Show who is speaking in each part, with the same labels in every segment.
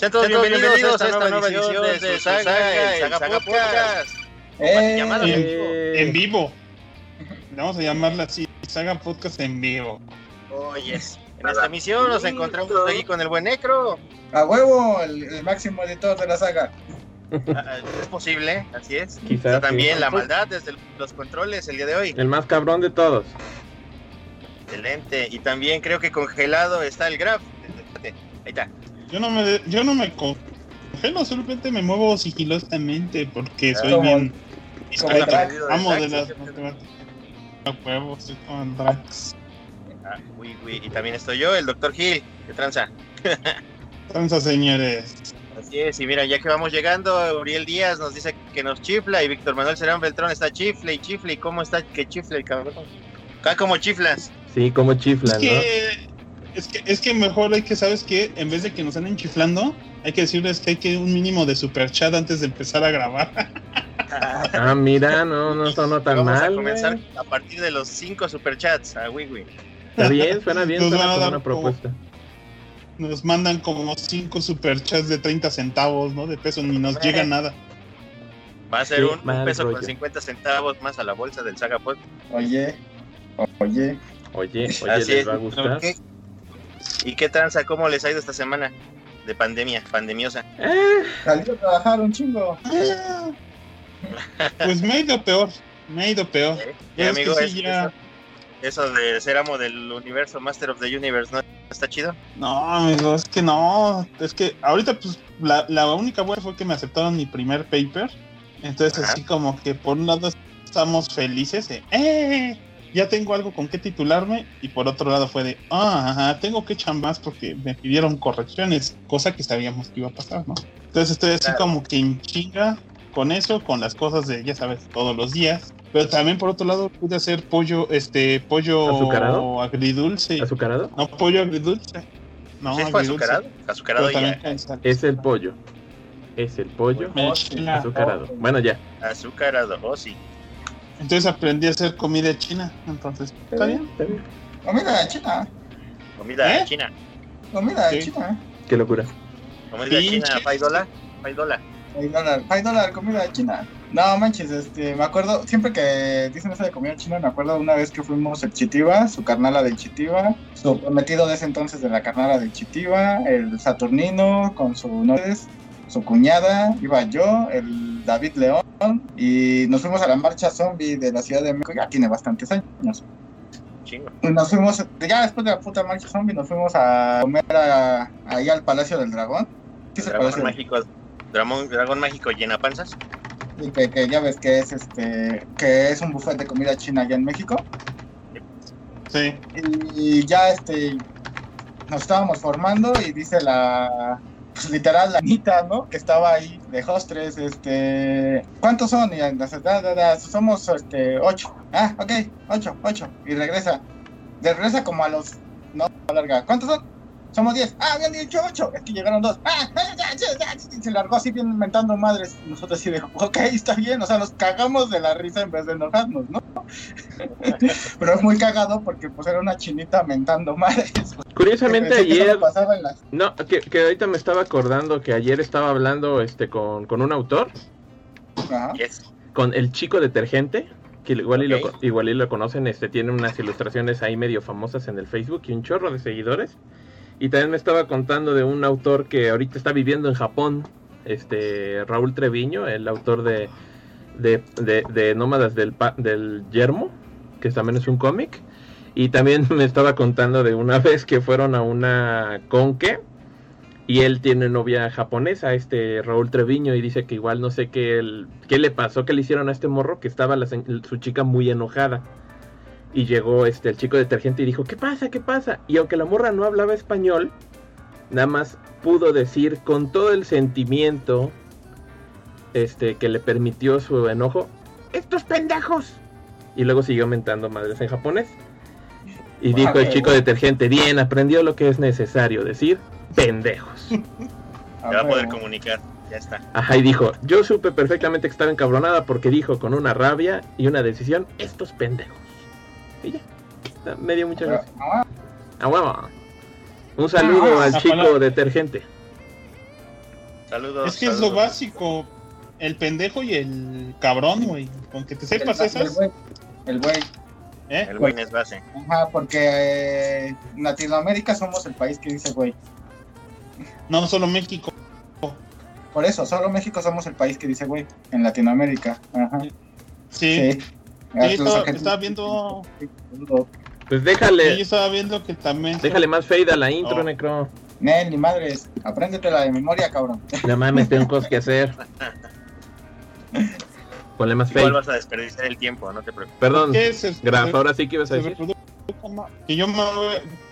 Speaker 1: Sean todos bienvenidos, a esta nueva edición de, Saga, el Saga, Podcast.
Speaker 2: Eh, en, en, vivo. Vamos a llamarla así, Saga Podcast en vivo.
Speaker 1: Oh, yes. En esta emisión nos encontramos aquí con el buen Necro.
Speaker 3: A huevo, el, máximo editor de la saga.
Speaker 1: Ah, es posible, así es. Quizás. También la maldad desde los controles el día de hoy.
Speaker 4: El más cabrón de todos.
Speaker 1: Excelente. Y también creo que congelado está el Graf. Ahí está.
Speaker 2: Yo no me, yo no me congelo, solamente me muevo sigilosamente porque soy bien Amo de las matemáticas. huevos, soy como Drax.
Speaker 1: Ah, uy, uy. Y también estoy yo, el Dr. Gil. ¿Qué tranza?
Speaker 2: tranza, señores.
Speaker 1: Así es, y mira, ya que vamos llegando, Uriel Díaz nos dice que nos chifla y Víctor Manuel Serán Beltrán está chifle y chifle. ¿Y cómo está que chifle el cabrón? Acá como chiflas.
Speaker 4: Sí, como chiflan,
Speaker 2: ¿no? Es que, es que mejor hay que, ¿sabes qué? En vez de que nos anden chiflando, hay que decirles que hay que un mínimo de super chat antes de empezar a grabar.
Speaker 4: ah, mira, no, no sonó tan
Speaker 1: Vamos
Speaker 4: mal.
Speaker 1: a comenzar a partir de los cinco superchats a Wiwi.
Speaker 4: Está bien, suena bien, suena como una propuesta.
Speaker 2: nos mandan como cinco superchats de 30 centavos, ¿no? De peso, ni nos llega nada.
Speaker 1: Va a ser un, peso con 50 centavos más a la bolsa del Saga
Speaker 3: Oye, oye.
Speaker 4: Oye, oye, ¿les va a gustar?
Speaker 1: ¿Y qué tranza? ¿Cómo les ha ido esta semana de pandemia, pandemiosa?
Speaker 3: Eh. Salió a trabajar un chingo.
Speaker 2: pues me ha ido peor, me ha ido peor.
Speaker 1: amigo, eso, de ser amo del universo, Master of the Universe, ¿no está chido?
Speaker 2: No, amigo, es que no. Es que ahorita, pues, la, la única buena fue que me aceptaron mi primer paper. Entonces, así como que por un lado estamos felices de, ¡eh! Ya tengo algo con qué titularme y por otro lado fue de, ah, tengo que echar más porque me pidieron correcciones, cosa que sabíamos que iba a pasar, ¿no? Entonces estoy así como que en chinga con eso, con las cosas de, ya sabes, todos los días. Pero también por otro lado pude hacer pollo, este, pollo
Speaker 4: ¿Azucarado?
Speaker 2: agridulce.
Speaker 4: ¿Azucarado?
Speaker 2: No, pollo agridulce. No,
Speaker 1: ¿Sí azucarado? Azucarado ya.
Speaker 4: Es el pollo. Es el pollo azucarado. Bueno, ya.
Speaker 1: Azucarado, oh sí.
Speaker 2: Entonces aprendí a hacer comida china. Entonces, ¿está bien?
Speaker 3: ¿Está bien? Comida china.
Speaker 1: Comida ¿Eh? china.
Speaker 3: Comida china.
Speaker 4: Qué locura.
Speaker 1: Comida china, ¿Pay dólar? ¿Pay dólar?
Speaker 3: Pay dólar, comida china. No manches, este, me acuerdo, siempre que dicen eso de comida china, me acuerdo una vez que fuimos el Chitiva, su carnala del Chitiva, su prometido de ese entonces de la carnala del Chitiva, el Saturnino con su su cuñada, iba yo, el David León, y nos fuimos a la marcha zombie de la Ciudad de México, ya tiene bastantes años. Y nos fuimos, ya después de la puta marcha zombie, nos fuimos a comer ahí al Palacio del Dragón.
Speaker 1: ¿Qué es el Dragón Mágico, Dragón, Dragón Mágico llena panzas.
Speaker 3: Y que, que, ya ves que es este que es un buffet de comida china allá en México.
Speaker 2: Sí.
Speaker 3: Y, y ya este nos estábamos formando y dice la pues, literal la Anita, ¿no? Que estaba ahí de hostres, este, ¿cuántos son? Y somos este, ocho. Ah, ok, ocho, ocho. Y regresa. regresa como a los, no, larga. ¿Cuántos son? Somos 10. Ah, habían dicho 8. Es que llegaron dos. Ah, se largó así bien inventando madres. Nosotros así de, ok, está bien. O sea, nos cagamos de la risa en vez de enojarnos, ¿no? Pero es muy cagado porque pues era una chinita mentando madres.
Speaker 4: Curiosamente ayer... No, que, que, ahorita me estaba acordando que ayer estaba hablando este con, con un autor.
Speaker 3: Ajá.
Speaker 4: Con el chico detergente que igual, y lo, igual y lo conocen, este tiene unas ilustraciones ahí medio famosas en el Facebook y un chorro de seguidores. Y también me estaba contando de un autor que ahorita está viviendo en Japón, este Raúl Treviño, el autor de, de, Nómadas del, del Yermo, que también es un cómic. Y también me estaba contando de una vez que fueron a una conque y él tiene novia japonesa, este Raúl Treviño, y dice que igual no sé qué, qué le pasó, que le hicieron a este morro, que estaba su chica muy enojada y llegó este el chico detergente y dijo, ¿qué pasa? ¿Qué pasa? Y aunque la morra no hablaba español, nada más pudo decir con todo el sentimiento este que le permitió su enojo, estos pendejos. Y luego siguió mentando madres en japonés. Y dijo el chico detergente, bien, aprendió lo que es necesario decir, pendejos.
Speaker 1: Ya va a poder comunicar, ya está.
Speaker 4: Ajá, y dijo, yo supe perfectamente que estaba encabronada porque dijo con una rabia y una decisión, estos pendejos. Y ya. Me dio muchas gracias. A huevo. Un saludo al chico detergente.
Speaker 1: Saludos.
Speaker 2: Es que es lo básico. El pendejo y el cabrón, güey. Con que te sepas
Speaker 3: el,
Speaker 2: esas.
Speaker 3: El güey.
Speaker 2: ¿eh?
Speaker 1: El güey es base.
Speaker 3: Ajá, porque eh, en Latinoamérica somos el país que dice güey.
Speaker 2: No solo México.
Speaker 3: Por eso, solo México somos el país que dice güey. En Latinoamérica. Ajá.
Speaker 2: Sí.
Speaker 3: Sí.
Speaker 2: Sí, estaba, viendo.
Speaker 4: Pues
Speaker 2: Sí,
Speaker 4: déjale,
Speaker 2: yo estaba viendo que también.
Speaker 4: déjale más fade a la intro,
Speaker 2: No.
Speaker 4: Necro.
Speaker 3: Nel, ni madres. Apréndetela de memoria, cabrón.
Speaker 4: No mames, tengo cosas que hacer. Ponle más
Speaker 1: Igual
Speaker 4: fade.
Speaker 1: vas a desperdiciar el tiempo, no te preocupes.
Speaker 4: Perdón,
Speaker 2: ¿Qué es eso?
Speaker 4: Graf, ahora sí que ibas a decir.
Speaker 2: que yo me,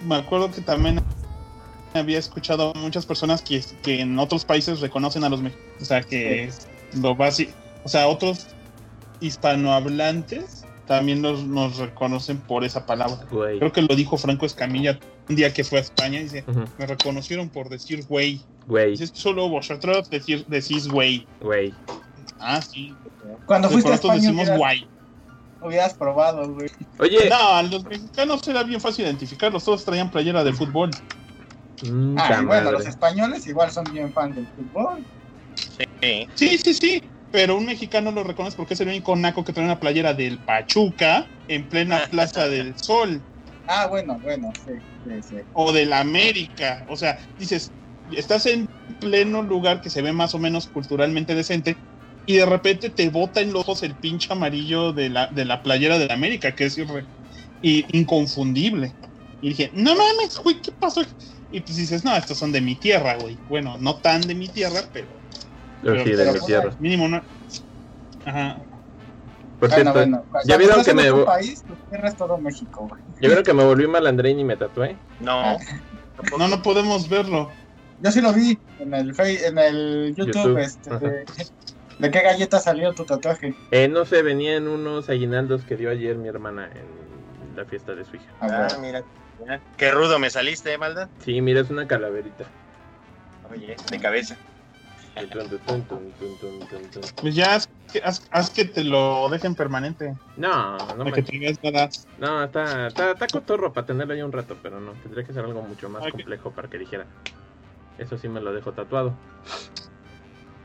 Speaker 2: me acuerdo que también había escuchado a muchas personas que, que en otros países reconocen a los mexicanos. O sea, que es lo básico. O sea, otros hispanohablantes también nos reconocen por esa palabra.
Speaker 4: Güey.
Speaker 2: Creo que lo dijo Franco Escamilla un día que fue a España. Dice, me reconocieron por decir güey.
Speaker 4: Güey,
Speaker 2: Dice, es que solo vosotros decir, decís güey.
Speaker 4: güey.
Speaker 2: Ah, sí.
Speaker 3: Cuando fuiste a España
Speaker 2: decimos
Speaker 3: hubieras,
Speaker 2: guay.
Speaker 3: hubieras probado, güey.
Speaker 4: Oye,
Speaker 2: No, a los mexicanos era bien fácil identificarlos. Todos traían playera de fútbol.
Speaker 4: mm,
Speaker 3: Ah, y bueno, los españoles igual son bien fan del fútbol.
Speaker 1: Sí.
Speaker 2: Sí, sí, sí. Pero un mexicano lo reconoce porque es el único naco que trae una playera del Pachuca en plena Plaza del Sol
Speaker 3: Ah, bueno, bueno, sí, sí, sí.
Speaker 2: o del América. O sea, dices, estás en pleno lugar que se ve más o menos culturalmente decente y de repente te bota en los ojos el pinche amarillo de la, de la playera del América, que es irre- y- inconfundible. Y dije, no mames, güey, ¿qué pasó? Y pues dices, no, estos son de mi tierra, güey. Bueno, no tan de mi tierra, pero
Speaker 4: Pero sí, de
Speaker 3: pero
Speaker 4: mi
Speaker 3: pues,
Speaker 4: tierra.
Speaker 2: mínimo no. Ajá.
Speaker 4: Por
Speaker 3: Bueno,
Speaker 4: cierto,
Speaker 3: bueno.
Speaker 4: ¿ya
Speaker 3: Cuando
Speaker 4: vieron que me
Speaker 3: país, tu tierra es todo México, güey.
Speaker 4: ¿ya vieron que me volví malandrín y me tatué?
Speaker 1: No.
Speaker 2: No, no podemos verlo.
Speaker 3: Yo sí lo vi en el en el YouTube,
Speaker 4: YouTube,
Speaker 3: este, de, ¿de qué galleta salió tu tatuaje?
Speaker 4: Eh, no sé, venían unos aguinaldos que dio ayer mi hermana en la fiesta de su hija.
Speaker 3: Ah,
Speaker 1: Ah,
Speaker 3: bueno.
Speaker 1: mira. mira. Qué rudo me saliste, ¿eh, maldad.
Speaker 4: Sí, mira, es una calaverita.
Speaker 1: Oye, de cabeza.
Speaker 2: Pues ya haz, que- haz- haz que te lo dejen permanente.
Speaker 4: No, no,
Speaker 2: para que te badass.
Speaker 4: no, está, está, está cotorro para tenerlo ahí un rato, pero no, tendría que ser algo mucho más complejo para que dijera. Eso sí me lo dejo tatuado.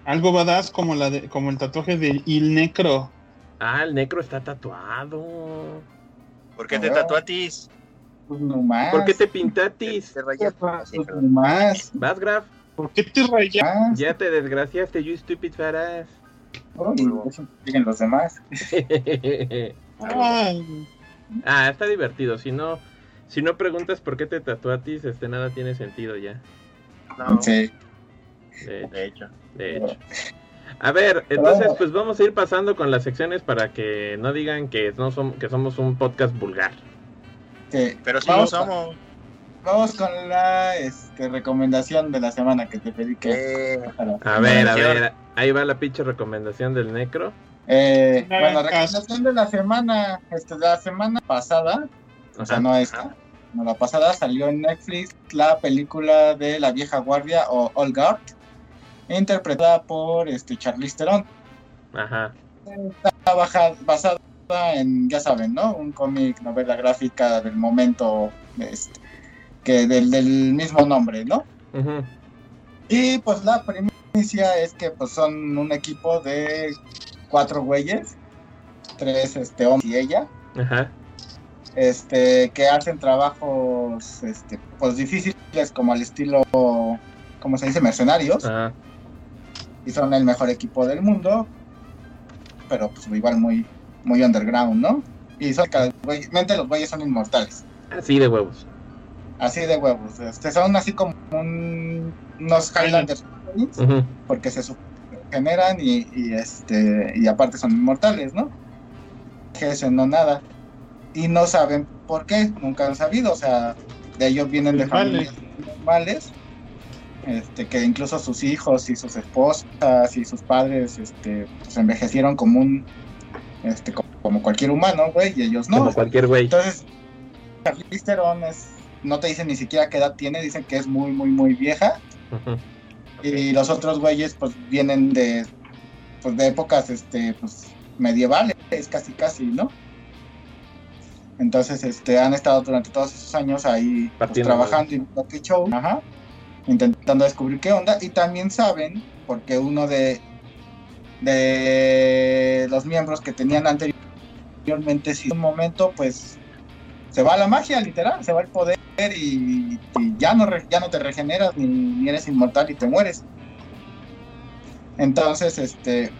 Speaker 2: Algo badass como la de, como el tatuaje de Il Necro.
Speaker 4: Ah, el necro está tatuado.
Speaker 1: ¿Por qué te tatuatis?
Speaker 3: Pues nomás.
Speaker 4: ¿Por qué te pintatis?
Speaker 1: Te rayaste. Sí,
Speaker 3: Pues nomás.
Speaker 4: Vas, Graf.
Speaker 2: ¿Por qué te rayas?
Speaker 3: Más.
Speaker 4: Ya te desgraciaste, you stupid fat
Speaker 3: Uy, eso siguen los demás.
Speaker 2: Ay,
Speaker 4: ah, está divertido. Si no, si no preguntas por qué te tatuatis, este nada tiene sentido ya.
Speaker 1: No,
Speaker 3: Sí.
Speaker 4: De,
Speaker 1: de hecho.
Speaker 4: de hecho. A ver, entonces pues vamos a ir pasando con las secciones para que no digan que no som- que somos un podcast vulgar.
Speaker 3: sí.
Speaker 1: Pero si
Speaker 3: Vamos
Speaker 1: lo somos.
Speaker 3: Vamos con la este, recomendación de la semana que te pedí que.
Speaker 1: Eh,
Speaker 4: A ver, a ver, ahí va la pinche recomendación del necro.
Speaker 3: Eh,
Speaker 2: No
Speaker 3: bueno, recomendación de la semana. Este, la semana pasada, o sea, no esta. No, la pasada salió en Netflix la película de La Vieja Guardia o All Guard, interpretada por este, Charlize Theron.
Speaker 4: Ajá.
Speaker 3: Está baja- basada en, ya saben, ¿no? Un cómic, novela gráfica del momento, este, que del, del mismo nombre, ¿no? Y pues la primicia es que pues son un equipo de cuatro güeyes, tres este hombres y ella,
Speaker 4: Ajá.
Speaker 3: este que hacen trabajos este pues difíciles como al estilo como se dice mercenarios y son el mejor equipo del mundo, pero pues igual muy muy underground, ¿no? Y son los güeyes son inmortales.
Speaker 4: Así de huevos.
Speaker 3: Así de huevos, este, son así como un- unos Highlanders porque se generan y, y, este y aparte son inmortales, ¿no? Ejercen no nada y no saben por qué, nunca han sabido, o sea, de ellos vienen de
Speaker 2: Vale.
Speaker 3: familias normales, este que incluso sus hijos y sus esposas y sus padres, este, pues envejecieron como un, este, co- como cualquier humano, güey, y ellos no.
Speaker 4: Como cualquier güey.
Speaker 3: Entonces, Charlize Theron es, no te dicen ni siquiera qué edad tiene, dicen que es muy, muy, muy vieja. Y los otros güeyes pues vienen de pues de épocas este pues medievales, casi casi, ¿no? Entonces este han estado durante todos esos años ahí pues, trabajando y lo que show, ajá. intentando descubrir qué onda y también saben porque uno de de los miembros que tenían anteriormente si un momento pues se va la magia literal se va el poder y, ya no ya no te regeneras ni, eres inmortal y te mueres entonces este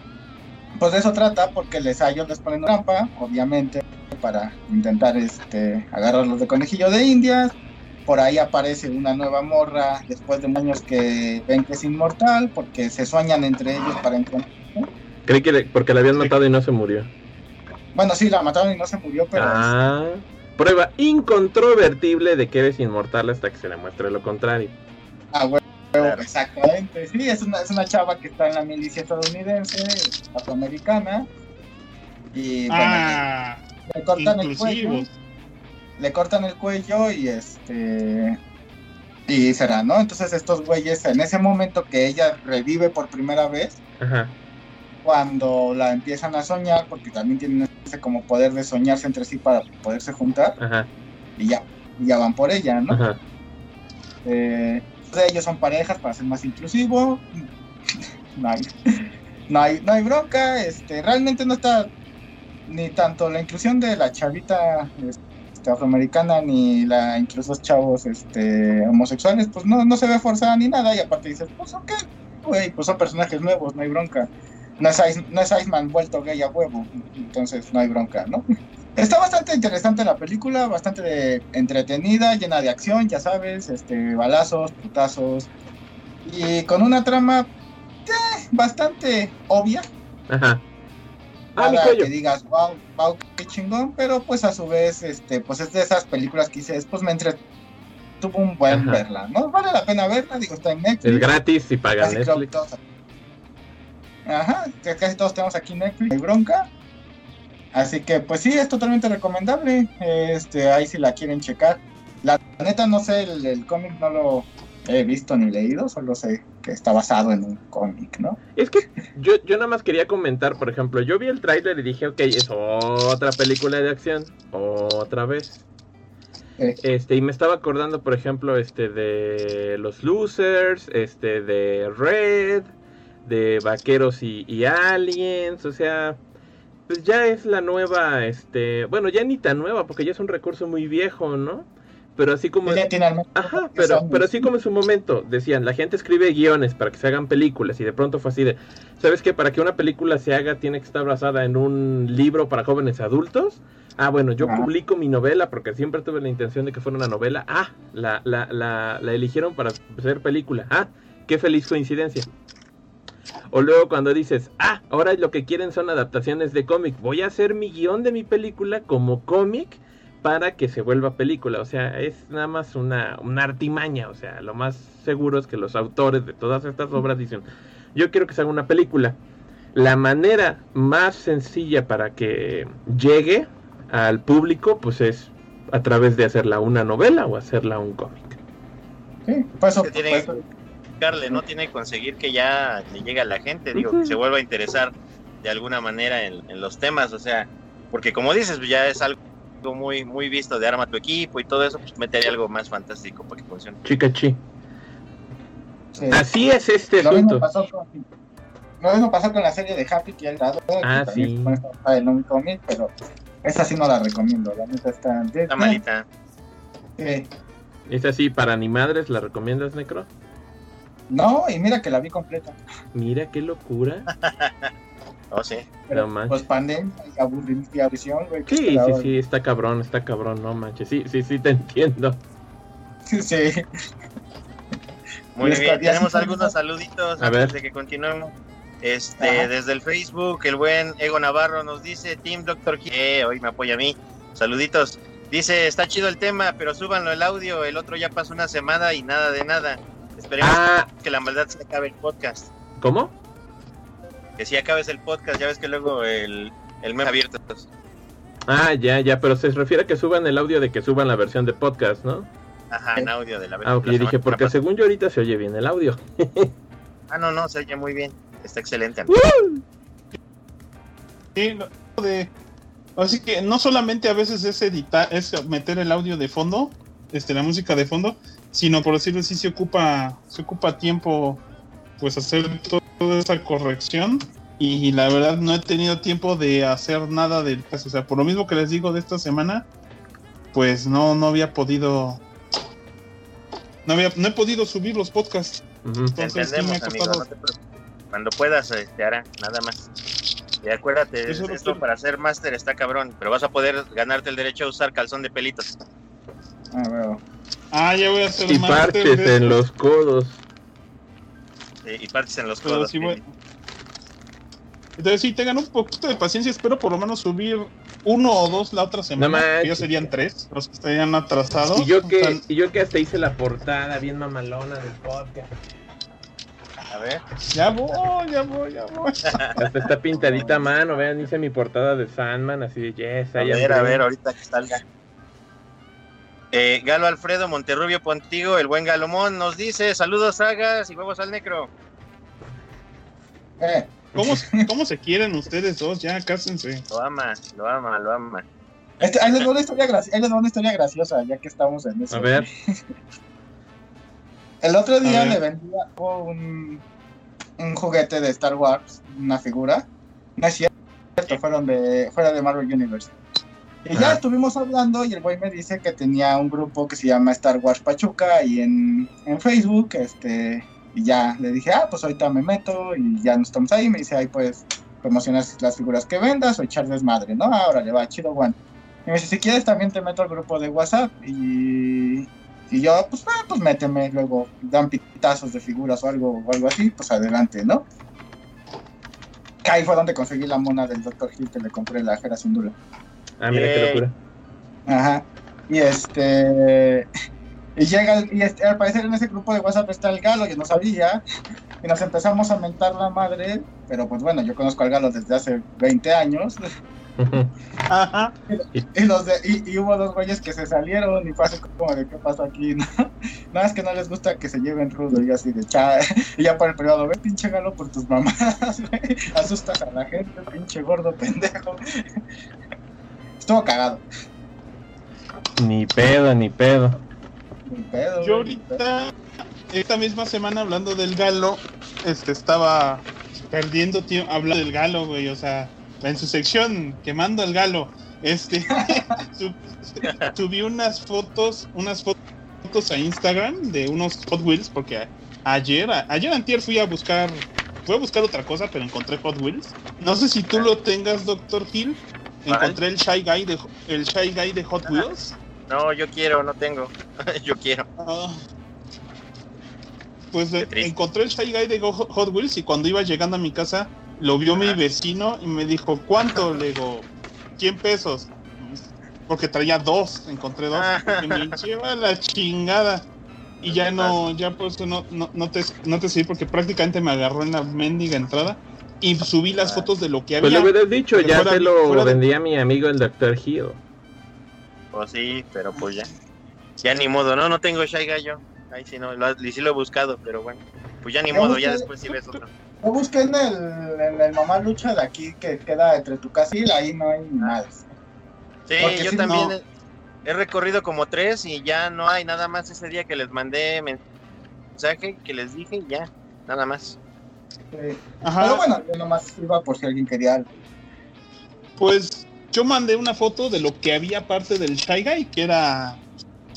Speaker 3: pues de eso trata porque les a ellos les ponen trampa obviamente para intentar este agarrarlos de conejillo de indias por ahí aparece una nueva morra después de años que ven que es inmortal porque se sueñan entre ellos para encontrar.
Speaker 4: Creí que porque la habían matado y no se murió.
Speaker 3: Bueno, sí, la mataron y no se murió, pero...
Speaker 4: Ah, prueba incontrovertible de que eres inmortal hasta que se le muestre lo contrario.
Speaker 3: Ah, bueno, exactamente. Sí, es una, es una chava que está en la milicia estadounidense, afroamericana. Y bueno,
Speaker 2: ah,
Speaker 3: le cortan el cuello le cortan el cuello y este y será, ¿no? Entonces estos güeyes en ese momento que ella revive por primera vez, cuando la empiezan a soñar, porque también tienen ese como poder de soñarse entre sí para poderse juntar, y ya, ya van por ella, ¿no? Eh, ellos son parejas para ser más inclusivo, no hay, no hay, no hay bronca, este, realmente no está ni tanto la inclusión de la chavita este, este, afroamericana ni la incluso chavos este homosexuales pues no, no se ve forzada ni nada y aparte dices pues ok güey pues son personajes nuevos no hay bronca no es, no es Iceman vuelto gay a huevo entonces no hay bronca no está bastante interesante la película bastante entretenida llena de acción ya sabes este balazos putazos y con una trama eh, bastante obvia
Speaker 4: Ajá
Speaker 3: Ah, que digas, wow, wow, qué chingón, pero pues a su vez, este, pues es de esas películas que dices, pues me entretuvo un buen verla, ¿no? Vale la pena verla, digo, está en Netflix.
Speaker 4: Es gratis y pagan Netflix.
Speaker 3: Ajá, casi todos tenemos aquí Netflix, hay bronca. Así que, pues sí, es totalmente recomendable. Este, ahí si la quieren checar. La neta, no sé, el, el cómic no lo, he visto ni leído, solo sé que está basado en un cómic, ¿no?
Speaker 4: Es que yo, yo nada más quería comentar, por ejemplo, yo vi el tráiler y dije, ok, es otra película de acción, otra vez. Este, y me estaba acordando, por ejemplo, este, de los losers, este, de Red, de vaqueros y, y aliens, o sea, pues ya es la nueva, este, bueno, ya ni tan nueva, porque ya es un recurso muy viejo, ¿no? Pero así como. Ajá, pero, pero así como en su momento decían, la gente escribe guiones para que se hagan películas y de pronto fue así de. ¿Sabes qué? Para que una película se haga tiene que estar basada en un libro para jóvenes adultos. Ah, bueno, yo publico mi novela porque siempre tuve la intención de que fuera una novela. Ah, la, la, la, la eligieron para ser película. Ah, qué feliz coincidencia. O luego cuando dices, ah, ahora lo que quieren son adaptaciones de cómic. Voy a hacer mi guion de mi película como cómic para que se vuelva película. O sea, es nada más una, una artimaña. O sea, lo más seguro es que los autores de todas estas obras dicen, yo quiero que se haga una película. La manera más sencilla para que llegue al público, pues es a través de hacerla una novela o hacerla un cómic.
Speaker 3: Sí, pues
Speaker 1: eso, ¿no? Tiene que conseguir que ya le llegue a la gente, digo, que se vuelva a interesar de alguna manera en, en los temas, o sea, porque como dices, pues ya es algo muy, muy visto de arma tu equipo y todo eso, pues metería algo más fantástico para que funcione.
Speaker 4: Chica chi. Así es este lo asunto. Mismo pasó con,
Speaker 3: lo mismo pasó con la serie de Happy que ha dado.
Speaker 4: Ah, sí.
Speaker 3: Cómic, pero esa sí no la recomiendo. La neta está.
Speaker 1: Está malita.
Speaker 3: Sí.
Speaker 4: ¿Es así para ni madres? ¿La recomiendas, Necro?
Speaker 3: No, y mira que la vi completa.
Speaker 4: Mira qué locura.
Speaker 1: Oh, sí.
Speaker 3: Pero, no pues pandemia y aburrimiento güey.
Speaker 4: Sí, sí, sí, está cabrón, está cabrón, no manches. Sí, sí, sí, te entiendo.
Speaker 3: Sí.
Speaker 1: Muy bien, tenemos algunos saluditos A antes de que continuemos. Este, desde el Facebook, el buen Ego Navarro nos dice, Team Doctor eh, hoy me apoya a mí. Saluditos. Dice, está chido el tema, pero súbanlo el audio, el otro ya pasó una semana y nada de nada. Esperemos ah. que la maldad se acabe el podcast.
Speaker 4: ¿Cómo?
Speaker 1: que si acabes el podcast, ya ves que luego el, el mes abierto.
Speaker 4: Ah, ya, ya, pero se refiere a que suban el audio de que suban la versión de podcast, ¿no?
Speaker 1: Ajá, en audio de la versión.
Speaker 4: Ah, ok, dije, porque según yo ahorita se oye bien el audio.
Speaker 1: ah, no, no, se oye muy bien. Está excelente.
Speaker 2: Sí, de... Así que no solamente a veces es editar, es meter el audio de fondo, este, la música de fondo, sino por decirlo así, se ocupa, se ocupa tiempo pues hacer toda esa corrección y la verdad no he tenido tiempo de hacer nada del caso. O sea, por lo mismo que les digo de esta semana, pues no, no había podido. No, había, no he podido subir los podcasts.
Speaker 1: Entonces, Cuando puedas, te este, hará, nada más. Y acuérdate, esto para ser máster está cabrón, pero vas a poder ganarte el derecho a usar calzón de pelitos.
Speaker 2: Ah, Ah, ya voy a hacer
Speaker 4: Y partes en los codos.
Speaker 1: y partes en los codos.
Speaker 2: Entonces sí, tengan un poquito de paciencia, espero por lo menos subir uno o dos la otra semana. que ya serían tres, los que estarían atrasados.
Speaker 4: Y yo que, y yo que hasta hice la portada bien mamalona del podcast.
Speaker 1: A ver.
Speaker 2: Ya voy, ya voy, ya voy.
Speaker 4: Hasta está pintadita a mano, vean, hice mi portada de Sandman, así de yes.
Speaker 1: A ver, a ver, ahorita que salga. Eh, Galo Alfredo Monterrubio Pontigo, el buen Galomón, nos dice saludos, sagas y huevos al necro.
Speaker 2: Eh. ¿Cómo, se quieren ustedes dos? Ya, cásense.
Speaker 1: Lo ama, lo ama, lo ama.
Speaker 3: Este, ahí les doy una historia, una historia graciosa, ya que estamos en eso.
Speaker 4: A ver.
Speaker 3: El otro día le vendía un, un juguete de Star Wars, una figura. No es cierto, fueron de, fuera de Marvel Universe. Y ya estuvimos hablando y el güey me dice que tenía un grupo que se llama Star Wars Pachuca y en, en Facebook, este, y ya le dije, ah, pues ahorita me meto y ya no estamos ahí. Me dice, ahí puedes promocionar las figuras que vendas o echar desmadre, ¿no? Ahora le va, chido, bueno. Y me dice, si quieres también te meto al grupo de WhatsApp y, y yo, pues, ah, pues méteme, luego dan pitazos de figuras o algo, o algo así, pues adelante, ¿no? Ahí fue donde conseguí la mona del Dr. Hill que le compré la Jera Sindula.
Speaker 4: Ah, mira qué locura.
Speaker 3: Ajá. Y este. Y llega, y este, al parecer en ese grupo de WhatsApp está el galo, yo no sabía, y nos empezamos a mentar la madre, pero pues bueno, yo conozco al galo desde hace 20 años. Ajá. Y, los de, y, hubo dos güeyes que se salieron y fue así como de qué pasa aquí, ¿no? Nada es que no les gusta que se lleven rudo y así de cha, y ya para el periodo, ve pinche galo por tus mamás, asustas a la gente, pinche gordo pendejo. Estuvo cagado.
Speaker 4: Ni pedo, ni pedo.
Speaker 2: Yo ahorita, esta misma semana hablando del galo, este estaba perdiendo tiempo hablando del galo, güey, o sea, en su sección quemando al galo, este subí unas fotos, unas fotos a Instagram de unos Hot Wheels porque ayer, ayer antier fui a buscar fui a buscar otra cosa, pero encontré Hot Wheels. No sé si tú lo tengas, Doctor Hill. Encontré el Shy Guy de el Shy Guy de Hot Wheels.
Speaker 1: No, yo quiero, no tengo. yo quiero. Ah.
Speaker 2: pues eh, encontré el Shy Guy de Hot Wheels y cuando iba llegando a mi casa lo vio mi vecino y me dijo, ¿cuánto? Le digo, 100 pesos. Porque traía dos, encontré dos. y me lleva la chingada. Y ya no, ya por eso no, no, no, te, no te seguí porque prácticamente me agarró en la mendiga entrada y subí las fotos de lo que
Speaker 4: había. Pues lo hubieras dicho, ya te lo vendía mi amigo el Dr. Hill.
Speaker 1: Pues sí, pero pues ya. Ya ni modo, no, no tengo Shy Gallo. Ahí sí, no, lo, sí lo he buscado, pero bueno. Pues ya ni modo, ya después sí ves otro.
Speaker 3: Lo busqué en el, en el Mamá Lucha de aquí que queda entre tu casa y ahí no hay nada.
Speaker 1: Sí, yo también he, recorrido como tres y ya no hay nada más ese día que les mandé mensaje, que les dije ya, nada más.
Speaker 3: Pero bueno, yo nomás iba por si alguien quería algo.
Speaker 2: Pues yo mandé una foto de lo que había parte del Shy Guy, que era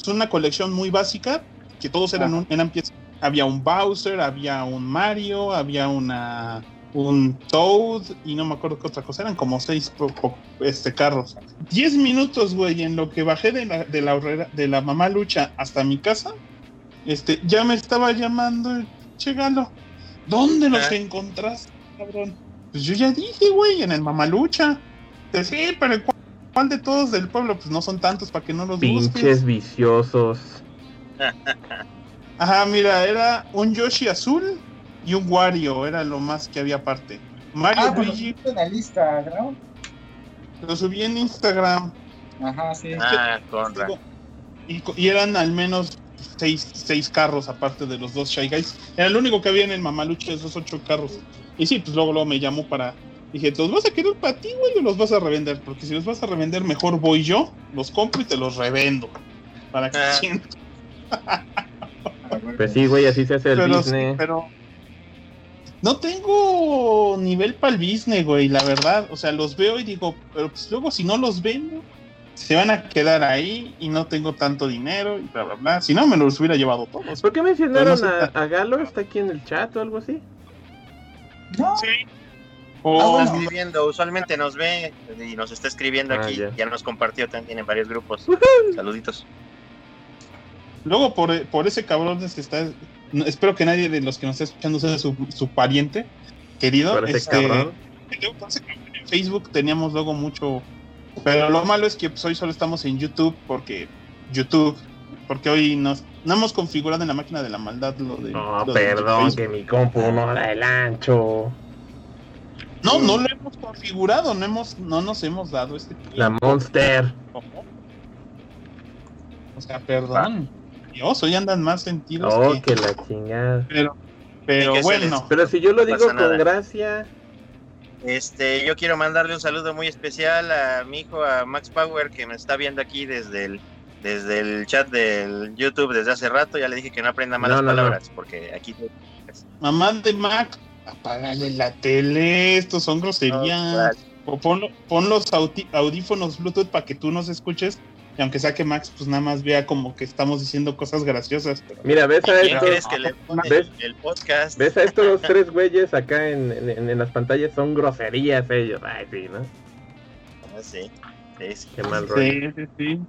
Speaker 2: una colección muy básica, que todos eran, un, eran piezas. Había un Bowser, había un Mario, había una un Toad y no me acuerdo qué otra cosa, eran como seis este, carros. Diez minutos, güey, en lo que bajé de la, de la, de la mamá lucha hasta mi casa, este, ya me estaba llamando el chegalo. ¿Dónde los ah. encontraste, cabrón? Pues yo ya dije, güey, en el Mamalucha. Sí, pero ¿cuál de todos del pueblo? Pues no son tantos para que no los
Speaker 4: Pinches viciosos.
Speaker 2: Ajá, mira, era un Yoshi azul y un Wario, era lo más que había aparte.
Speaker 3: Mario ah, pues Luigi. en la lista, ¿no?
Speaker 2: Lo subí en Instagram.
Speaker 3: Ajá, sí.
Speaker 1: Ah, con
Speaker 2: y, y, eran al menos seis, seis carros aparte de los dos Shy Guys. Era el único que había en el Mamaluche esos ocho carros. Y sí, pues luego, luego me llamó para Dije, ¿los vas a querer para ti, güey, o los vas a revender? Porque si los vas a revender, mejor voy yo, los compro y te los revendo. Para que ah.
Speaker 4: Pues sí, güey, así se hace el
Speaker 2: pero,
Speaker 4: business.
Speaker 2: pero no tengo nivel para el business, güey, la verdad. O sea, los veo y digo, pero pues luego si no los vendo, se van a quedar ahí y no tengo tanto dinero y bla, bla, bla. Si no, me los hubiera llevado todos.
Speaker 4: ¿Por qué mencionaron a, a, Galo? ¿Está aquí en el chat o algo así?
Speaker 3: No.
Speaker 2: Sí.
Speaker 1: Oh. Está escribiendo, usualmente nos ve y nos está escribiendo ah, aquí. Ya. ya. nos compartió también en varios grupos. Uh -huh. Saluditos.
Speaker 2: Luego, por, por ese cabrón que está no, espero que nadie de los que nos está escuchando sea su, su pariente querido. Este, en Facebook teníamos luego mucho, pero lo malo es que pues, hoy solo estamos en YouTube porque YouTube, porque hoy nos, no hemos configurado en la máquina de la maldad lo de.
Speaker 4: No,
Speaker 2: lo
Speaker 4: perdón, de que mi compu no da el ancho.
Speaker 2: No, no lo hemos configurado, no hemos, no nos hemos dado este. Tiempo.
Speaker 4: La Monster.
Speaker 2: ¿Cómo? O sea, perdón. Dios, hoy andan más sentidos.
Speaker 4: Oh, que, que la chingada.
Speaker 2: Pero, pero bueno.
Speaker 4: Pero si yo lo digo con nada. gracia.
Speaker 1: Este, yo quiero mandarle un saludo muy especial a mi hijo, a Max Power, que me está viendo aquí desde el, desde el chat del YouTube desde hace rato. Ya le dije que no aprenda malas no, no, palabras, no. porque aquí.
Speaker 2: Mamá de Max, apágale la tele, estos son groserías. o pon, pon los audífonos Bluetooth para que tú nos escuches y aunque saque Max, pues nada más vea como que estamos diciendo cosas graciosas. Pero...
Speaker 4: Mira, ves a
Speaker 1: que le
Speaker 4: ¿ves?
Speaker 1: el podcast?
Speaker 4: ¿Ves a estos tres güeyes acá en, en, en, las pantallas? Son groserías ellos. Ay, sí, ¿no?
Speaker 1: Ah, sí. Sí, sí.
Speaker 4: Qué mal rollo.
Speaker 2: Sí, sí, sí.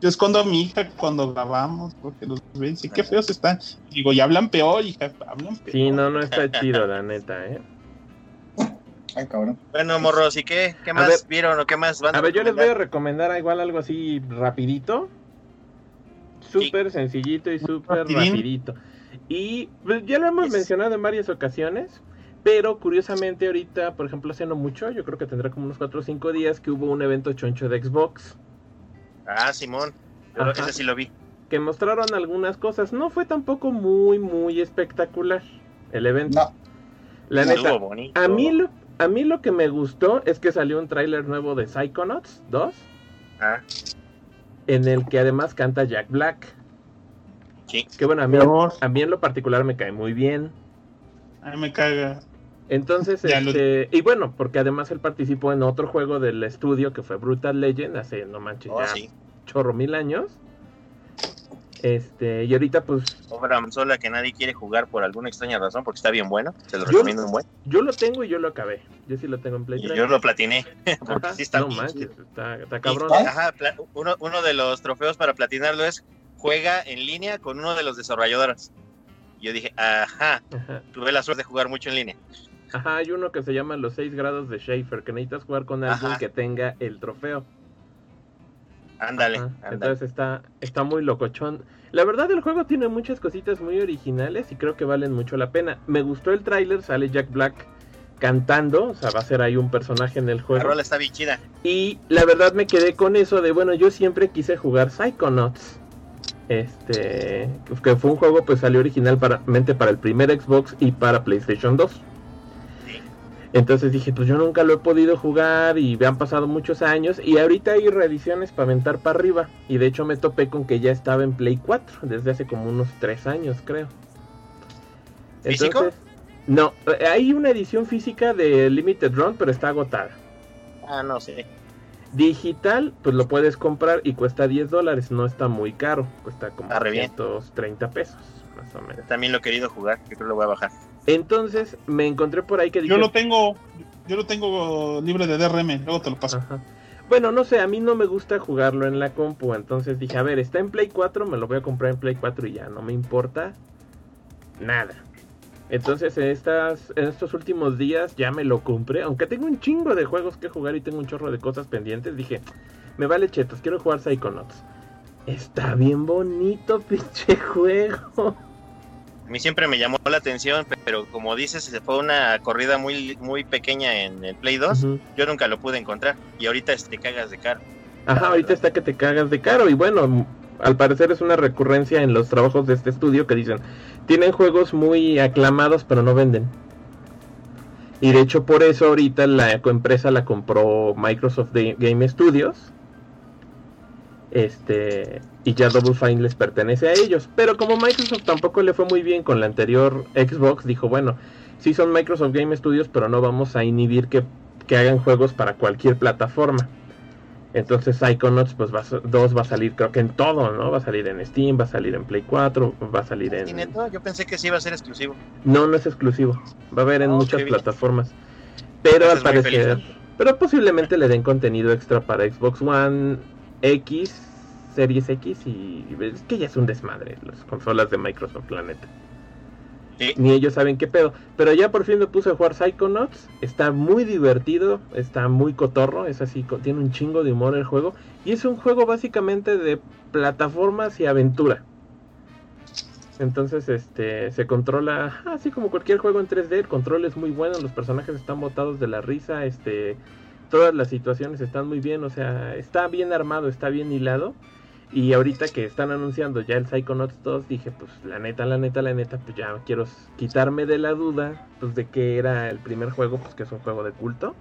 Speaker 2: Yo escondo a mi hija cuando grabamos porque los ven. Sí, qué feos están. Digo, y hablan peor, hija. Hablan peor.
Speaker 4: Sí, no, no está chido, la neta, ¿eh?
Speaker 3: Ay, cabrón.
Speaker 1: Bueno, morros, ¿y qué? ¿Qué más ver, vieron o qué más van
Speaker 4: a, a ver, yo les voy a recomendar igual algo así rapidito. Súper sí. sencillito y súper rapidito. Y pues, ya lo hemos es... mencionado en varias ocasiones, pero curiosamente ahorita, por ejemplo, hace no mucho, yo creo que tendrá como unos 4 o 5 días que hubo un evento choncho de Xbox.
Speaker 1: Ah, Simón, yo ese sí lo vi.
Speaker 4: Que mostraron algunas cosas. No fue tampoco muy, muy espectacular el evento.
Speaker 3: No.
Speaker 4: La neta, a mí lo a mí lo que me gustó es que salió un tráiler nuevo de Psychonauts 2.
Speaker 1: Ah.
Speaker 4: En el que además canta Jack Black.
Speaker 1: Sí.
Speaker 4: Que bueno, a mí, a mí en lo particular me cae muy bien.
Speaker 2: A mí me caga.
Speaker 4: Entonces, este, lo... y bueno, porque además él participó en otro juego del estudio que fue Brutal Legend hace, no manches,
Speaker 1: oh,
Speaker 4: ya
Speaker 1: sí.
Speaker 4: chorro mil años. Este, y ahorita pues.
Speaker 1: Obra sola que nadie quiere jugar por alguna extraña razón, porque está bien bueno. Se lo recomiendo un buen.
Speaker 4: Yo lo tengo y yo lo acabé. Yo sí lo tengo en Play 3.
Speaker 1: Y yo lo platiné. porque
Speaker 4: Ajá,
Speaker 1: sí está
Speaker 4: no
Speaker 1: bien
Speaker 4: manches,
Speaker 1: chido.
Speaker 4: está, está cabrón.
Speaker 1: Y, ajá, uno, uno de los trofeos para platinarlo es juega en línea con uno de los desarrolladores. Yo dije, ajá,
Speaker 4: Ajá.
Speaker 1: tuve la suerte de jugar mucho en línea.
Speaker 4: Ajá, hay uno que se llama los 6 grados de Schaefer, que necesitas jugar con alguien
Speaker 1: Ajá.
Speaker 4: que tenga el trofeo.
Speaker 1: Ándale.
Speaker 4: Entonces está, está muy locochón. La verdad el juego tiene muchas cositas muy originales y creo que valen mucho la pena. Me gustó el tráiler, sale Jack Black cantando, o sea, va a ser ahí un personaje en el
Speaker 1: La
Speaker 4: juego.
Speaker 1: rola está bien chida.
Speaker 4: Y la verdad me quedé con eso de, bueno, yo siempre quise jugar Psychonauts. Este, que fue un juego pues salió originalmente para el primer Xbox y para PlayStation 2. Entonces dije, pues yo nunca lo he podido jugar y me han pasado muchos años y ahorita hay reediciones para aventar para arriba. Y de hecho me topé con que ya estaba en Play 4 desde hace como unos 3 años, creo.
Speaker 1: ¿Físico?
Speaker 4: Entonces, no, eh, hay una edición física de Limited Run, pero está agotada.
Speaker 1: Ah, no sé.
Speaker 4: Digital, pues lo puedes comprar y cuesta 10 dólares, no está muy caro, cuesta como
Speaker 1: Ah, re bien.
Speaker 4: 130 pesos, más o menos.
Speaker 1: También lo he querido jugar, yo creo que lo voy a bajar.
Speaker 4: Entonces me encontré por ahí que
Speaker 2: Yo
Speaker 4: dije,
Speaker 2: lo tengo, yo lo tengo libre de DRM, luego te lo paso.
Speaker 4: Ajá. Bueno, no sé, a mí no me gusta jugarlo en la compu, entonces dije, a ver, está en Play 4, me lo voy a comprar en Play 4 y ya, no me importa nada. Entonces en, estas, en estos últimos días ya me lo compré, aunque tengo un chingo de juegos que jugar y tengo un chorro de cosas pendientes, dije, me vale chetos, quiero jugar Psychonauts. Está bien bonito, pinche juego.
Speaker 1: A mí siempre me llamó la atención, pero como dices, se fue una corrida muy muy pequeña en el Play 2.
Speaker 4: Ujú.
Speaker 1: Yo nunca lo pude encontrar. Y ahorita te cagas de caro.
Speaker 4: Ajá, ahorita está que te cagas de caro y bueno, al parecer es una recurrencia en los trabajos de este estudio que dicen, tienen juegos muy aclamados pero no venden. Y de hecho por eso ahorita la empresa la compró Microsoft Game Studios. Este, y ya Double Fine les pertenece a ellos. Pero como Microsoft tampoco le fue muy bien con la anterior Xbox, dijo, bueno, sí son Microsoft Game Studios, pero no vamos a inhibir que, que hagan juegos para cualquier plataforma. Entonces Psychonauts pues va, 2 va a salir creo que en todo, ¿no? Va a salir en Steam, va a salir en Play 4, va a salir en...
Speaker 1: Yo pensé que sí iba a ser exclusivo.
Speaker 4: No, no es exclusivo. Va a haber en oh, muchas plataformas. Pero al parecer... Pero posiblemente le den contenido extra para Xbox One X, Series X y... Es que ya es un desmadre las consolas de Microsoft, la neta. Ni ellos saben qué pedo. Pero ya por fin me puse a jugar Psychonauts. Está muy divertido, está muy cotorro, es así, tiene un chingo de humor el juego. Y es un juego básicamente de plataformas y aventura. Entonces, este, se controla así como cualquier juego en 3D. El control es muy bueno, los personajes están botados de la risa, este, todas las situaciones están muy bien, o sea, está bien armado, está bien hilado. Y ahorita que están anunciando ya el Psychonauts 2, dije, pues la neta, la neta, la neta, pues ya quiero quitarme de la duda, pues de que era el primer juego, pues que es un juego de culto.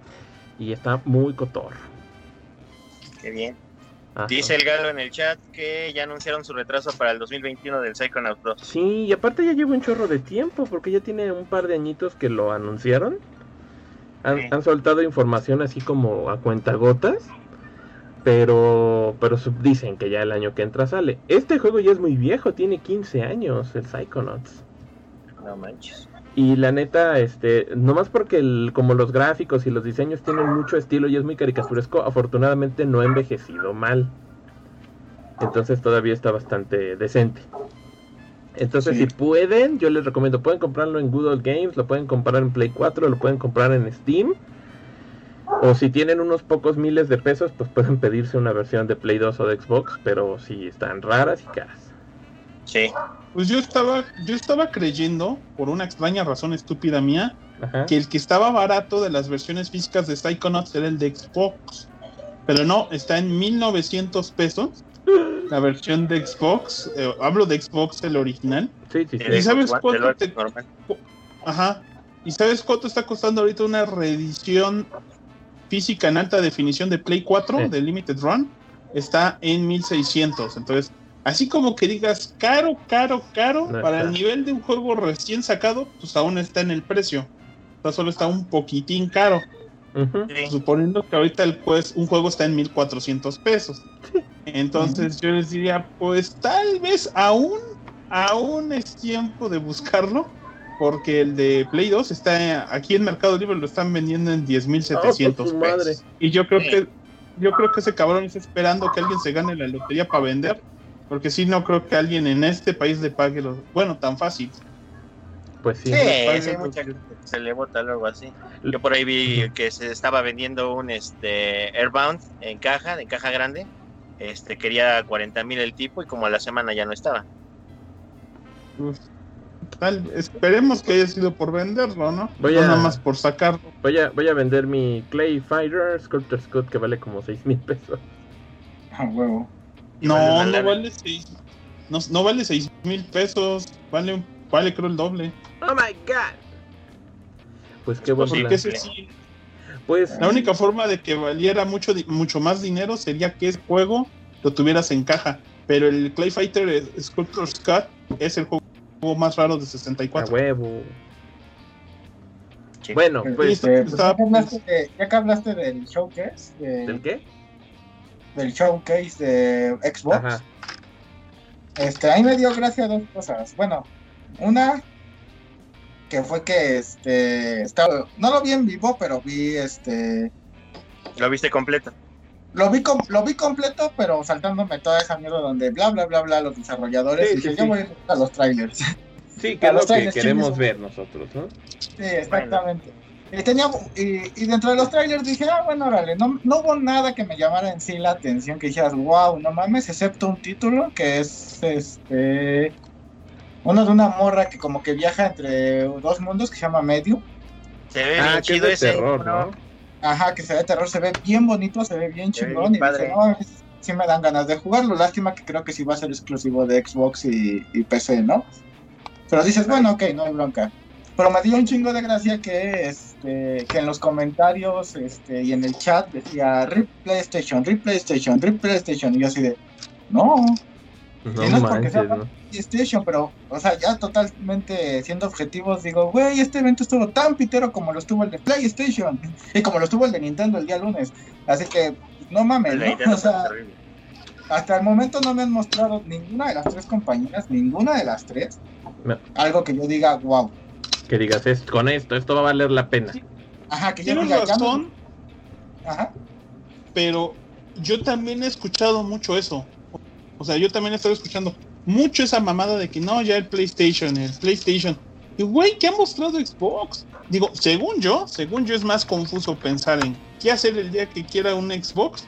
Speaker 4: Y está muy cotor.
Speaker 1: Qué bien. Dice el galo en el chat que ya anunciaron su retraso para el 2021 del Psychonauts 2.
Speaker 4: Sí, y aparte ya lleva un chorro de tiempo, porque ya tiene un par de añitos que lo anunciaron. Han, han soltado información así como a cuentagotas pero, pero dicen que ya el año que entra sale. Este juego ya es muy viejo, tiene 15 años, el Psychonauts.
Speaker 1: No manches.
Speaker 4: Y la neta, este, nomás porque el, como los gráficos y los diseños tienen mucho estilo y es muy caricaturesco, afortunadamente no ha envejecido mal. Entonces todavía está bastante decente. Entonces, si pueden, yo les recomiendo, pueden comprarlo en Google Games, lo pueden comprar en Play 4, lo pueden comprar en Steam. O si tienen unos pocos miles de pesos, pues pueden pedirse una versión de Play 2 o de Xbox, pero sí están raras y caras.
Speaker 1: Sí.
Speaker 2: Pues yo estaba, yo estaba creyendo, por una extraña razón estúpida mía, que el que estaba barato de las versiones físicas de Psychonauts era el de Xbox. Pero no, está en 1900 pesos. La versión de Xbox, eh, hablo de Xbox, el original.
Speaker 4: Sí, sí, sí.
Speaker 2: ¿Y sabes cuánto Ajá. ¿Y sabes cuánto está costando ahorita una reedición física en alta definición de Play 4 de Limited Run está en 1600. Entonces, así como que digas caro, caro, caro, para el nivel de un juego recién sacado, pues aún está en el precio. O sea, solo está un poquitín caro. Suponiendo que ahorita el pues, un juego está en 1400 pesos. Entonces yo les diría, pues tal vez aún, aún es tiempo de buscarlo porque el de Play 2 está aquí en Mercado Libre lo están vendiendo en 10.700 oh, pesos. Y yo creo que yo creo que ese cabrón está esperando que alguien se gane la lotería para vender, porque si no creo que alguien en este país le pague lo bueno tan fácil.
Speaker 4: Pues sí,
Speaker 1: se le bota algo así. Yo por ahí vi que se estaba vendiendo un este Airbound en caja, en caja grande. Este quería 40 mil el tipo y como a la semana ya no estaba
Speaker 2: esperemos que haya sido por venderlo, ¿no? Voy no nada más por sacarlo.
Speaker 4: Voy a, voy a vender mi Clay Fighter Sculptor Scott que vale como 6 mil pesos.
Speaker 3: Ah, huevo.
Speaker 2: No, no vale 6 no, no vale 6 mil pesos. Vale, vale creo el doble.
Speaker 4: Oh my god. Pues qué bueno.
Speaker 2: Pues la única forma de que valiera mucho, mucho más dinero sería que ese juego lo tuvieras en caja. Pero el Clay Fighter Sculptor Scott es el juego más raro de 64.
Speaker 4: A huevo. Bueno, pues.
Speaker 3: Pues ya, que hablaste de, ya, que hablaste del showcase. De,
Speaker 4: ¿Del qué?
Speaker 3: Del showcase de Xbox. Ajá. Este, ahí me dio gracia dos cosas. Bueno, una que fue que este estaba, no lo vi en vivo, pero vi este.
Speaker 1: ¿Lo viste completo?
Speaker 3: Lo vi, lo vi completo, pero saltándome toda esa mierda donde bla, bla, bla, bla, los desarrolladores. y dije, yo voy a los trailers.
Speaker 4: Sí, que es lo que queremos ver nosotros, ¿no?
Speaker 3: Sí, exactamente. Y, tenía, y, dentro de los trailers dije, ah, bueno, órale, no, no hubo nada que me llamara en sí la atención, que dijeras, wow, no mames, excepto un título que es este. Uno de una morra que como que viaja entre dos mundos que se llama Medio.
Speaker 1: Se ve ah, chido ese. Terror, ¿no?
Speaker 3: Ajá, que se ve terror, se ve bien bonito, se ve bien chingón. y dice, no, sí me dan ganas de jugarlo. Lástima que creo que sí va a ser exclusivo de Xbox y, PC, ¿no? Pero dices, bueno, ok, no hay bronca. Pero me dio un chingo de gracia que, este, que en los comentarios este, y en el chat decía RIP PlayStation, RIP PlayStation, RIP PlayStation. Y yo así de, No. No, no es porque sea PlayStation, pero, o sea, ya totalmente siendo objetivos, digo, güey, este evento estuvo tan pitero como lo estuvo el de PlayStation y como lo estuvo el de Nintendo el día lunes. Así que, no mames, ¿no? O sea, hasta el momento no me han mostrado ninguna de las tres compañías, ninguna de las tres, algo que yo diga, wow.
Speaker 4: Que digas, es, con esto, esto va a valer la pena.
Speaker 2: Ajá, que yo Tienes razón, Ajá. pero yo también he escuchado mucho eso. O sea, yo también estado escuchando mucho esa mamada de que no, ya el PlayStation, el PlayStation. Y güey, ¿qué ha mostrado Xbox? Digo, según yo, según yo es más confuso pensar en qué hacer el día que quiera un Xbox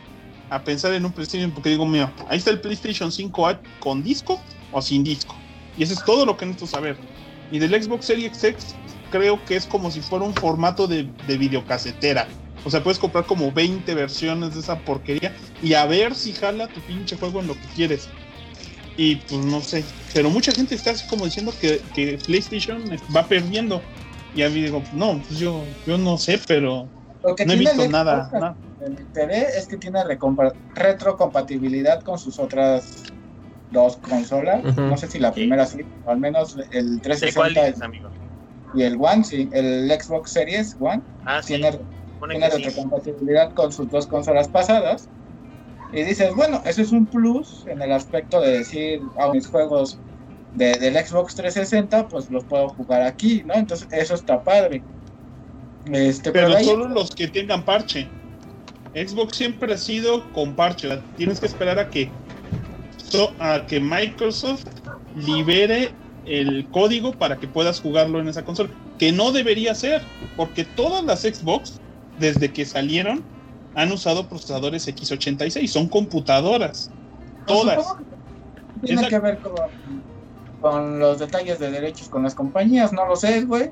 Speaker 2: a pensar en un PlayStation, porque digo, mira, ahí está el PlayStation 5 con disco o sin disco. Y eso es todo lo que necesito saber. Y del Xbox Series X creo que es como si fuera un formato de, de videocasetera. O sea, puedes comprar como 20 versiones de esa porquería y a ver si jala tu pinche juego en lo que quieres. Y pues no sé. Pero mucha gente está así como diciendo que, que PlayStation va perdiendo. Y a mí digo, no, pues yo, yo no sé, pero no he visto nada.
Speaker 3: El interés es que tiene retrocompatibilidad con sus otras dos consolas. No sé si la primera sí, o al menos el 360 y el One, sí, el Xbox Series One ah, tiene tiene retrocompatibilidad con sus dos consolas pasadas. Y dices, bueno, eso es un plus en el aspecto de decir, a mis juegos de, del Xbox 360, pues los puedo jugar aquí, ¿no? Entonces, eso está padre.
Speaker 2: Este, pero, solo los que tengan parche. Xbox siempre ha sido con parche. Tienes que esperar a que, a que Microsoft libere el código para que puedas jugarlo en esa consola. Que no debería ser, porque todas las Xbox desde que salieron, han usado procesadores x86, son computadoras. Todas.
Speaker 3: Tiene que ver con, los detalles de derechos con las compañías, no lo sé, güey.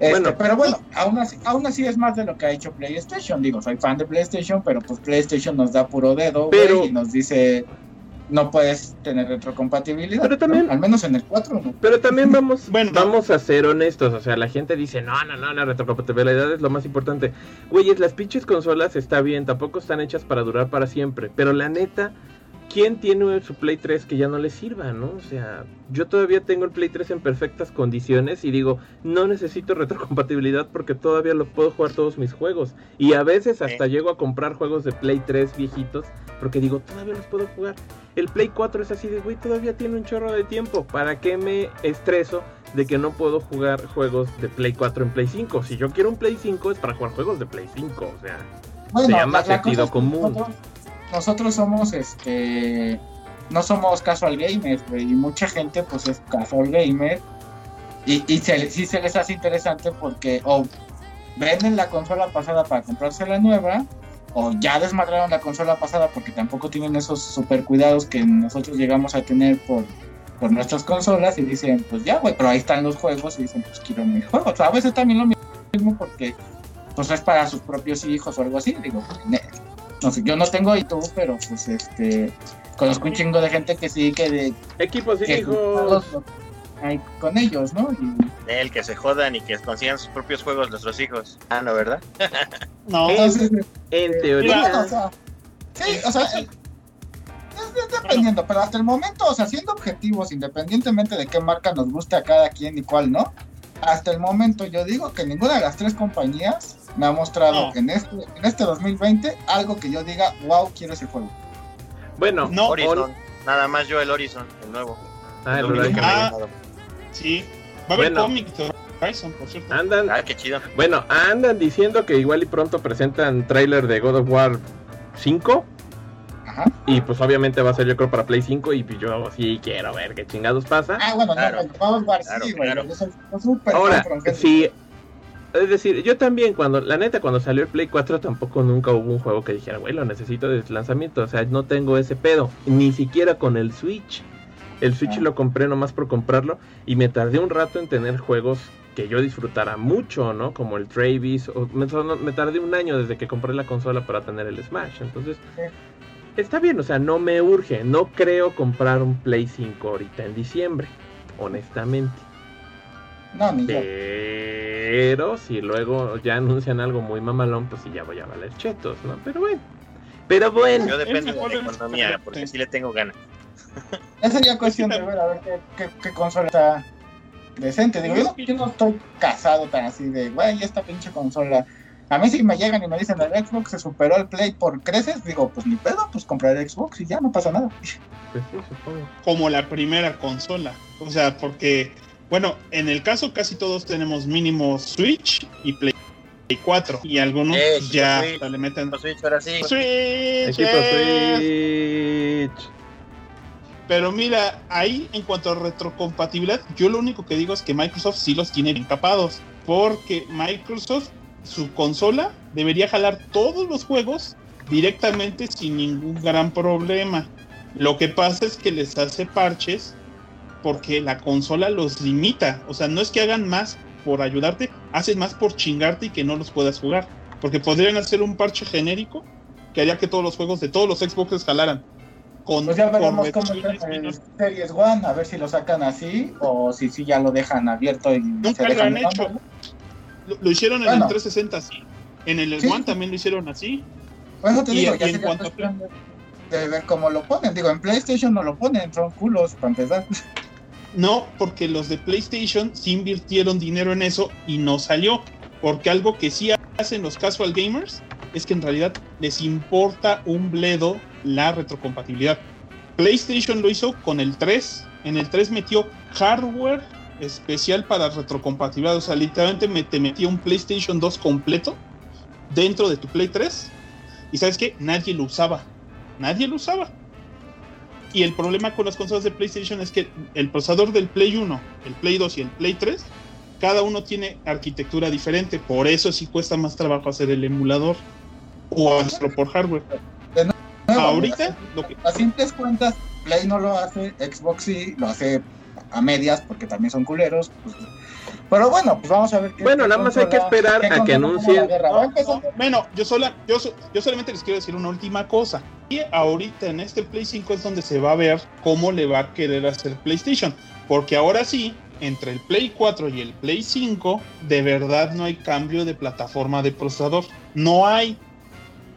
Speaker 3: Este, pero bueno, aún así, aún así es más de lo que ha hecho PlayStation. Digo, soy fan de PlayStation, pero pues PlayStation nos da puro dedo, güey, y nos dice, no puedes tener retrocompatibilidad. Pero también, al menos en el 4, ¿no?
Speaker 4: Pero también vamos, bueno, vamos a ser honestos, o sea, la gente dice, no, no, no, la retrocompatibilidad es lo más importante. Güeyes, las pinches consolas está bien, tampoco están hechas para durar para siempre, pero la neta, ¿quién tiene su Play 3 que ya no le sirva, no? O sea, yo todavía tengo el Play 3 en perfectas condiciones y digo, no necesito retrocompatibilidad porque todavía lo puedo jugar todos mis juegos. Y a veces hasta llego a comprar juegos de Play 3 viejitos porque digo, todavía los puedo jugar. El Play 4 es así de, güey, todavía tiene un chorro de tiempo. ¿Para qué me estreso de que no puedo jugar juegos de Play 4 en Play 5? Si yo quiero un Play 5 es para jugar juegos de Play 5, o sea, se llama sentido común.
Speaker 3: Nosotros, somos, este, no somos casual gamers, güey, y mucha gente pues es casual gamer. Y, y se, sí se les hace interesante porque o venden la consola pasada para comprarse la nueva o ya desmadraron la consola pasada porque tampoco tienen esos super cuidados que nosotros llegamos a tener por, por nuestras consolas y dicen, pues ya, güey, pero ahí están los juegos y dicen, pues quiero mi juego. O sea, a veces también lo mismo porque pues es para sus propios hijos o algo así, digo, no sé, yo no tengo tú pero pues este conozco un chingo de gente que sí que de
Speaker 4: equipos y hijos
Speaker 3: con ellos, ¿no?
Speaker 1: Y... El que se jodan y que consigan sus propios juegos nuestros hijos. Ah, no, ¿verdad?
Speaker 3: no,
Speaker 4: en, en teoría.
Speaker 3: sí, o sea, es, dependiendo, pero hasta el momento, o sea, siendo objetivos, independientemente de qué marca nos guste a cada quien y cuál no, hasta el momento yo digo que ninguna de las tres compañías me ha mostrado en, este, en este 2020 algo que yo diga, wow, quiero ese juego.
Speaker 4: Bueno, no,
Speaker 1: Horizon. Nada más yo el Horizon, el nuevo.
Speaker 2: Ah, el ah, Sí, va a haber bueno. cómics de Horizon, por cierto.
Speaker 4: Andan,
Speaker 1: ah, qué chido.
Speaker 4: Bueno, andan diciendo que igual y pronto presentan trailer de God of War 5. Ajá. Y pues obviamente va a ser yo creo para Play 5 y yo sí quiero ver qué chingados pasa.
Speaker 3: Ah, bueno, claro. no, God of War sí, güey.
Speaker 4: Ahora, sí, es decir, yo también cuando, la neta, cuando salió el Play 4 tampoco nunca hubo un juego que dijera, güey, lo necesito de lanzamiento. O sea, no tengo ese pedo. Ni siquiera con el Switch. El Switch lo compré nomás por comprarlo y me tardé un rato en tener juegos que yo disfrutara mucho, ¿no? Como el Travis, o me, tardé un año desde que compré la consola para tener el Smash. Entonces, está bien, o sea, no me urge. No creo comprar un Play 5 ahorita en diciembre, honestamente.
Speaker 3: No, ni
Speaker 4: Pero si luego ya anuncian algo muy mamalón, pues sí ya voy a valer chetos, ¿no? Pero bueno. Pero bueno.
Speaker 1: Yo dependo de la economía, porque sí le tengo ganas.
Speaker 3: Esa sería cuestión de ver a ver qué, qué, consola está decente. Digo, yo no, estoy casado tan así de, güey, esta pinche consola. A mí si me llegan y me dicen el Xbox se superó el Play por creces, digo, pues ni pedo, pues compraré Xbox y ya no pasa nada. Pues
Speaker 2: Como la primera consola. O sea, porque, bueno, en el caso casi todos tenemos mínimo Switch y Play 4 y algunos eh, ya le meten
Speaker 1: Switch ahora sí.
Speaker 2: Switch. Switch. Pero mira, ahí en cuanto a retrocompatibilidad, yo lo único que digo es que Microsoft sí los tiene bien capados. Porque Microsoft, su consola, debería jalar todos los juegos directamente sin ningún gran problema. Lo que pasa es que les hace parches porque la consola los limita. O sea, no es que hagan más por ayudarte, hacen más por chingarte y que no los puedas jugar. Porque podrían hacer un parche genérico que haría que todos los juegos de todos los Xboxes jalaran
Speaker 3: pues ya veremos cómo en Series One, a ver si lo sacan así o si ya lo dejan abierto y
Speaker 2: Nunca lo han hecho. Lo, hicieron en el 360 así. En el One también lo hicieron así.
Speaker 3: Bueno, te digo, ya en cuanto de, ver cómo lo ponen. Digo, en PlayStation no lo ponen, son culos para empezar.
Speaker 2: No, porque los de PlayStation sí invirtieron dinero en eso y no salió. Porque algo que sí hacen los casual gamers es que en realidad les importa un bledo la retrocompatibilidad. PlayStation lo hizo con el 3. En el 3 metió hardware especial para retrocompatibilidad. O sea, literalmente me, te metía un PlayStation 2 completo dentro de tu Play 3. Y sabes qué? Nadie lo usaba. Nadie lo usaba. Y el problema con las consolas de PlayStation es que el procesador del Play 1, el Play 2 y el Play 3, cada uno tiene arquitectura diferente. Por eso sí cuesta más trabajo hacer el emulador o hacerlo por hardware. Ahorita,
Speaker 3: a simples cuentas, Play no lo hace, Xbox sí, lo hace a medias porque también son culeros. Pues, pero bueno, pues vamos a ver
Speaker 4: qué. Bueno, nada más hay que esperar a que anuncien.
Speaker 2: bueno, yo, sola, yo, yo solamente les quiero decir una última cosa. Y ahorita en este Play 5 es donde se va a ver cómo le va a querer hacer PlayStation. Porque ahora sí, entre el Play 4 y el Play 5, de verdad no hay cambio de plataforma de procesador. No hay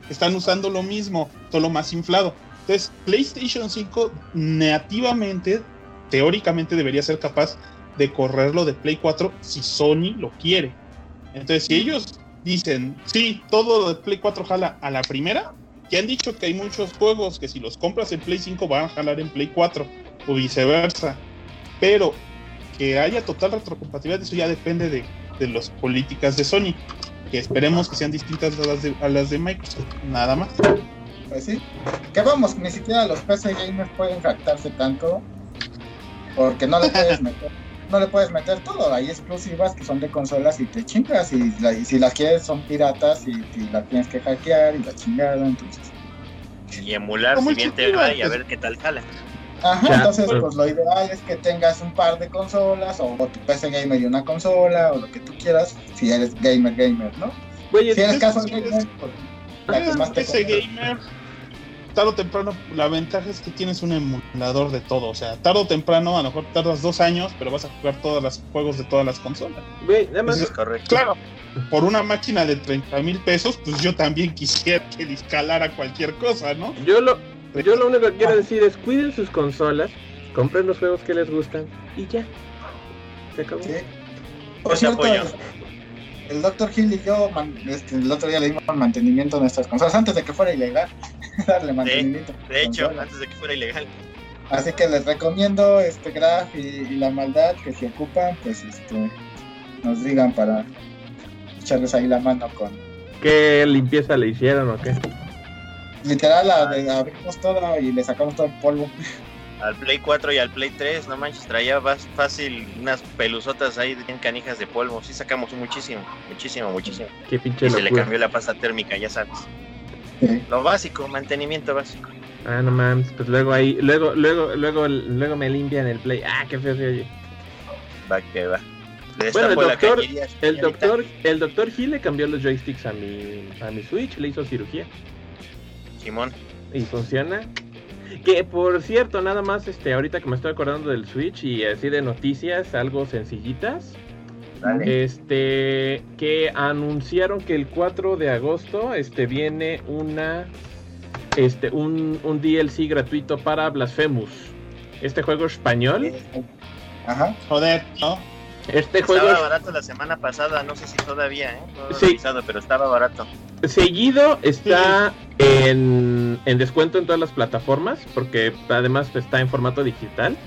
Speaker 2: están usando lo mismo, solo más inflado. Entonces, PlayStation 5 nativamente, teóricamente debería ser capaz de correrlo de Play 4 si Sony lo quiere. Entonces, si ellos dicen, sí, todo lo de Play 4 jala a la primera, que han dicho que hay muchos juegos que si los compras en Play 5 van a jalar en Play 4 o viceversa, pero que haya total retrocompatibilidad, eso ya depende de, de las políticas de Sony que esperemos que sean distintas a las de, a las de Microsoft, nada más.
Speaker 3: Pues sí, que vamos, ni siquiera los PC gamers pueden jactarse tanto porque no le puedes meter no le puedes meter todo, hay exclusivas que son de consolas y te chingas y, si las quieres son piratas y, y la tienes que hackear y la chingada, entonces.
Speaker 1: Y emular si bien te va y a ver qué tal jala.
Speaker 3: Ajá, entonces pues lo ideal es que tengas un par de consolas o, tu PC gamer y una consola o lo que tú quieras si eres gamer gamer, ¿no? si eres caso gamer, pues
Speaker 2: la que más te PC gamer tarde o temprano, la ventaja es que tienes un emulador de todo. O sea, tarde o temprano, a lo mejor tardas dos años, pero vas a jugar todos los juegos de todas las consolas.
Speaker 4: Güey, nada es correcto.
Speaker 2: Claro, por una máquina de 30 mil pesos, pues yo también quisiera que discalara cualquier cosa, ¿no?
Speaker 4: Yo lo, yo lo único que quiero decir es cuiden sus consolas, compren los juegos que les gustan y ya. Se acabó.
Speaker 3: Por cierto, el Dr. Hill y yo este, el otro día le dimos mantenimiento a nuestras consolas antes de que fuera ilegal. darle mantenimiento.
Speaker 1: de hecho, antes de que fuera ilegal.
Speaker 3: Así que les recomiendo este Graph y, la maldad que si ocupan, pues este nos digan para echarles ahí la mano con.
Speaker 4: ¿Qué limpieza le hicieron o qué?
Speaker 3: Literal, la, abrimos todo y le sacamos todo el polvo.
Speaker 1: Al Play 4 y al Play 3, no manches, traía fácil unas pelusotas ahí en canijas de polvo. Sí sacamos muchísimo, muchísimo, muchísimo.
Speaker 4: Qué pinche
Speaker 1: y se le cambió la pasta térmica, ya sabes. Lo básico, mantenimiento básico.
Speaker 4: Ah, no mames, pues luego ahí, luego, luego, luego, luego me limpian el play. Ah, qué feo se oye.
Speaker 1: Va que va.
Speaker 4: Bueno, el doctor, el doctor, el doctor Gil le cambió los joysticks a mi, a mi Switch, le hizo cirugía.
Speaker 1: Simón.
Speaker 4: Y funciona. Que por cierto, nada más, este, ahorita que me estoy acordando del Switch y así de noticias, algo sencillitas. Este, que anunciaron que el 4 de agosto este, viene una este, un, un DLC gratuito para Blasphemous. Este juego español.
Speaker 3: Ajá.
Speaker 2: Joder, ¿no?
Speaker 4: Este
Speaker 1: estaba
Speaker 4: juego
Speaker 1: barato la semana pasada, no sé si todavía, ¿eh? He
Speaker 4: Sí.
Speaker 1: revisado, pero estaba barato.
Speaker 4: seguido está en, en descuento en todas las plataformas, porque además está en formato digital.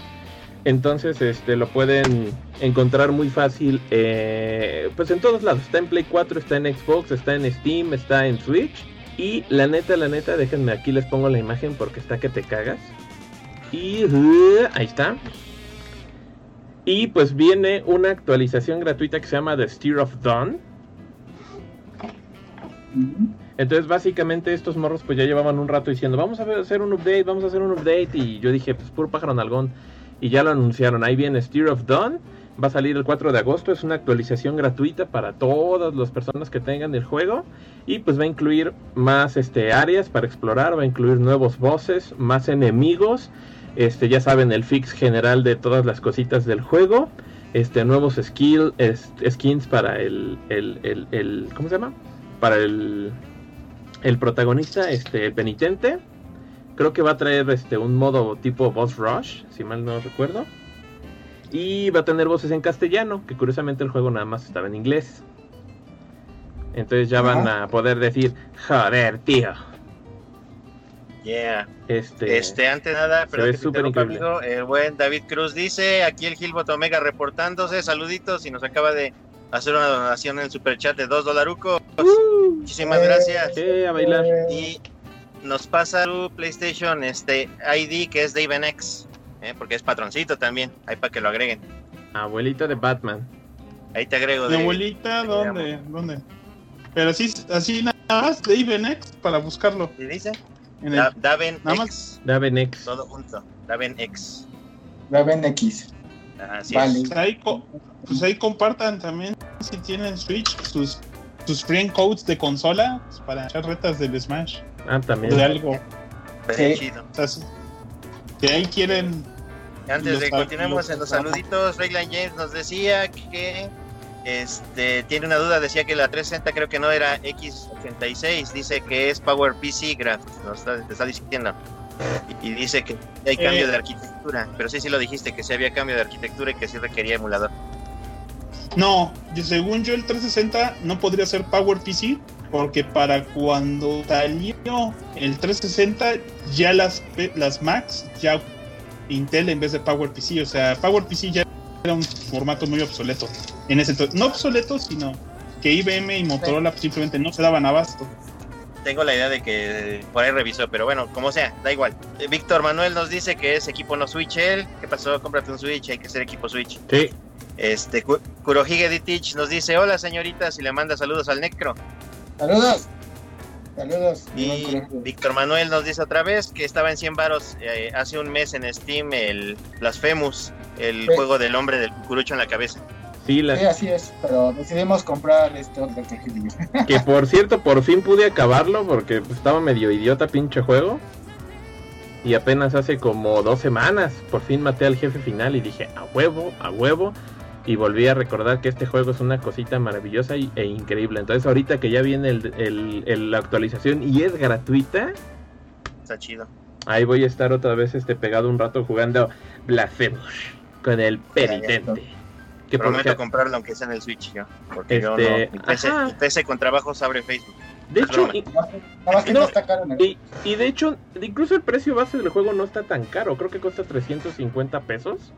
Speaker 4: Entonces este lo pueden encontrar muy fácil eh, pues en todos lados. Está en Play 4, está en Xbox, está en Steam, está en Switch. Y la neta, la neta, déjenme aquí les pongo la imagen porque está que te cagas. Y uh, ahí está. Y pues viene una actualización gratuita que se llama The Steer of Dawn. Entonces, básicamente, estos morros pues ya llevaban un rato diciendo, vamos a hacer un update, vamos a hacer un update. Y yo dije, pues puro pájaro nalgón. Y ya lo anunciaron. Ahí viene Steer of Dawn. Va a salir el 4 de agosto. Es una actualización gratuita para todas las personas que tengan el juego. Y pues va a incluir más este, áreas para explorar. Va a incluir nuevos bosses, más enemigos. Este, ya saben, el fix general de todas las cositas del juego. Este, nuevos skill, es- skins para el, el, el, el- ¿Cómo se llama? Para el el protagonista, este, el penitente, creo que va a traer este un modo tipo boss rush, si mal no recuerdo. Y va a tener voces en castellano, que curiosamente el juego nada más estaba en inglés. Entonces ya van a poder decir, joder, tío.
Speaker 1: Yeah.
Speaker 4: Este,
Speaker 1: Este, antes nada, que te
Speaker 4: súper
Speaker 1: amigo, el buen David Cruz dice, aquí el Gilbot Omega reportándose, saluditos, y nos acaba de hacer una donación en el superchat de dos dolarucos. Muchísimas gracias.
Speaker 4: eh, a bailar.
Speaker 1: Y nos pasa su PlayStation este ID que es Dave X, ¿eh? porque es patroncito también, ahí para que lo agreguen.
Speaker 4: Abuelita de Batman.
Speaker 1: Ahí te agrego.
Speaker 2: ¿De
Speaker 1: David.
Speaker 2: abuelita? ¿Dónde? ¿Dónde? Pero así, así nada más, Dave Next para buscarlo.
Speaker 1: ¿Y dice?
Speaker 2: En el-
Speaker 1: Da- Daven
Speaker 2: nada
Speaker 1: X,
Speaker 4: Daven X.
Speaker 1: todo junto. Daven X.
Speaker 3: La ven X.
Speaker 1: Así
Speaker 3: Vale.
Speaker 1: es.
Speaker 2: pues, ahí, pues ahí compartan también si tienen Switch sus, sus friend codes de consola pues, para echar retas del Smash.
Speaker 4: Ah,
Speaker 2: De
Speaker 4: también.
Speaker 2: algo.
Speaker 1: Very
Speaker 3: Sí.
Speaker 1: chido.
Speaker 2: O sea, si, si ahí quieren
Speaker 1: Antes de continuemos en los saluditos, Raylan James nos decía que este tiene una duda, decía que la 360 creo que no era X86, dice que es Power PC Graph, nos está, te está diciendo. Y, y dice que hay cambio
Speaker 2: Eh.
Speaker 1: de arquitectura, pero sí, sí lo dijiste, que sí había cambio de arquitectura y que sí requería emulador.
Speaker 2: No, según yo el 360 no podría ser Power PC porque para cuando salió el 360 ya las las Macs ya Intel en vez de Power PC, o sea, Power PC ya era un formato muy obsoleto en ese entonces, no obsoleto, sino que IBM y Motorola simplemente no se daban abasto.
Speaker 1: Tengo la idea de que por ahí revisó, pero bueno, como sea, da igual. Eh, Víctor Manuel nos dice que es equipo no Switch él. ¿Qué pasó? Cómprate un Switch, hay que ser equipo Switch.
Speaker 4: Sí.
Speaker 1: Este, Ku- Kurohige Ditich nos dice, hola señoritas, y le manda saludos al Necro.
Speaker 3: Saludos. Saludos.
Speaker 1: Y Víctor Manuel nos dice otra vez que estaba en 100 varos eh, hace un mes en Steam el Blasphemous, el
Speaker 3: Sí.
Speaker 1: juego del hombre del cucurucho en la cabeza.
Speaker 4: Sí, la-
Speaker 3: Sí, así es, pero decidimos comprar este otro que
Speaker 4: por cierto, por fin pude acabarlo porque estaba medio idiota pinche juego. Y apenas hace como dos semanas por fin maté al jefe final y dije a huevo, a huevo. Y volví a recordar que este juego es una cosita maravillosa y- e increíble. Entonces ahorita que ya viene el, el- el- la actualización y es gratuita,
Speaker 1: Está chido.
Speaker 4: ahí voy a estar otra vez este pegado un rato jugando Blasphemous con el penitente. Que
Speaker 1: Prometo comprarlo aunque sea en el Switch yo. Porque yo
Speaker 4: Este,
Speaker 1: no. Mi PC,
Speaker 4: ajá.
Speaker 1: mi PC con trabajos abre Facebook.
Speaker 4: de hecho,
Speaker 1: broma.
Speaker 4: y-
Speaker 3: Nada más que
Speaker 4: No,
Speaker 3: no está caro en el
Speaker 4: Y, y de hecho, incluso el precio base del juego no está tan caro. Creo que cuesta 350 pesos.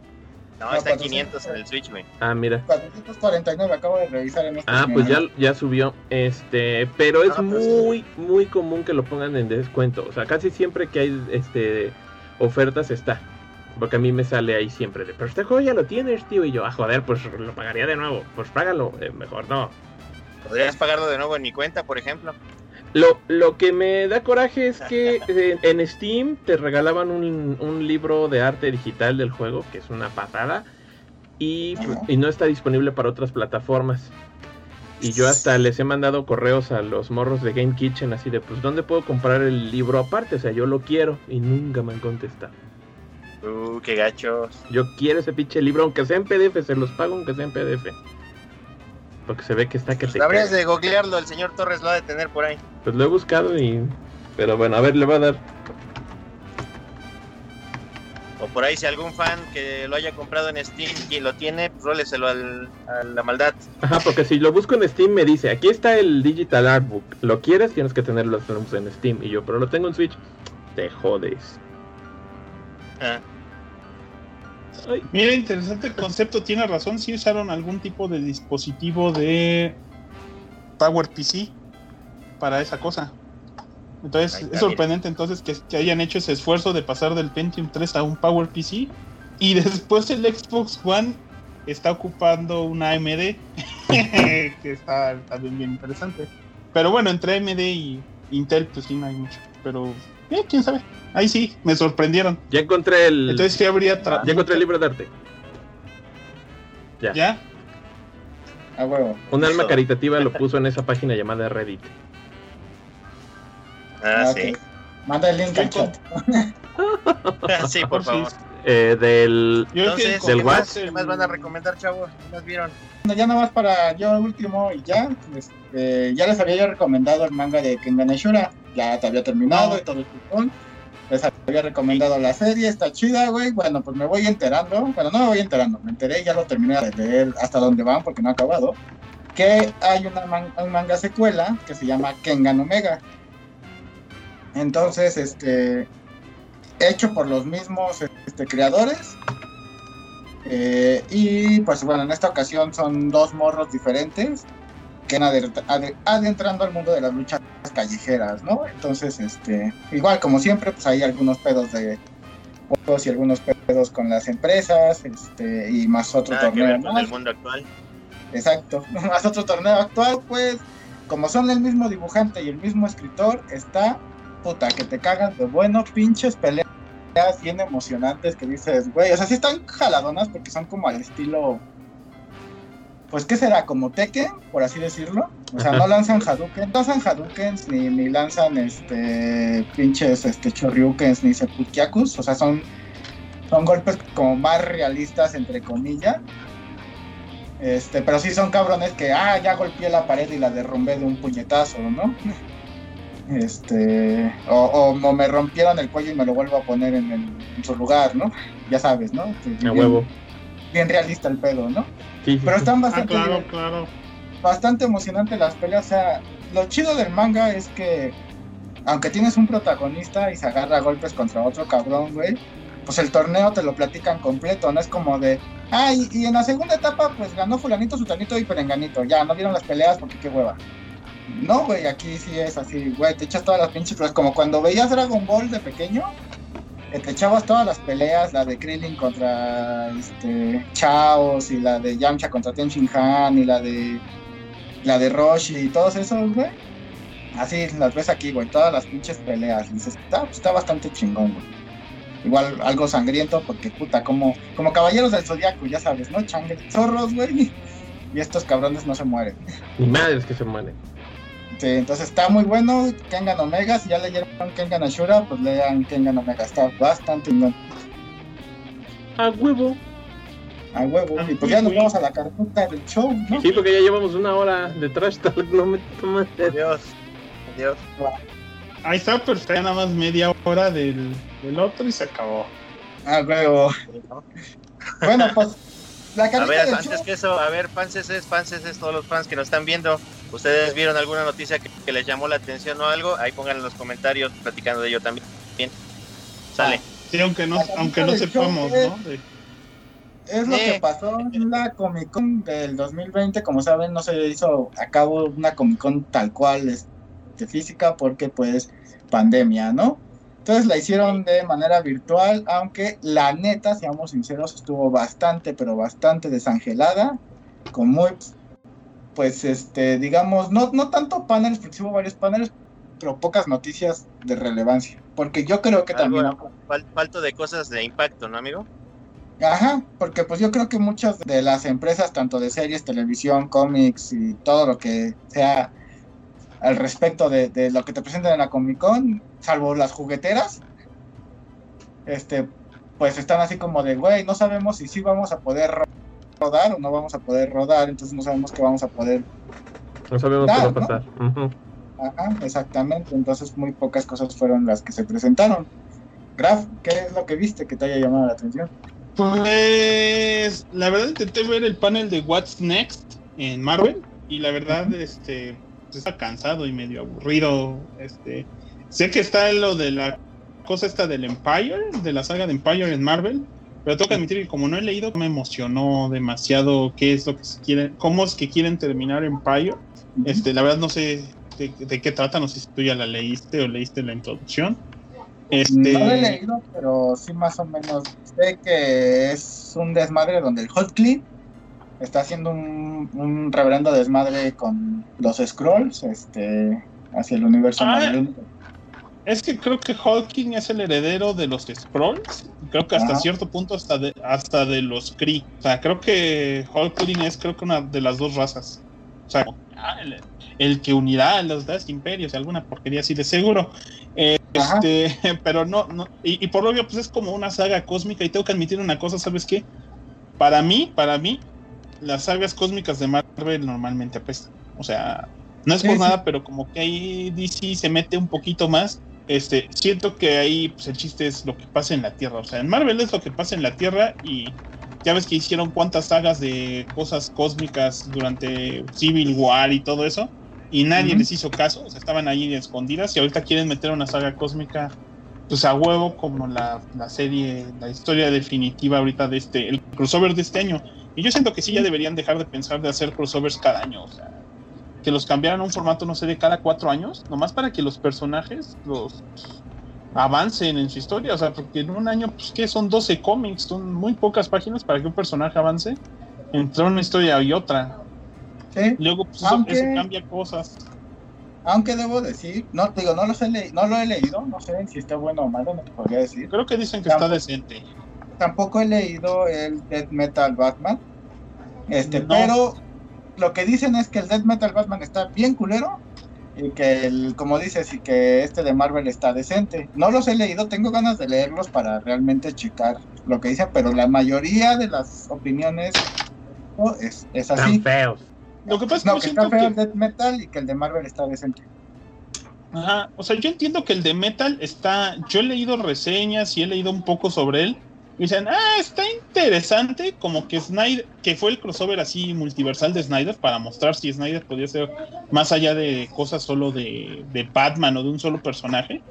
Speaker 1: No, está en
Speaker 3: 400.
Speaker 1: 500 en el Switch, güey.
Speaker 4: Ah, mira.
Speaker 3: 449, acabo de revisar en este
Speaker 4: Ah, pues ya, ya subió. Este, pero es
Speaker 1: Ah, pues
Speaker 4: muy, muy común que lo pongan en descuento. O sea, casi siempre que hay este ofertas está. Porque a mí me sale ahí siempre de, pero este juego ya lo tienes, tío. Y yo, ah, joder, pues lo pagaría de nuevo. Pues págalo. Eh, mejor no.
Speaker 1: ¿Podrías pagarlo de nuevo en mi cuenta, por ejemplo?
Speaker 4: Lo, lo que me da coraje es que eh, en Steam te regalaban un, un libro de arte digital del juego, que es una patada, y, y no está disponible para otras plataformas. Y yo hasta les he mandado correos a los morros de Game Kitchen así de, pues, ¿dónde puedo comprar el libro aparte? O sea, yo lo quiero y nunca me han contestado.
Speaker 1: Uh, qué gachos.
Speaker 4: Yo quiero ese pinche libro, aunque sea en PDF, se los pago aunque sea en PDF. Porque se ve que está que te
Speaker 1: Habrías de googlearlo, el señor Torres lo ha de tener por ahí.
Speaker 4: Pues lo he buscado y Pero bueno, a ver, le va a dar.
Speaker 1: O por ahí, si algún fan que lo haya comprado en Steam y lo tiene, pues róleselo al, a la maldad.
Speaker 4: Ajá, porque si lo busco en Steam me dice, aquí está el Digital Artbook. ¿Lo quieres? Tienes que tenerlo en Steam. Y yo, pero lo tengo en Switch. Te jodes.
Speaker 2: Ah. Mira, interesante el concepto, tiene razón, si usaron algún tipo de dispositivo de PowerPC para esa cosa. Entonces es sorprendente entonces que, hayan hecho ese esfuerzo de pasar del Pentium 3 a un PowerPC y después el Xbox One está ocupando una AMD que está también bien interesante. Pero bueno, entre AMD y Intel pues sí no hay mucho, pero eh, quién sabe. Ahí sí, me sorprendieron.
Speaker 4: Ya encontré el.
Speaker 2: Entonces sí habría.
Speaker 4: ya encontré el libro de arte.
Speaker 2: Ya. ¿Ya?
Speaker 3: Ah, huevo.
Speaker 4: Un alma caritativa lo puso en esa página llamada Reddit.
Speaker 1: Ah, ah sí.
Speaker 3: Manda el link al chat.
Speaker 1: sí, por favor.
Speaker 4: Eh, del
Speaker 1: Entonces, del ¿qué más, van a recomendar, chavos? ¿Qué más vieron?
Speaker 3: Ya nada más para yo último y ya. Este, ya les había yo recomendado el manga de Kengan Ashura. Ya te había terminado y todo el picón les había recomendado la serie, está chida, güey. Bueno, pues me voy enterando. Bueno, no me voy enterando, me enteré, ya lo terminé de leer hasta donde van porque no ha acabado. Que hay una un manga secuela que se llama Kengan Omega. Entonces, este. Hecho por los mismos este, creadores. Eh, y pues bueno, en esta ocasión son dos morros diferentes que adentrando al mundo de las luchas callejeras, ¿no? Entonces, este, igual como siempre, pues hay algunos pedos de juegos y algunos pedos con las empresas, este, y más otro torneo
Speaker 1: más. el mundo actual.
Speaker 3: Exacto, más otro torneo actual, pues, como son el mismo dibujante y el mismo escritor, está puta que te cagas de bueno, pinches peleas bien emocionantes que dices, güey, o sea, sí están jaladonas porque son como al estilo pues, ¿qué será? Como Tekken, por así decirlo. O sea, no lanzan Hadouken, no lanzan Hadoukens, ni, ni lanzan este pinches este Choryukens, ni Sepulkiakus. O sea, son, son golpes como más realistas, entre comillas. Este, pero sí son cabrones que, ah, ya golpeé la pared y la derrumbé de un puñetazo, ¿no? Este, o, me rompieron el cuello y me lo vuelvo a poner en, su lugar, ¿no? Ya sabes, ¿no?
Speaker 4: A huevo.
Speaker 3: Bien realista el pedo, ¿no? Pero están bastante.
Speaker 2: Ah, claro, claro.
Speaker 3: Bastante emocionante las peleas. O sea, lo chido del manga es que, aunque tienes un protagonista y se agarra golpes contra otro cabrón, güey, pues el torneo te lo platican completo. No es como de, ah, y, en la segunda etapa, pues ganó Fulanito, Sutanito y Perenganito. Ya, no vieron las peleas porque qué hueva. No, güey, aquí sí es así, güey, te echas todas las pinches peleas. Como cuando veías Dragon Ball de pequeño, te echabas todas las peleas, la de Krillin contra este Chaos y la de Yamcha contra Ten Han y la de la de Roshi y todos esos, güey. Así las ves aquí, güey, todas las pinches peleas. dices, está, está bastante chingón, güey. Igual algo sangriento porque puta, como, como caballeros del zodiaco, ya sabes, ¿no? Changue, zorros, güey. Y estos cabrones no se mueren.
Speaker 4: Ni madres que se mueren.
Speaker 3: Sí, entonces está muy bueno Kengan Omega. Si ya leyeron Kengan Ashura, pues lean Kengan Omega. Está bastante bien.
Speaker 4: A huevo.
Speaker 3: A huevo. y pues ya nos vamos a la carpeta del show, ¿no?
Speaker 4: Sí, porque ya llevamos una hora de trash talk. No me
Speaker 1: tomas. Adiós. Adiós.
Speaker 2: Ahí está, pero está nada más media hora del, del otro y se acabó.
Speaker 3: A huevo. bueno, pues.
Speaker 1: La a ver, antes que eso, a ver, fanses es, fanses es, todos los fans que nos están viendo. ¿Ustedes vieron alguna noticia que, les llamó la atención o algo? Ahí pongan en los comentarios platicando de ello también. Bien. Sale.
Speaker 2: Sí, aunque no, aunque no sepamos, ¿no?
Speaker 3: Es lo que pasó en la Comic Con del 2020. Como saben, no se hizo a cabo una Comic Con tal cual de física porque pues pandemia, ¿no? Entonces la hicieron de manera virtual, aunque la neta, seamos sinceros, estuvo bastante, pero bastante desangelada, con muy pues, este, digamos, no, no tanto paneles, porque hubo varios paneles, pero pocas noticias de relevancia. Porque yo creo que también...
Speaker 1: falta de cosas de impacto, ¿no, amigo?
Speaker 3: Ajá, porque pues yo creo que muchas de las empresas, tanto de series, televisión, cómics y todo lo que sea al respecto de, de lo que te presentan en la Comic Con, salvo las jugueteras, este, pues están así como de, güey, no sabemos si sí vamos a poder rodar o no vamos a poder rodar, entonces no sabemos qué vamos a poder.
Speaker 4: No sabemos qué va a pasar.
Speaker 3: Ajá, exactamente. Entonces muy pocas cosas fueron las que se presentaron. Graf, ¿qué es lo que viste que te haya llamado la atención?
Speaker 2: Pues la verdad intenté ver el panel de What's Next en Marvel y la verdad este pues, está cansado y medio aburrido. Este sé que está lo de la cosa esta del Empire, de la saga de Empire en Marvel, pero tengo que admitir que como no he leído me emocionó demasiado qué es lo que quieren, cómo es que quieren terminar Empire. Este, la verdad no sé de, de qué trata, no sé si tú ya la leíste o leíste la introducción.
Speaker 3: Este... No lo he leído, pero sí más o menos sé que es un desmadre donde el Hot Clean está haciendo un, un reverendo desmadre con los Scrolls este, hacia el universo ah,
Speaker 2: Es que creo que Hawking es el heredero de los Scrolls. Creo que hasta cierto punto hasta de, hasta de los Kree. O sea, creo que Hulkling es creo que una de las dos razas. O sea, el, que unirá a los dos imperios, alguna porquería así de seguro. Este, pero no, no y, por lo obvio, pues es como una saga cósmica y tengo que admitir una cosa, ¿sabes qué? Para mí, para mí, las sagas cósmicas de Marvel normalmente apestan. O sea, no es por nada, pero como que ahí DC se mete un poquito más. Este, siento que ahí pues, el chiste es lo que pasa en la Tierra. O sea, en Marvel es lo que pasa en la Tierra y ya ves que hicieron cuántas sagas de cosas cósmicas durante Civil War y todo eso y nadie les hizo caso, o sea, estaban ahí escondidas y ahorita quieren meter una saga cósmica pues a huevo como la, serie, la historia definitiva ahorita de este, el crossover de este año. Y yo siento que sí ya deberían dejar de pensar de hacer crossovers cada año, o sea, que los cambiaran a un formato, no sé, de cada cuatro años, nomás para que los personajes los avancen en su historia, o sea, porque en un año, pues que son 12 cómics, son muy pocas páginas para que un personaje avance entre una historia y otra. Luego, pues, aunque, cambia cosas.
Speaker 3: Aunque debo decir, no digo, no, he no lo he leído, no sé si está bueno o malo, no te podría decir.
Speaker 2: Creo que dicen que está decente.
Speaker 3: Tampoco he leído el Death Metal Batman. Este, pero lo que dicen es que el Death Metal Batman está bien culero y que el, como dices, y que este de Marvel está decente. No los he leído, tengo ganas de leerlos para realmente checar lo que dicen, pero la mayoría de las opiniones es, es así.
Speaker 4: Están feos.
Speaker 3: Lo que pasa es que, no, que está feo el Death Metal y que el de Marvel está decente.
Speaker 2: Ajá, o sea, yo entiendo que el de Metal está. Yo he leído reseñas y he leído un poco sobre él. Y dicen, ah, está interesante, como que Snyder, que fue el crossover así multiversal de Snyder para mostrar si Snyder podía ser más allá de cosas solo de, de Batman o de un solo personaje.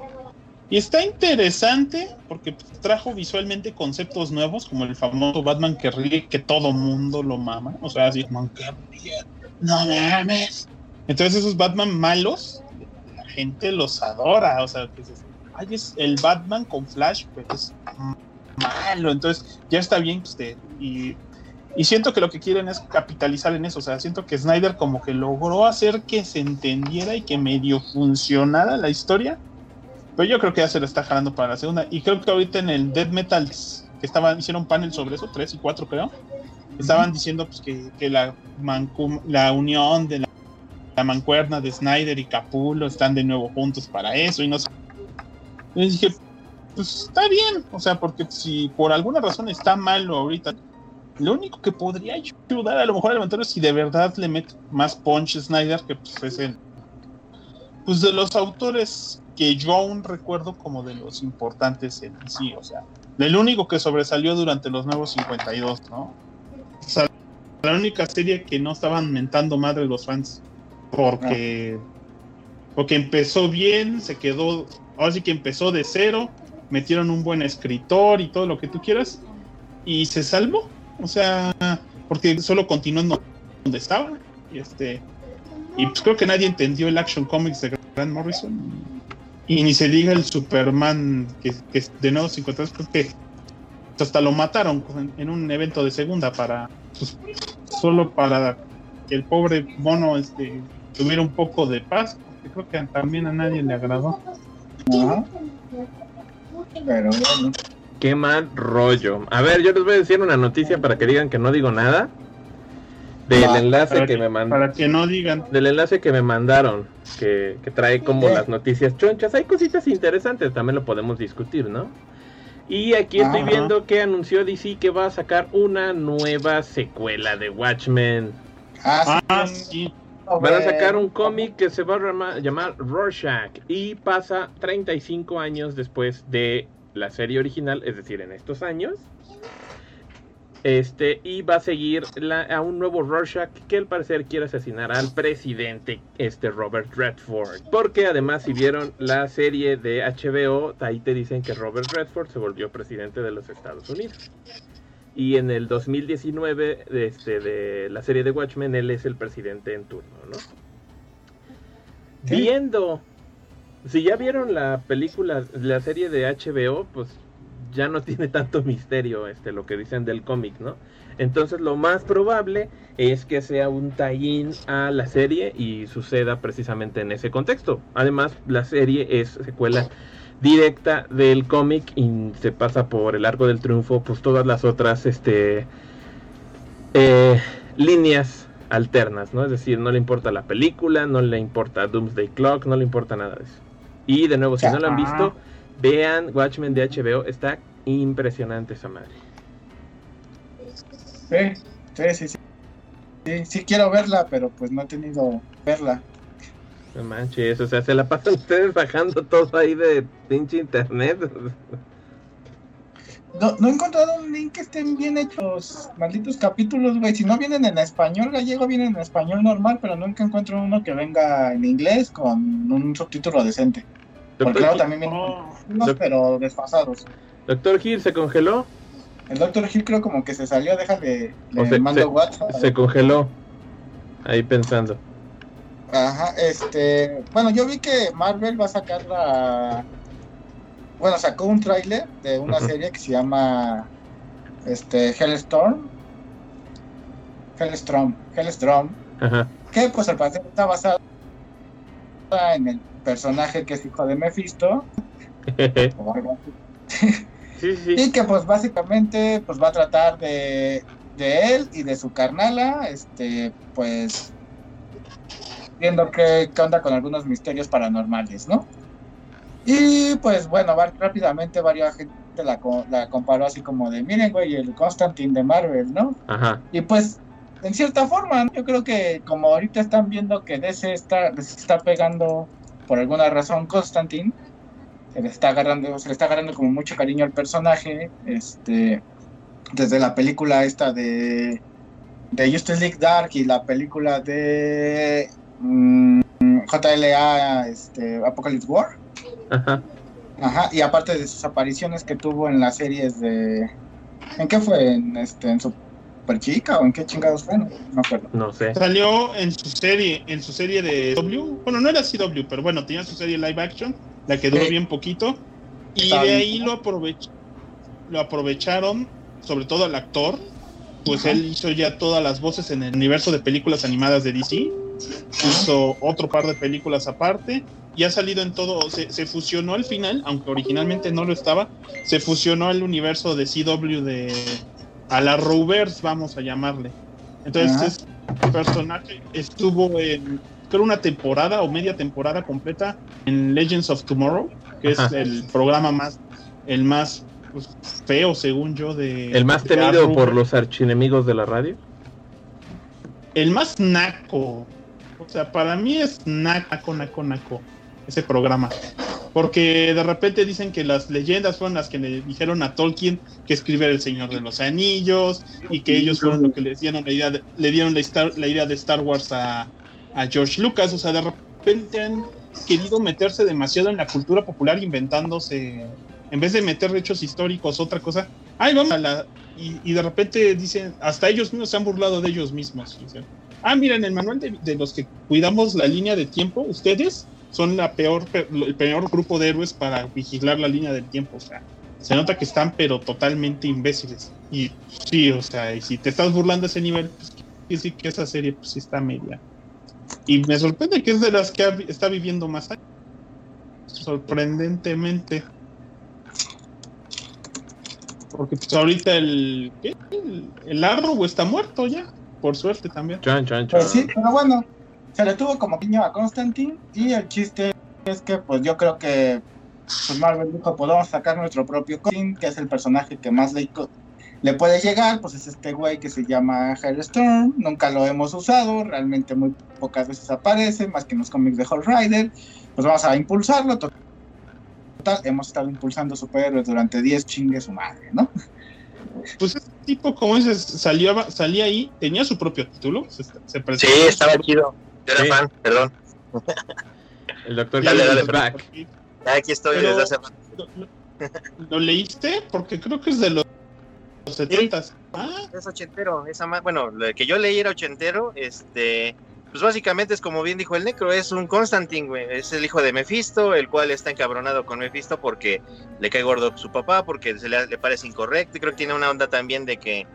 Speaker 2: Y está interesante porque trajo visualmente conceptos nuevos, como el famoso Batman que ríe, que todo mundo lo mama. O sea, así, no mames. Entonces esos Batman malos, la gente los adora, o sea, pues, ay, es el Batman con Flash, pues es malo, entonces ya está bien usted. Y, y siento que lo que quieren es capitalizar en eso, o sea, siento que Snyder como que logró hacer que se entendiera y que medio funcionara la historia, pero yo creo que ya se lo está jalando para la segunda. Y creo que ahorita en el Dead Metals, que estaban, hicieron un panel sobre eso, tres y cuatro creo, estaban diciendo pues, que, la, la unión de la, mancuerna de Snyder y Capulo están de nuevo juntos para eso y no sé. Y dije, pues está bien, o sea, porque si por alguna razón está malo ahorita, lo único que podría ayudar a lo mejor al levantar es si de verdad le mete más punch Snyder, que pues es el pues de los autores que yo aún recuerdo como de los importantes en sí, o sea, el único que sobresalió durante los nuevos 52, ¿no? la única serie que no estaban mentando madre los fans. Porque, porque empezó bien, se quedó, ahora sí que empezó de cero, metieron un buen escritor y todo lo que tú quieras, y se salvó. O sea, porque solo continuó donde estaba. Y este. Y pues creo que nadie entendió el Action Comics de Grant Morrison. Y ni se diga el Superman que, que de nuevo 53, porque hasta lo mataron en un evento de segunda para pues, solo para que el pobre mono este tuviera un poco de paz porque creo que también a nadie le agradó
Speaker 3: pero bueno.
Speaker 4: Qué mal rollo. A ver yo les voy a decir una noticia para que digan que no digo nada del enlace que, me mandaron
Speaker 2: para que no digan.
Speaker 4: del enlace que me mandaron que, que trae como las noticias chonchas. Hay cositas interesantes también lo podemos discutir no y aquí estoy viendo que anunció DC que va a sacar una nueva secuela de Watchmen.
Speaker 2: Ah, sí.
Speaker 4: Van a sacar un cómic que se va a llamar Rorschach y pasa 35 años después de la serie original, es decir, en estos años. Este, y va a seguir a un nuevo Rorschach que al parecer quiere asesinar al presidente, este Robert Redford. Porque además, si vieron la serie de HBO, ahí te dicen que Robert Redford se volvió presidente de los Estados Unidos. Y en el 2019, este, de la serie de Watchmen, él es el presidente en turno, ¿no? Viendo, si ya vieron la película, la serie de HBO, pues ya no tiene tanto misterio este lo que dicen del cómic, ¿no? Entonces lo más probable es que sea un tie-in a la serie y suceda precisamente en ese contexto. Además, la serie es secuela directa del cómic y se pasa por el arco del triunfo, pues todas las otras este eh, líneas alternas, ¿no? Es decir, no le importa la película, no le importa Doomsday Clock, no le importa nada de eso. Y de nuevo, si no lo han visto, Vean Watchmen de HBO, está impresionante esa madre.
Speaker 3: Sí, sí, sí, sí. Sí, quiero verla, pero pues no he tenido verla.
Speaker 4: No manches, o sea, se la pasan ustedes bajando todo ahí de pinche internet.
Speaker 3: No, no he encontrado un link que estén bien hechos, malditos capítulos, güey. Si no vienen en español gallego, vienen en español normal, pero nunca encuentro uno que venga en inglés con un subtítulo decente. Porque claro, también vienen unos, pero desfasados.
Speaker 4: ¿Doctor Hill se congeló?
Speaker 3: El Doctor Hill creo como que se salió, déjale, le mando WhatsApp.
Speaker 4: Se congeló, ahí pensando.
Speaker 3: Ajá, este, bueno, yo vi que Marvel va a sacar la, bueno, sacó un tráiler de una serie que se llama, este, Hellstorm, Hellstrom, Hellstrom, Ajá. que pues al parecer está basado en el personaje que es hijo de Mephisto. Y que pues básicamente pues va a tratar de, de él y de su carnala, este, pues viendo qué, onda con algunos misterios paranormales, ¿no? Y pues bueno, va, rápidamente varias gente la, la comparó así como de, miren, güey, el Constantine de Marvel, ¿no? Ajá. Y pues, en cierta forma, yo creo que como ahorita están viendo que DC está, está pegando por alguna razón Constantine se le está agarrando, se le está agarrando como mucho cariño al personaje, este, desde la película esta de, de Justice League Dark y la película de mm, JLA este, Apocalypse War. Ajá. Ajá, y aparte de sus apariciones que tuvo en las series de... ¿En qué fue? ¿En, este, en su Chica o en qué chingados fue? No, acuerdo.
Speaker 4: No sé.
Speaker 2: Salió en su serie, en su serie de W. Bueno, no era CW, pero bueno, tenía su serie live action, la que duró bien poquito. Y de ahí lo, aprovech lo aprovecharon, sobre todo el actor, pues él hizo ya todas las voces en el universo de películas animadas de DC. Hizo otro par de películas aparte y ha salido en todo. Se, se, fusionó al final, aunque originalmente no lo estaba. Se fusionó al universo de CW de, a la Rovers, vamos a llamarle. Entonces, este personaje estuvo en, creo, una temporada o media temporada completa en Legends of Tomorrow, que es el programa más, el más pues, feo, según yo, de.
Speaker 4: El más temido por los archienemigos de la radio.
Speaker 2: El más naco. O sea, para mí es naco, naco, naco. Ese programa. Porque de repente dicen que las leyendas fueron las que le dijeron a Tolkien que escribiera El Señor de los Anillos y que ellos fueron los que le dieron la idea de, le dieron la, idea de Star Wars a, George Lucas. O sea, de repente han querido meterse demasiado en la cultura popular inventándose, en vez de meter hechos históricos, otra cosa. Ay, vamos a la... Y, de repente dicen, hasta ellos mismos se han burlado de ellos mismos. Ah, miren, el manual de, los que cuidamos la línea de tiempo, ustedes son la peor, el peor grupo de héroes para vigilar la línea del tiempo. O sea, se nota que están pero totalmente imbéciles. Y sí, o sea, y si te estás burlando a ese nivel, pues decir que esa serie pues sí está media. Y me sorprende que es de las que está viviendo más años. Sorprendentemente. Porque pues ahorita el, ¿qué? el, el está muerto ya, por suerte también.
Speaker 3: Chan, chan, chan. Pues sí, pero bueno, se le tuvo como piño a Constantine y el chiste es que pues yo creo que pues Marvel dijo podemos sacar nuestro propio Constantine que es el personaje que más le, le puede llegar, pues es este güey que se llama Storm, nunca lo hemos usado, realmente muy pocas veces aparece, más que en los cómics de Hall Rider, pues vamos a impulsarlo, total, hemos estado impulsando superhéroes durante 10 chingues su madre, ¿no?
Speaker 2: Pues ese tipo, como dices, salió, salía ahí, tenía su propio título, se,
Speaker 1: Sí, estaba chido, yo era fan, perdón.
Speaker 4: El doctor dale, dale, back.
Speaker 1: aquí estoy desde hace
Speaker 2: ¿Lo leíste? Porque creo que es de los 70
Speaker 1: ah. Es ochentero, esa bueno, lo que yo leí era ochentero, este, pues básicamente es como bien dijo el Necro, es un Constantine, güey, es el hijo de Mephisto, el cual está encabronado con Mephisto porque le cae gordo su papá, porque se le, parece incorrecto, y creo que tiene una onda también de que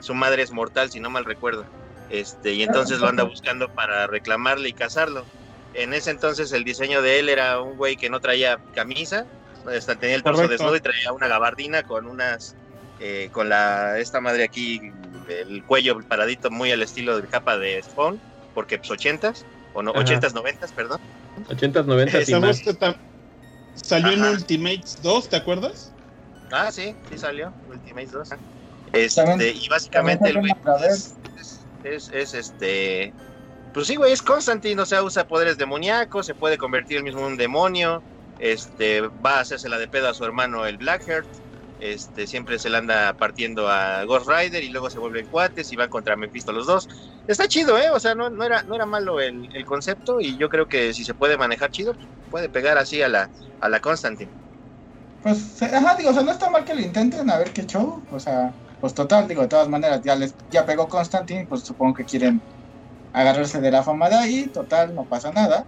Speaker 1: su madre es mortal, si no mal recuerdo, este, y entonces lo anda buscando para reclamarle y casarlo. En ese entonces el diseño de él era un güey que no traía camisa, tenía el torso desnudo y traía una gabardina con unas eh, con la esta madre aquí, el cuello paradito muy al estilo de capa de Spawn, porque pues ochentas, o no, ochentas, noventas, perdón.
Speaker 4: Ochentas, noventas y más.
Speaker 2: Salió en Ultimates 2, ¿te acuerdas?
Speaker 1: Ah, sí, sí salió, Ultimates 2. Este, y básicamente el güey es, es, es, este... Pues sí, güey, es Constantine, o sea, usa poderes demoníacos, se puede convertir él mismo en un demonio, este, va a hacerse la de pedo a su hermano el Blackheart, este, siempre se le anda partiendo a Ghost Rider y luego se vuelven cuates y van contra Mephisto los dos. Está chido, ¿eh? O sea, no, no, era, no era malo el, concepto y yo creo que si se puede manejar chido, puede pegar así a la, a la Constantine.
Speaker 3: Pues, ajá, digo, o sea, no está mal que lo intenten, a ver qué show, o sea, pues total, digo, de todas maneras, ya les, ya pegó Constantine, pues supongo que quieren agarrarse de la fama de ahí, total, no pasa nada.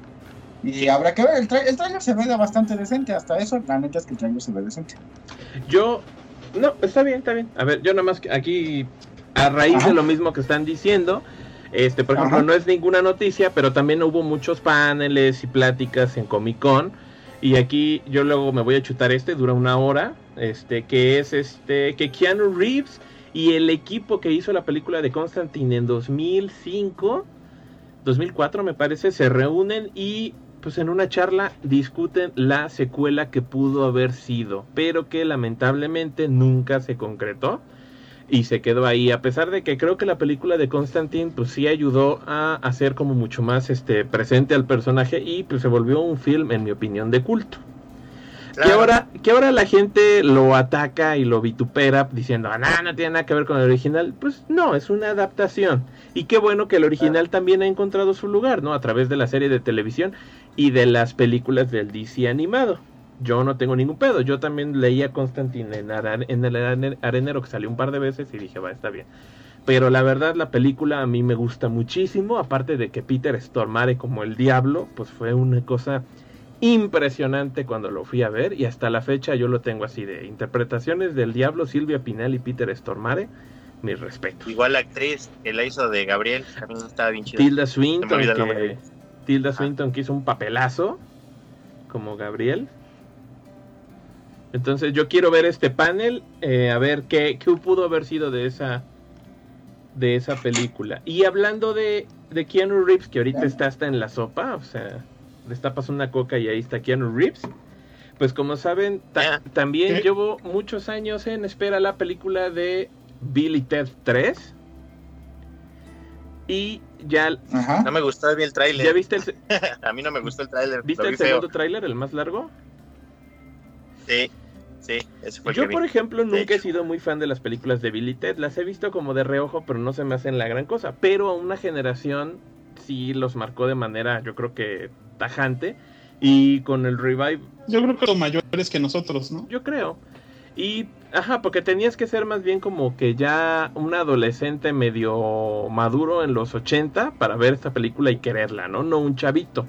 Speaker 3: Y habrá que ver, el, trailer se ve bastante decente, hasta eso, la neta es que el trailer se ve decente.
Speaker 4: Yo, no, está bien, está bien. A ver, yo nada más aquí, a raíz de lo mismo que están diciendo, este, por ejemplo, no es ninguna noticia, pero también hubo muchos paneles y pláticas en Comic Con. Y aquí yo luego me voy a chutar este, dura una hora, este, que es este, que Keanu Reeves y el equipo que hizo la película de Constantine en 2005, 2004 me parece, se reúnen y pues en una charla discuten la secuela que pudo haber sido, pero que lamentablemente nunca se concretó y se quedó ahí, a pesar de que creo que la película de Constantine pues sí ayudó a hacer como mucho más este presente al personaje y pues se volvió un film en mi opinión de culto. Que ahora, que ahora la gente lo ataca y lo vitupera diciendo, ah, no, no tiene nada que ver con el original. Pues no, es una adaptación. Y qué bueno que el original también ha encontrado su lugar, ¿no? A través de la serie de televisión y de las películas del DC animado. Yo no tengo ningún pedo. Yo también leía Constantine en, en el Arenero que salió un par de veces y dije, va, está bien. Pero la verdad la película a mí me gusta muchísimo. Aparte de que Peter Stormare como el diablo, pues fue una cosa impresionante cuando lo fui a ver. Y hasta la fecha yo lo tengo así de interpretaciones del diablo, Silvia Pinal y Peter Stormare. Mi respeto.
Speaker 1: Igual la actriz que la hizo de Gabriel, también estaba bien chida.
Speaker 4: Tilda Swinton, que Tilda Swinton que hizo un papelazo como Gabriel. Entonces yo quiero ver este panel, eh, a ver qué, qué, pudo haber sido de esa de esa película. Y hablando de, de Keanu Reeves, que ahorita está hasta en la sopa, o sea, pasando una coca y ahí está Keanu Reeves. Pues como saben, también llevo muchos años en espera la película de Billy Ted 3. Y ya.
Speaker 1: No me gustó el tráiler.
Speaker 4: ¿Ya viste
Speaker 1: A mí no me gustó el tráiler.
Speaker 4: ¿Viste el segundo tráiler, el más largo?
Speaker 1: Sí, sí, ese fue
Speaker 4: Yo, por ejemplo, nunca he sido muy fan de las películas de Billy Ted. Las he visto como de reojo, pero no se me hacen la gran cosa. Pero a una generación sí los marcó de manera, yo creo que tajante. Y con el revive.
Speaker 2: Yo creo que los mayores que nosotros, ¿no?
Speaker 4: Yo creo. Y, ajá, porque tenías que ser más bien como que ya un adolescente medio maduro en los 80 para ver esta película y quererla, ¿no? No un chavito.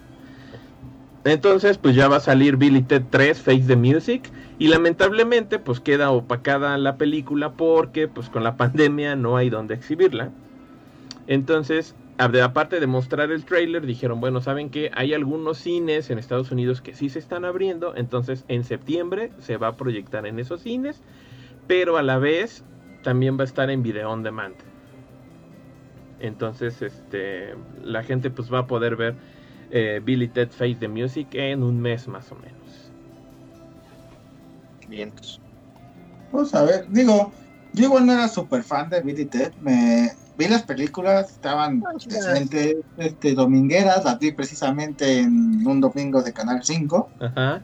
Speaker 4: Entonces, pues ya va a salir Billy Ted 3, Face the Music. Y lamentablemente, pues queda opacada la película porque, pues con la pandemia no hay donde exhibirla. Entonces, aparte de mostrar el trailer, dijeron, bueno, saben que hay algunos cines en Estados Unidos que sí se están abriendo, entonces en septiembre se va a proyectar en esos cines, pero a la vez también va a estar en video on demand. Entonces, este, la gente pues va a poder ver eh, Billy Ted Face the Music en un mes más o menos.
Speaker 1: Bien.
Speaker 3: Pues a ver, digo, Yo igual no era súper fan de Billy Ted. Me vi las películas, estaban excelentes, este, domingueras, las vi precisamente en un domingo de Canal 5. Ajá.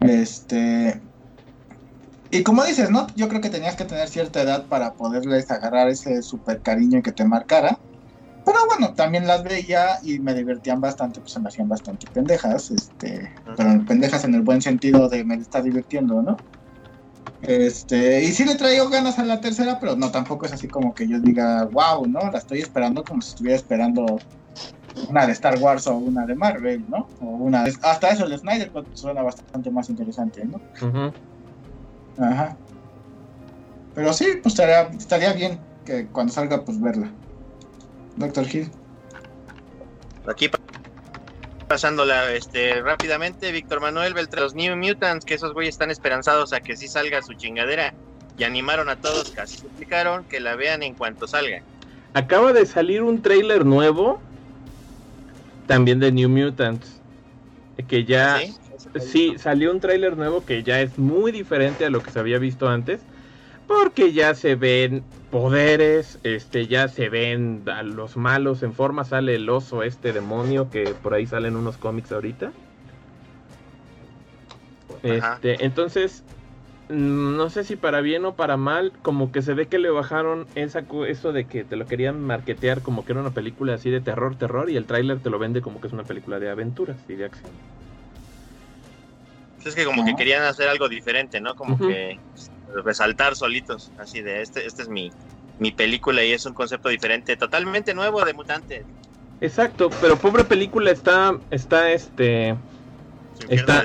Speaker 3: Este. Y como dices, ¿no? Yo creo que tenías que tener cierta edad para poderles agarrar ese super cariño que te marcara. Pero bueno, también las veía y me divertían bastante, pues se me hacían bastante pendejas, este, pero pendejas en el buen sentido de me está divirtiendo, ¿no? Este, y sí le traigo ganas a la tercera, pero no, tampoco es así como que yo diga, wow, ¿no? La estoy esperando como si estuviera esperando una de Star Wars o una de Marvel, ¿no? O una de, hasta eso el Snyder suena bastante más interesante, ¿no? Ajá. Pero sí, pues estaría, estaría bien que cuando salga, pues verla. Doctor Hill.
Speaker 1: Aquí pasándola este, rápidamente, Víctor Manuel Beltrán, los New Mutants, que esos güeyes están esperanzados a que sí salga su chingadera. Y animaron a todos, casi explicaron que la vean en cuanto salga.
Speaker 4: Acaba de salir un trailer nuevo, también de New Mutants, que ya... ¿Sí? sí salió un trailer nuevo que ya es muy diferente a lo que se había visto antes porque ya se ven poderes, este, ya se ven a los malos en forma, sale el oso este demonio que por ahí salen unos cómics ahorita. Este, entonces, mm, no sé si para bien o para mal, como que se ve que le bajaron esa, eso de que te lo querían marketear como que era una película así de terror, terror, y el tráiler te lo vende como que es una película de aventuras y de acción.
Speaker 1: Es que como que querían hacer algo diferente, ¿no? Como que resaltar solitos, así de este, este es mi, mi película y es un concepto diferente, totalmente nuevo de mutante.
Speaker 4: Exacto, pero pobre película está, está este, está,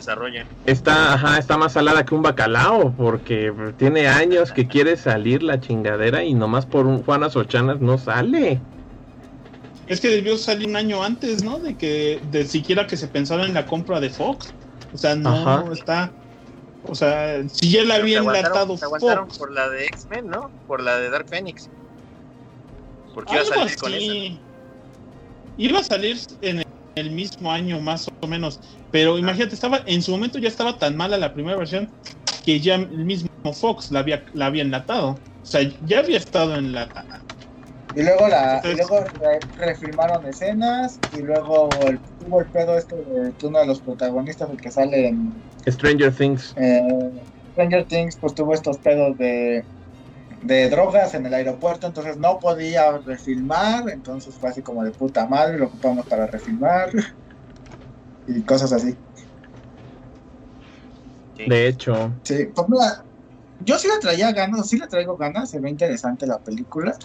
Speaker 4: está, ajá, está más salada que un bacalao, porque tiene años que quiere salir la chingadera y nomás por un Juanas Ochanas no sale.
Speaker 2: Es que debió salir un año antes, ¿no? De que, de siquiera que se pensaba en la compra de Fox. O sea, no está, o sea, si ya la había enlatado
Speaker 1: Fox. por la de X-Men, ¿no? Por la de Dark Phoenix. Porque iba a salir con esa.
Speaker 2: Iba a salir en el mismo año, más o menos. Pero ah. imagínate, estaba en su momento ya estaba tan mala la primera versión que ya el mismo Fox la había, la había enlatado. O sea, ya había estado enlatada.
Speaker 3: Y luego la y luego refilmaron escenas y luego el, tuvo el pedo este de uno de los protagonistas el que sale en
Speaker 4: Stranger Things.
Speaker 3: Eh, Stranger Things pues tuvo estos pedos de de drogas en el aeropuerto, entonces no podía refilmar, entonces fue así como de puta madre, lo ocupamos para refilmar y cosas así.
Speaker 4: De hecho.
Speaker 3: Sí, pues yo sí le traía ganas, sí le traigo ganas, se ve interesante la película.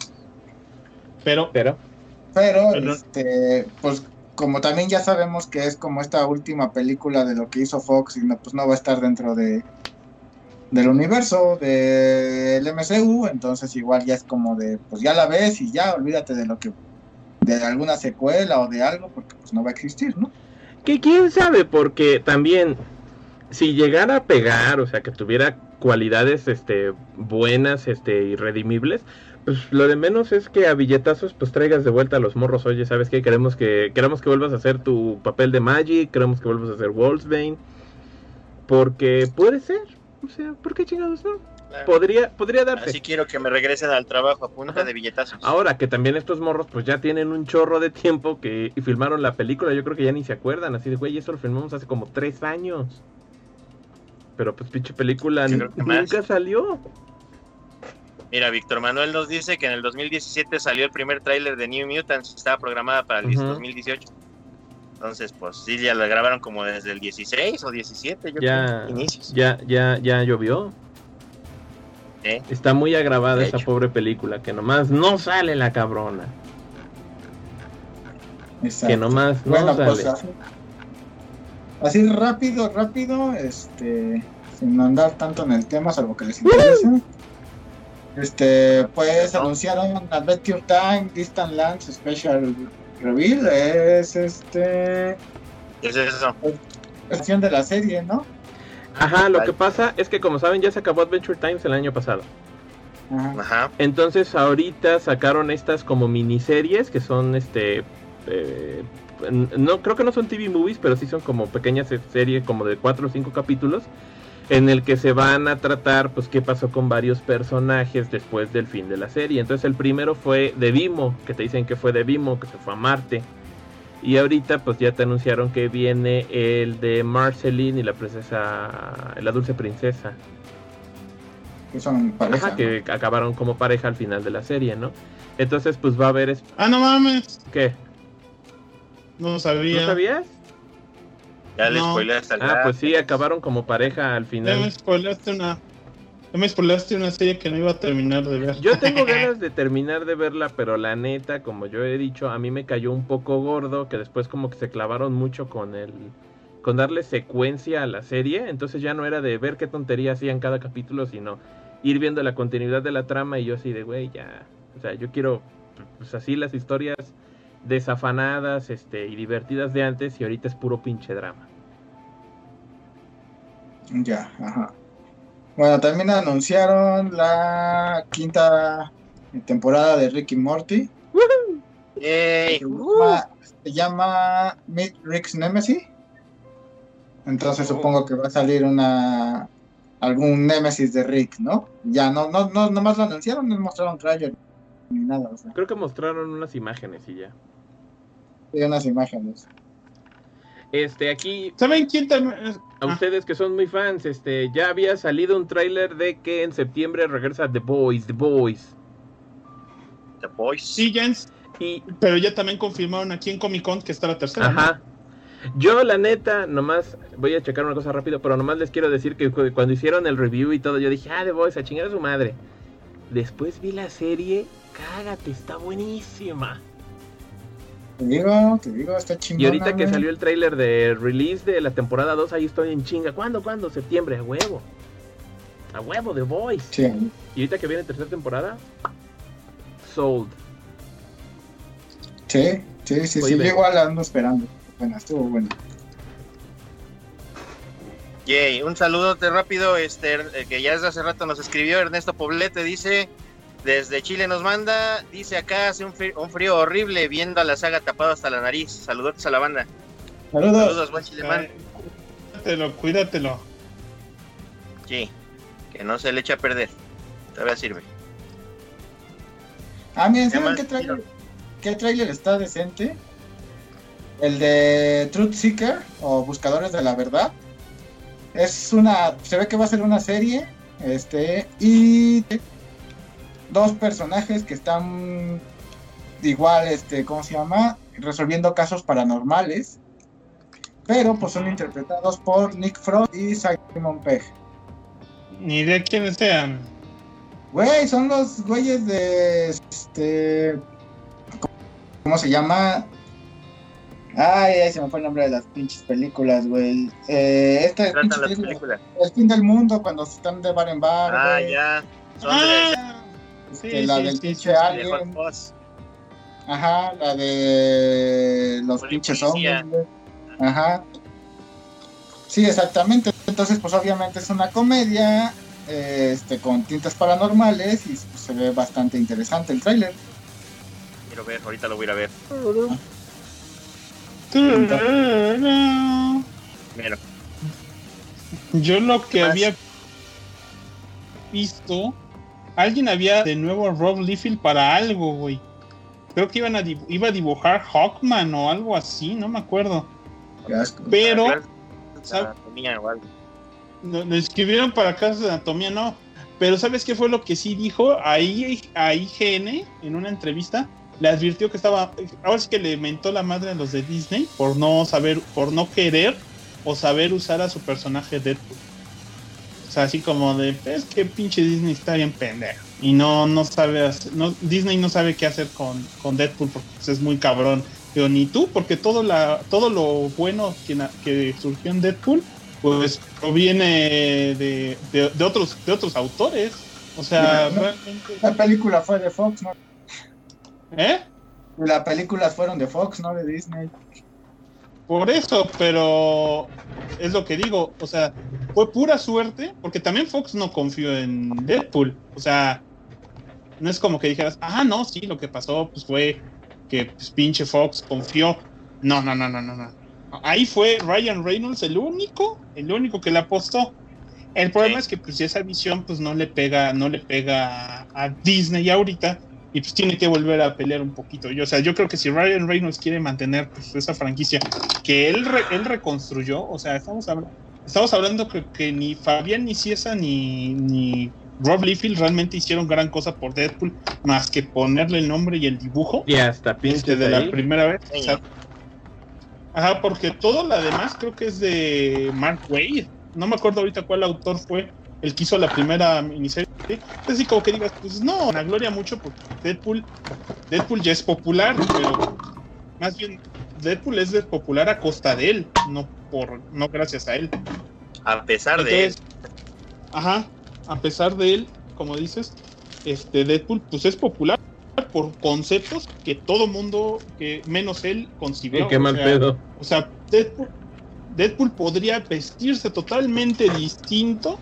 Speaker 2: Pero,
Speaker 4: pero,
Speaker 3: pero, este, pues como también ya sabemos que es como esta última película de lo que hizo Fox y no, pues no va a estar dentro de del universo del MCU, entonces igual ya es como de, pues ya la ves y ya olvídate de lo que, de alguna secuela o de algo, porque pues no va a existir, ¿no?
Speaker 4: Que quién sabe, porque también si llegara a pegar, o sea, que tuviera cualidades este buenas, este y redimibles, pues lo de menos es que a billetazos pues traigas de vuelta a los morros, oye, ¿sabes qué? Queremos que queremos que vuelvas a hacer tu papel de Magic, queremos que vuelvas a hacer Wolfsbane. Porque puede ser, o sea, ¿por qué chingados no? Podría, podría darse.
Speaker 1: Así quiero que me regresen al trabajo a punta de billetazos.
Speaker 4: Ahora que también estos morros pues ya tienen un chorro de tiempo que y filmaron la película, yo creo que ya ni se acuerdan, así de güey, eso lo filmamos hace como tres años. Pero pues pinche película nunca salió.
Speaker 1: Mira, Víctor Manuel nos dice que en el 2017 salió el primer tráiler de New Mutants, estaba programada para el 2018. Entonces, pues sí, ya la grabaron como desde el 16 o 17, yo
Speaker 4: ya, creo, inicios. Ya, ya, ya llovió. Está muy agravada esa pobre película, que nomás no sale la cabrona. Que nomás no pues, sale.
Speaker 3: así, rápido, rápido, este, sin andar tanto en el tema, salvo que les interese. Este, pues anunciaron Adventure Time Distant Lands Special Reveal. Es este.
Speaker 1: Es eso.
Speaker 3: Versión de la serie, ¿no?
Speaker 4: Ajá, lo que pasa es que como saben ya se acabó Adventure Times el año pasado. Ajá. Entonces ahorita sacaron estas como miniseries que son este eh, no creo que no son TV movies, pero sí son como pequeñas series como de 4 o 5 capítulos en el que se van a tratar pues qué pasó con varios personajes después del fin de la serie. Entonces el primero fue de Vimo, que te dicen que fue de Vimo, que se fue a Marte. Y ahorita pues ya te anunciaron que viene el de Marceline y la princesa, la dulce princesa.
Speaker 3: Que son pareja.
Speaker 4: Ajá, que acabaron como pareja al final de la serie, ¿no? Entonces pues va a haber...
Speaker 2: Ah, no mames.
Speaker 4: ¿Qué?
Speaker 2: No sabía.
Speaker 4: ¿No sabías?
Speaker 1: Ya le spoileaste al
Speaker 4: Ah, pues sí, acabaron como pareja al
Speaker 2: Ya
Speaker 4: final.
Speaker 2: me spoileaste una. Ya me spoileaste una serie que no iba a terminar de ver.
Speaker 4: Yo tengo ganas de terminar de verla, pero la neta, como yo he dicho, a mí me cayó un poco gordo, que después como que se clavaron mucho con el con darle secuencia a la serie, entonces ya no era de ver qué tontería hacían cada capítulo, sino ir viendo la continuidad de la trama y yo así de, güey, ya, o sea, yo quiero pues así las historias desafanadas, este y divertidas de antes y ahorita es puro pinche drama.
Speaker 3: Ya, ajá. Bueno, también anunciaron la quinta temporada de Rick y Morty.
Speaker 1: Yay.
Speaker 3: Se llama, se llama Meet Rick's Nemesis. Entonces
Speaker 1: Oh.
Speaker 3: supongo que va a salir una algún Nemesis de Rick, ¿no? Ya no, no, no, nomás lo anunciaron, no mostraron trailer ni nada, o sea,
Speaker 4: Creo que mostraron unas imágenes y ya.
Speaker 3: Hay unas imágenes.
Speaker 4: Este, aquí
Speaker 2: ¿Saben quién también?
Speaker 4: A
Speaker 2: Ah.
Speaker 4: ustedes que son muy fans, este, ya había salido un tráiler de que en septiembre regresa The Boys, The Boys.
Speaker 1: The Boys.
Speaker 2: Sí, Jens.
Speaker 4: Y,
Speaker 2: Pero ya también confirmaron aquí en Comic Con que está la tercera. ¿no?
Speaker 4: ajá. Yo, la neta, nomás voy a checar una cosa rápido, pero nomás les quiero decir que cu- cuando hicieron el review y todo, yo dije, ah, The Boys, a chingar a su madre. Después vi la serie, cágate, está buenísima.
Speaker 3: Te digo, te digo, está chingón.
Speaker 4: Y ahorita que salió el tráiler de release de la temporada 2, ahí estoy en chinga. ¿Cuándo, cuándo? Septiembre, a huevo. A huevo, The Boys.
Speaker 3: Sí,
Speaker 4: Y ahorita que viene tercera temporada, Sold.
Speaker 3: sí, sí, sí,
Speaker 4: Oye,
Speaker 3: sí, yo igual ando esperando. Bueno, estuvo bueno.
Speaker 1: Yay, un saludote rápido, este, que ya desde hace rato nos escribió Ernesto Poblete, dice, desde Chile nos manda, dice acá hace un frío, un frío horrible viendo a la saga tapado hasta la nariz. Saludotes a la banda.
Speaker 3: Saludos.
Speaker 1: Saludos, buen chileman.
Speaker 2: Ay, Cuídatelo, cuídatelo.
Speaker 1: Sí, que no se le eche a perder. Todavía sirve.
Speaker 3: Ah, miren,
Speaker 1: ¿Qué
Speaker 3: ¿saben qué trailer, qué trailer está decente? El de Truth Seeker o Buscadores de la Verdad. Es una, se ve que va a ser una serie, este, y dos personajes que están igual, este, ¿cómo se llama? Resolviendo casos paranormales, pero pues son interpretados por Nick Frost y Simon Pegg.
Speaker 2: Ni de quiénes sean.
Speaker 3: Güey, son los güeyes de este. ¿Cómo se llama? Ay, ay, se me fue el nombre de las pinches películas, güey. Eh, esta pinche
Speaker 1: las
Speaker 3: película,
Speaker 1: películas.
Speaker 3: El fin del mundo, cuando están de bar en bar.
Speaker 1: Ah, ya. Son de,
Speaker 2: Ah,
Speaker 3: Este,
Speaker 2: sí,
Speaker 3: la
Speaker 2: sí,
Speaker 3: del
Speaker 2: sí,
Speaker 3: pinche Alien. Ajá, la de los pinches hombres. Ajá. Sí, exactamente. Entonces, pues obviamente es una comedia eh, este, con tintas paranormales y pues, se ve bastante interesante el tráiler.
Speaker 1: Quiero ver, ahorita lo voy a ir a ver. Mira,
Speaker 2: Yo lo que había visto, alguien había de nuevo a Rob Liefeld para algo, güey. Creo que iban a iba a dibujar Hawkman o algo así, no me acuerdo. Pero lo escribieron para casos de anatomía, no. Pero ¿sabes qué fue lo que sí dijo? Ahí a IGN, en una entrevista, le advirtió que estaba. Ahora sí que le mentó la madre a los de Disney por no saber, por no querer o saber usar a su personaje Deadpool. Sea, así como de, es que pinche Disney está bien pendejo. Y no, no sabe hacer- no, Disney no sabe qué hacer con, con Deadpool porque pues, es muy cabrón. Pero ni tú, porque todo, la, todo lo bueno que, que surgió en Deadpool, pues proviene de, de, de otros, de otros autores. O sea,
Speaker 3: no.
Speaker 2: realmente.
Speaker 3: La película fue de Fox, ¿no?
Speaker 2: ¿Eh?
Speaker 3: Las películas fueron de Fox, no de Disney.
Speaker 2: Por eso, pero es lo que digo, o sea, fue pura suerte, porque también Fox no confió en Deadpool, o sea, no es como que dijeras, ah, no, sí, lo que pasó pues fue que pues, pinche Fox confió. No, no, no, no, no, no. Ahí fue Ryan Reynolds el único, el único que le apostó. El problema es que pues esa visión pues no le pega, no le pega a Disney ahorita y pues tiene que volver a pelear un poquito. Yo, o sea, yo creo que si Ryan Reynolds quiere mantener pues, esa franquicia que él, él reconstruyó, o sea, estamos hablando, estamos hablando que, que ni Fabián ni Ciesa ni, ni Rob Liefeld realmente hicieron gran cosa por Deadpool, más que ponerle el nombre y el dibujo.
Speaker 4: Y hasta
Speaker 2: desde de la primera vez. ajá, porque todo lo demás creo que es de Mark Wade. No me acuerdo ahorita cuál autor fue el que hizo la primera miniserie. Así como que digas, pues no, una gloria mucho porque Deadpool, Deadpool ya es popular, pero más bien Deadpool es de popular a costa de él, no por, no gracias a él.
Speaker 1: A pesar de él.
Speaker 2: Ajá, a pesar de él, como dices, este Deadpool pues es popular por conceptos que todo mundo, que menos él, concibió.
Speaker 4: qué mal pedo.
Speaker 2: O sea, Deadpool, Deadpool podría vestirse totalmente distinto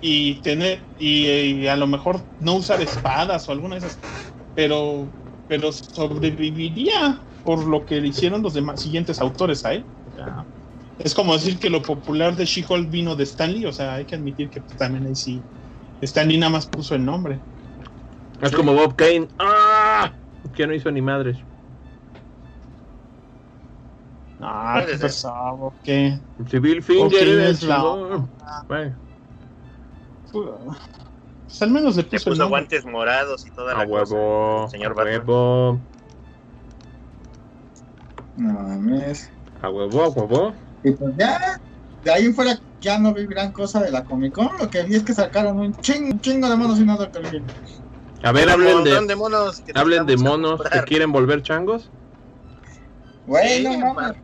Speaker 2: y tener y, a lo mejor no usar espadas o alguna de esas pero pero sobreviviría por lo que le hicieron los demás siguientes autores a él. Es como decir que lo popular de She-Hulk vino de Stanley o sea hay que admitir que también ahí sí Stanley nada más puso el nombre.
Speaker 4: Es como Bob Kane. ¡Ah! que no hizo ni madres.
Speaker 2: Ah qué pesado qué
Speaker 4: Civil Finger es la...
Speaker 2: Pues al menos le puso,
Speaker 1: puso guantes morados y toda
Speaker 4: la
Speaker 1: huevo,
Speaker 4: cosa. Señor a huevo.
Speaker 3: No mames.
Speaker 4: A huevo, a huevo.
Speaker 3: Y pues ya, de ahí fuera ya no vi gran cosa de la Comic Con. Lo que vi es que sacaron un chingo, chingo de monos y no doctor
Speaker 4: A ver, hablen de, monos. Que hablen de monos que quieren volver changos.
Speaker 3: Güey, no mames.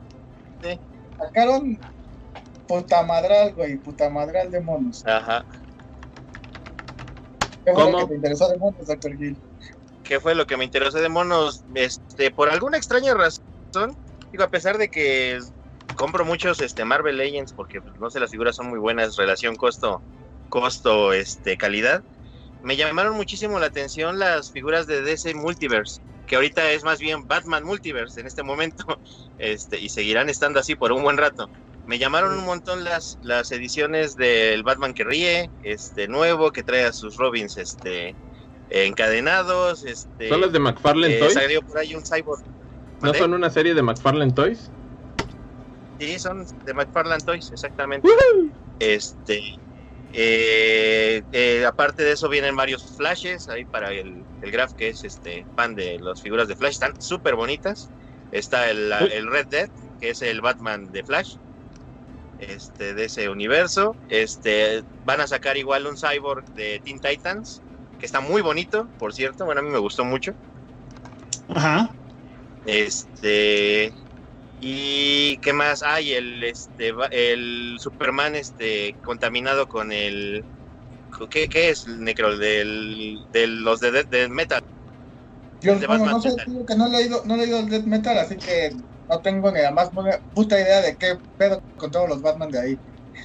Speaker 3: Sacaron puta madral, güey, puta madral de monos.
Speaker 1: Ajá.
Speaker 3: ¿Qué fue lo que te interesó de monos, Dr. Gil?
Speaker 1: ¿Qué fue lo que me interesó de monos? Este, por alguna extraña razón, digo, a pesar de que compro muchos este Marvel Legends porque pues, no sé las figuras son muy buenas relación costo costo este calidad me llamaron muchísimo la atención las figuras de DC Multiverse que ahorita es más bien Batman Multiverse en este momento este y seguirán estando así por un buen rato me llamaron un montón las, las ediciones del Batman que ríe, este nuevo, que trae a sus Robins este encadenados. Este,
Speaker 4: ¿Son las de McFarlane eh, Toys?
Speaker 1: por ahí un cyborg.
Speaker 4: ¿No son una serie de McFarlane Toys?
Speaker 1: Sí, son de McFarlane Toys, exactamente. Este, eh, eh, aparte de eso vienen varios flashes ahí para el, el Graph que es este fan de las figuras de Flash, están súper bonitas. Está el, el Red Dead, que es el Batman de Flash este, de ese universo. Este, van a sacar igual un cyborg de Teen Titans, que está muy bonito, por cierto. Bueno, a mí me gustó mucho.
Speaker 2: Ajá.
Speaker 1: Este. ¿Y qué más? Hay el, este, el Superman este, contaminado con el. ¿Qué, qué es, Necro? Del, de los de, de, Metal.
Speaker 3: Yo no sé, que no he, leído, no he leído el Death Metal, así que no tengo ni la más puta idea de qué pedo con todos los Batman de ahí.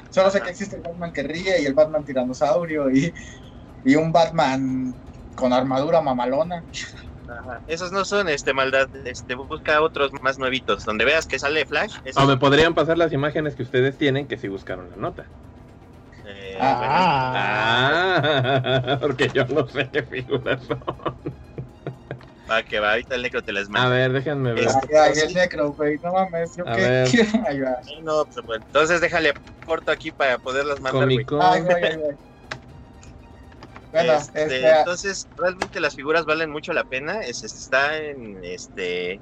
Speaker 3: Solo sé que existe el Batman que ríe y el Batman tiranosaurio y, y un Batman con armadura mamalona.
Speaker 1: Esos no son este maldad, este busca otros más nuevitos, donde veas que sale Flash.
Speaker 4: O me podrían pasar las imágenes que ustedes tienen que si buscaron la nota.
Speaker 1: Eh,
Speaker 2: ah.
Speaker 4: ah porque yo no sé qué figuras son.
Speaker 1: Va, que va, ahorita el necro te las manda.
Speaker 4: A ver, déjenme ver.
Speaker 3: Ay, el necro, güey, no mames, yo qué quiero
Speaker 1: No, pues bueno, entonces déjale corto aquí para poderlas mandar, güey.
Speaker 3: Ay, güey, güey.
Speaker 1: Bueno, este, este, entonces realmente las figuras valen mucho la pena. Es, está en este.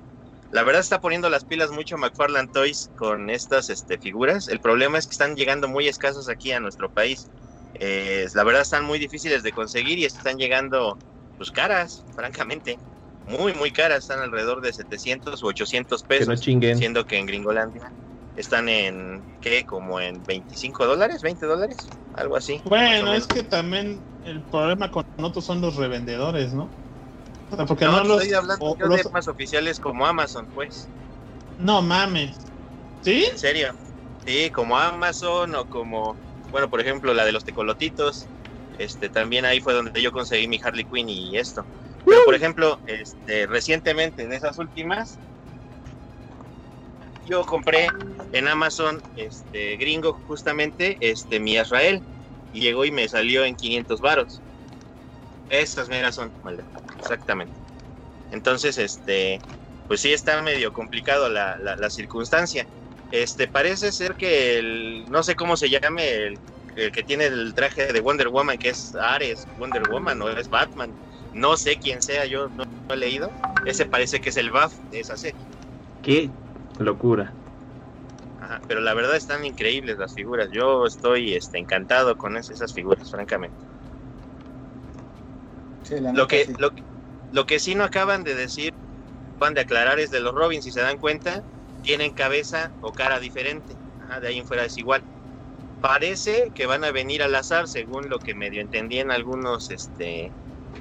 Speaker 1: La verdad está poniendo las pilas mucho McFarland Toys con estas este, figuras. El problema es que están llegando muy escasos aquí a nuestro país. Eh, la verdad están muy difíciles de conseguir y están llegando pues caras, francamente muy, muy caras, están alrededor de 700 u 800 pesos, siendo que en Gringolandia están en, ¿qué? Como en 25 dólares, 20 dólares, algo así.
Speaker 2: Bueno, es que también el problema con nosotros son los revendedores, ¿no?
Speaker 1: porque no, los, estoy hablando de más oficiales como Amazon, pues.
Speaker 2: No mames. ¿Sí?
Speaker 1: En serio. Sí, como Amazon o como, bueno, por ejemplo, la de los tecolotitos. Este, también ahí fue donde yo conseguí mi Harley Quinn y esto. Pero, por ejemplo, este, recientemente, en esas últimas, yo compré en Amazon este, gringo justamente este, mi Israel. y llegó y me salió en 500 varos. Estas meras son, exactamente. Entonces, este, pues sí está medio complicado la, la, circunstancia. Este, parece ser que el, no sé cómo se llame, el, que tiene el traje de Wonder Woman, que es Ares, Wonder Woman, o es Batman, no sé quién sea, yo no, he leído. Ese parece que es el buff de esa serie.
Speaker 4: Qué locura.
Speaker 1: Ajá, pero la verdad están increíbles las figuras. Yo estoy este, encantado con esas figuras, francamente. lo, que, lo, lo que sí no acaban de decir van de aclarar es de los Robins, si se dan cuenta, tienen cabeza o cara diferente. de ahí en fuera es igual. Parece que van a venir al azar, según lo que medio entendí en algunos, este,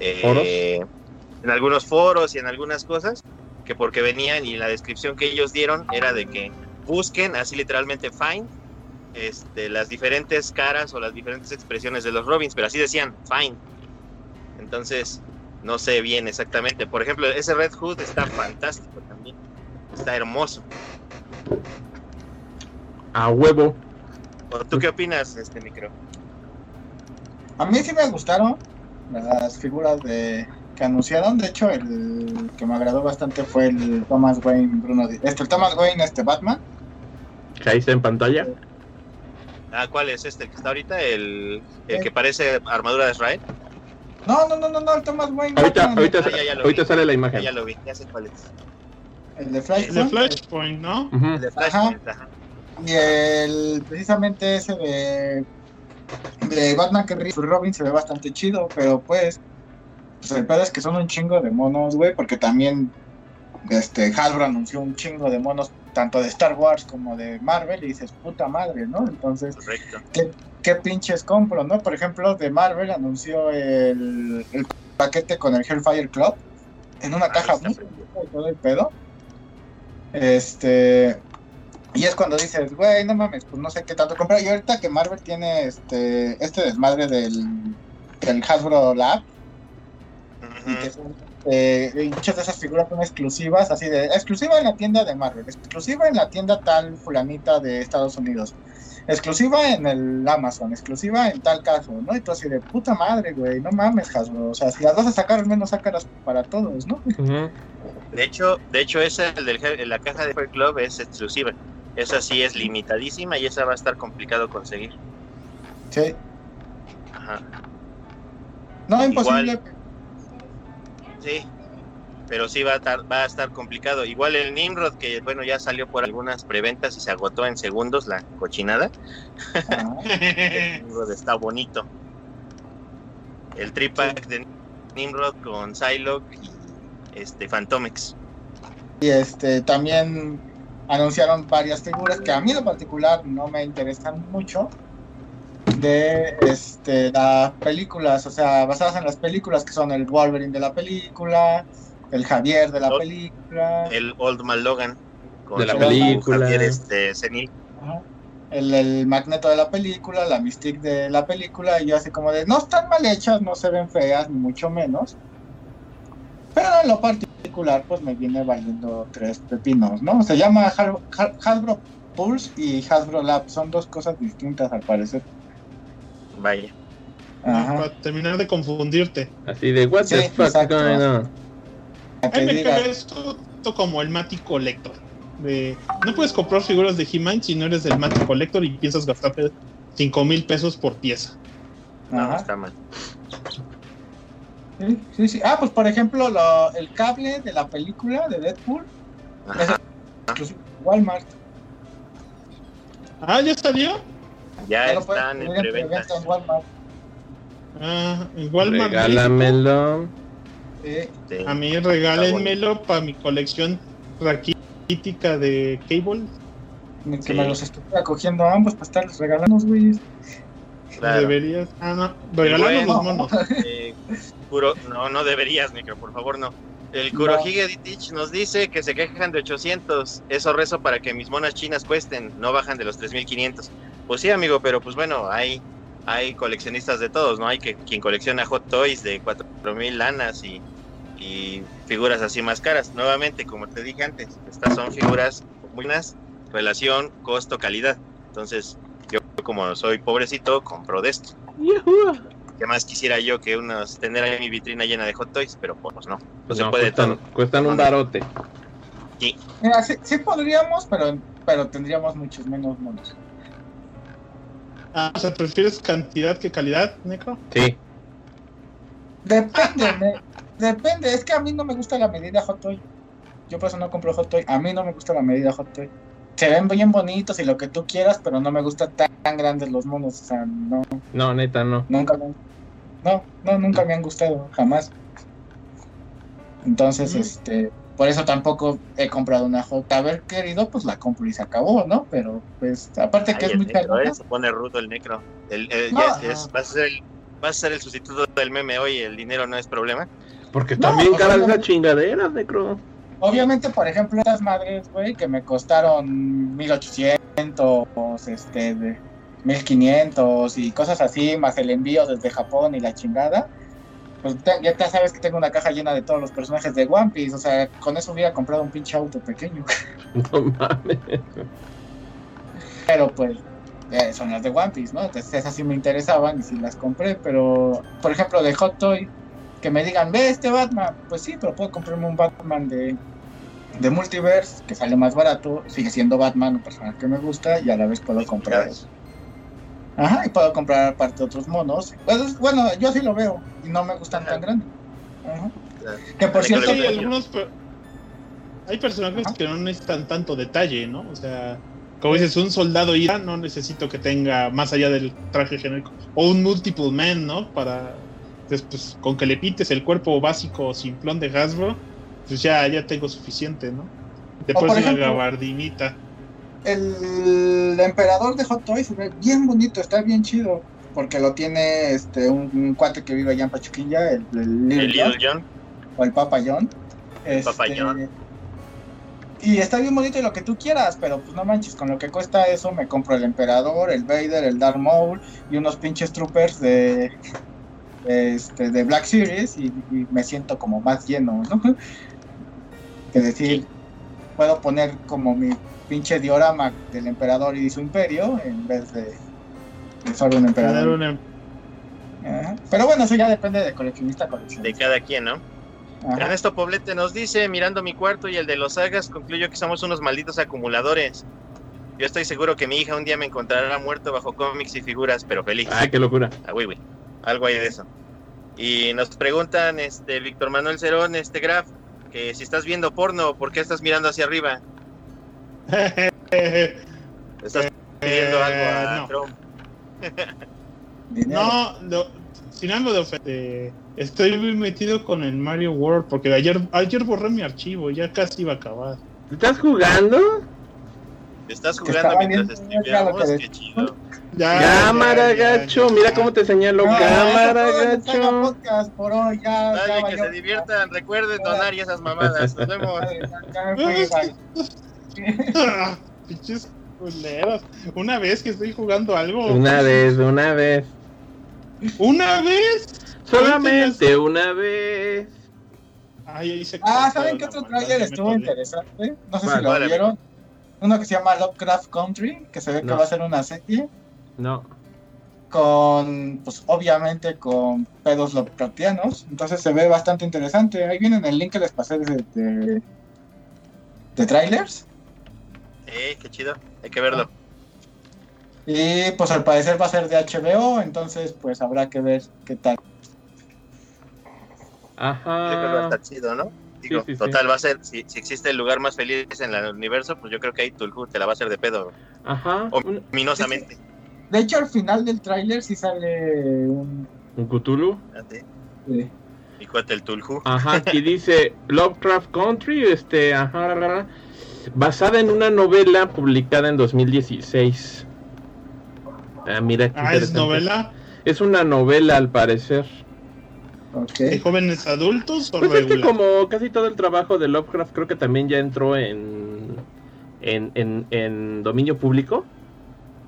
Speaker 1: eh, en algunos foros y en algunas cosas, que porque venían y la descripción que ellos dieron era de que busquen, así literalmente find, este, las diferentes caras o las diferentes expresiones de los Robins, pero así decían, find. Entonces, no sé bien exactamente. Por ejemplo, ese Red Hood está fantástico también. Está hermoso.
Speaker 4: A huevo.
Speaker 1: ¿Tú qué opinas, este micro?
Speaker 3: A mí sí me gustaron las figuras de que anunciaron. De hecho, el que me agradó bastante fue el Thomas Wayne Bruno. Este, el Thomas Wayne, este Batman.
Speaker 4: ¿Que ahí está en pantalla?
Speaker 1: Ah, ¿cuál es este? ¿El que está ahorita? ¿El, el que parece armadura de Israel?
Speaker 3: No, no, no, no, no, el Thomas Wayne.
Speaker 4: Ahorita, ahorita, ah, ahorita sale la imagen.
Speaker 1: Ya lo vi, ya sé cuál es.
Speaker 3: El de Flashpoint.
Speaker 2: El de Flashpoint, ¿no?
Speaker 1: El de Flashpoint, ajá.
Speaker 3: Y el, precisamente ese de, de Batman que Robin se ve bastante chido, pero pues, pues el pedo es que son un chingo de monos, güey, porque también este Hasbro anunció un chingo de monos tanto de Star Wars como de Marvel y dices, puta madre, ¿no? Entonces, ¿qué, ¿qué, pinches compro, no? Por ejemplo, de Marvel anunció el, el paquete con el Hellfire Club en una ah, caja muy todo el pedo. Este, y es cuando dices, güey, no mames, pues no sé qué tanto comprar. Y ahorita que Marvel tiene este este desmadre del, del Hasbro Lab, y que eh, muchas de esas figuras son exclusivas, así de exclusiva en la tienda de Marvel, exclusiva en la tienda tal fulanita de Estados Unidos, exclusiva en el Amazon, exclusiva en tal caso, ¿no? Entonces, de puta madre, güey, no mames, Hasbro, o sea, si las vas a sacar, al menos sácalas para todos, ¿no?
Speaker 1: De hecho, de hecho, esa el de la caja de Fire Club es exclusiva. Esa sí es limitadísima y esa va a estar complicado conseguir.
Speaker 3: Sí. Ajá. No, imposible.
Speaker 1: Sí, pero sí va a, estar, va a estar complicado. Igual el Nimrod, que bueno, ya salió por algunas preventas y se agotó en segundos la cochinada. Ah. el Nimrod está bonito. El tripack de Nimrod con Psylocke y este Phantomex.
Speaker 3: Y este también anunciaron varias figuras que a mí en particular no me interesan mucho de este, las películas, o sea, basadas en las películas que son el Wolverine de la película, el Javier de la película,
Speaker 1: el Old Man Logan
Speaker 4: de la película,
Speaker 1: Javier este, senil.
Speaker 3: El, magneto de la película, la Mystique de la película, y yo así como de, no están mal hechas, no se ven feas, ni mucho menos. Pero en lo particular, pues me viene valiendo tres pepinos, ¿no? Se llama Hasbro Pulse y Hasbro Lab, son dos cosas distintas al parecer.
Speaker 1: Vaya.
Speaker 2: Para terminar de confundirte.
Speaker 4: Así de, what the fuck going on?
Speaker 2: me cae esto, como el Mati Collector. De, no puedes comprar figuras de He-Man si no eres del Mati Collector y piensas gastarte 5 mil pesos por pieza.
Speaker 1: No, está mal.
Speaker 3: Sí, sí, sí. Ah, pues por ejemplo, lo, el cable de la película de Deadpool es Walmart.
Speaker 2: Ah, ¿ya salió?
Speaker 1: Ya están en preventa.
Speaker 2: Ah, en Walmart.
Speaker 4: Regálamelo.
Speaker 2: A mí regálenmelo para mi colección raquítica de Cable.
Speaker 3: Que me los estoy acogiendo a ambos para estarles regalando, güey.
Speaker 2: Deberías. Ah, no. Regalamos los monos.
Speaker 1: Eh, no, no deberías, micro, por favor, no. El Kurohige Ditich nos dice que se quejan de 800. Eso rezo para que mis monas chinas cuesten, no bajan de los 3500. Pues sí, amigo, pero pues bueno, hay, hay coleccionistas de todos, ¿no? Hay que quien colecciona Hot Toys de 4000 lanas y, y figuras así más caras. Nuevamente, como te dije antes, estas son figuras buenas, relación costo-calidad. Entonces, yo como soy pobrecito, compro de esto. ¿Qué más quisiera yo que unos tener ahí mi vitrina llena de hot toys? Pero pues no, no, se
Speaker 4: puede cuestan, todo. Cuestan un barote.
Speaker 3: Sí. Mira, sí, sí, podríamos, pero, pero tendríamos muchos menos monos.
Speaker 2: Ah, o sea, ¿prefieres cantidad que calidad, Nico?
Speaker 4: Sí.
Speaker 3: Depende, depende. Es que a mí no me gusta la medida hot toy. Yo por eso no compro hot toy. A mí no me gusta la medida hot toy. Se ven bien bonitos y lo que tú quieras, pero no me gustan tan, grandes los monos. O sea, no.
Speaker 4: No, neta, no.
Speaker 3: Nunca me, no, no, nunca me han gustado, jamás. Entonces, este, por eso tampoco he comprado una J. Haber querido, pues la compro y se acabó, ¿no? Pero, pues, aparte que es muy caro.
Speaker 1: ¿eh? Se pone rudo el necro. El, va, a ser el, va a ser el sustituto del meme hoy, el dinero no es problema.
Speaker 4: Porque también cara esa chingadera, necro.
Speaker 3: Obviamente, por ejemplo, estas madres, güey, que me costaron 1800, este, de 1500 y cosas así, más el envío desde Japón y la chingada pues ya te sabes que tengo una caja llena de todos los personajes de One Piece, o sea, con eso hubiera comprado un pinche auto pequeño. No mames. Pero pues eh, son las de One Piece, ¿no? Entonces esas sí me interesaban y sí las compré, pero por ejemplo de Hot Toy, que me digan, ve este Batman, pues sí, pero puedo comprarme un Batman de, de Multiverse, que sale más barato, sigue siendo Batman, un personaje que me gusta, y a la vez puedo comprar eso. Ajá, y puedo comprar aparte otros monos. Pues, bueno, yo así lo veo y no me gustan tan grandes. Ajá. Que por cierto,
Speaker 2: hay algunos hay personajes que no necesitan tanto detalle, ¿no? O sea, como dices, un soldado ya no necesito que tenga más allá del traje genérico o un multiple man, ¿no? Para pues, pues con que le pintes el cuerpo básico simplón de Hasbro, pues ya ya tengo suficiente, ¿no? Después una gabardinita
Speaker 3: el emperador de Hot Toys se ve bien bonito, está bien chido. Porque lo tiene este un, cuate que vive allá en Pachuquilla, el,
Speaker 1: Little, John.
Speaker 3: O el Papa John.
Speaker 1: El Papa este, John.
Speaker 3: Y está bien bonito y lo que tú quieras, pero pues no manches, con lo que cuesta eso me compro el Emperador, el Vader, el Darth Maul y unos pinches troopers de, este, de Black Series y, me siento como más lleno, ¿no? Que decir, puedo poner como mi pinche diorama del emperador y su imperio en vez de, solo un emperador. Em- Pero bueno, eso ya depende de coleccionista a coleccionista.
Speaker 1: De cada quien, ¿no? Ernesto Poblete nos dice, mirando mi cuarto y el de los sagas, concluyo que somos unos malditos acumuladores. Yo estoy seguro que mi hija un día me encontrará muerto bajo cómics y figuras, pero feliz.
Speaker 4: Ay, qué locura.
Speaker 1: Ah. Algo hay de eso. Y nos preguntan, este, Víctor Manuel Cerón, este Graf, que si estás viendo porno, ¿por qué estás mirando hacia arriba? ¿Estás pidiendo algo a no. Trump?
Speaker 2: no, no, sin algo de ofender. Estoy muy metido con el Mario World porque ayer, ayer borré mi archivo, ya casi iba a acabar.
Speaker 4: ¿Estás jugando?
Speaker 1: ¿Estás jugando mientras streameamos? Qué chido.
Speaker 4: Ya, cámara, gacho. Mira cómo te señalo. cámara, gacho.
Speaker 3: por hoy, ya,
Speaker 1: Dale, que se diviertan. Recuerden donar y esas mamadas. Nos vemos.
Speaker 2: Pinches culeros. Una vez que estoy jugando algo.
Speaker 4: Una vez, una vez.
Speaker 2: ¿Una vez?
Speaker 4: Solamente una vez.
Speaker 3: Ay, ah, ¿saben qué otro trailer estuvo interesante? No sé si lo vieron. Uno que se llama Lovecraft Country, que se ve que va a ser una serie.
Speaker 4: No.
Speaker 3: Con, pues obviamente con pedos Lovecraftianos. Entonces se ve bastante interesante. Ahí viene el link que les pasé de, de, de trailers.
Speaker 1: Eh, qué chido, hay que verlo.
Speaker 3: Y pues al parecer va a ser de HBO, entonces pues habrá que ver qué tal.
Speaker 4: Ajá.
Speaker 1: Yo creo que va a estar chido, ¿no? Digo, total, va a ser, si, existe el lugar más feliz en el universo, pues yo creo que ahí Tulhu te la va a hacer de pedo.
Speaker 4: Ajá.
Speaker 1: Ominosamente.
Speaker 3: De hecho, al final del tráiler sí sale un...
Speaker 4: ¿Un Cthulhu?
Speaker 3: Sí.
Speaker 1: Y cuenta el Tulhu.
Speaker 4: Ajá, aquí dice Lovecraft Country, este, ajá, basada en una novela publicada en 2016. Ah, mira
Speaker 2: ah, ¿es novela?
Speaker 4: Es una novela al parecer.
Speaker 2: Okay. jóvenes adultos o
Speaker 4: Pues es que como casi todo el trabajo de Lovecraft creo que también ya entró en en, en, dominio público,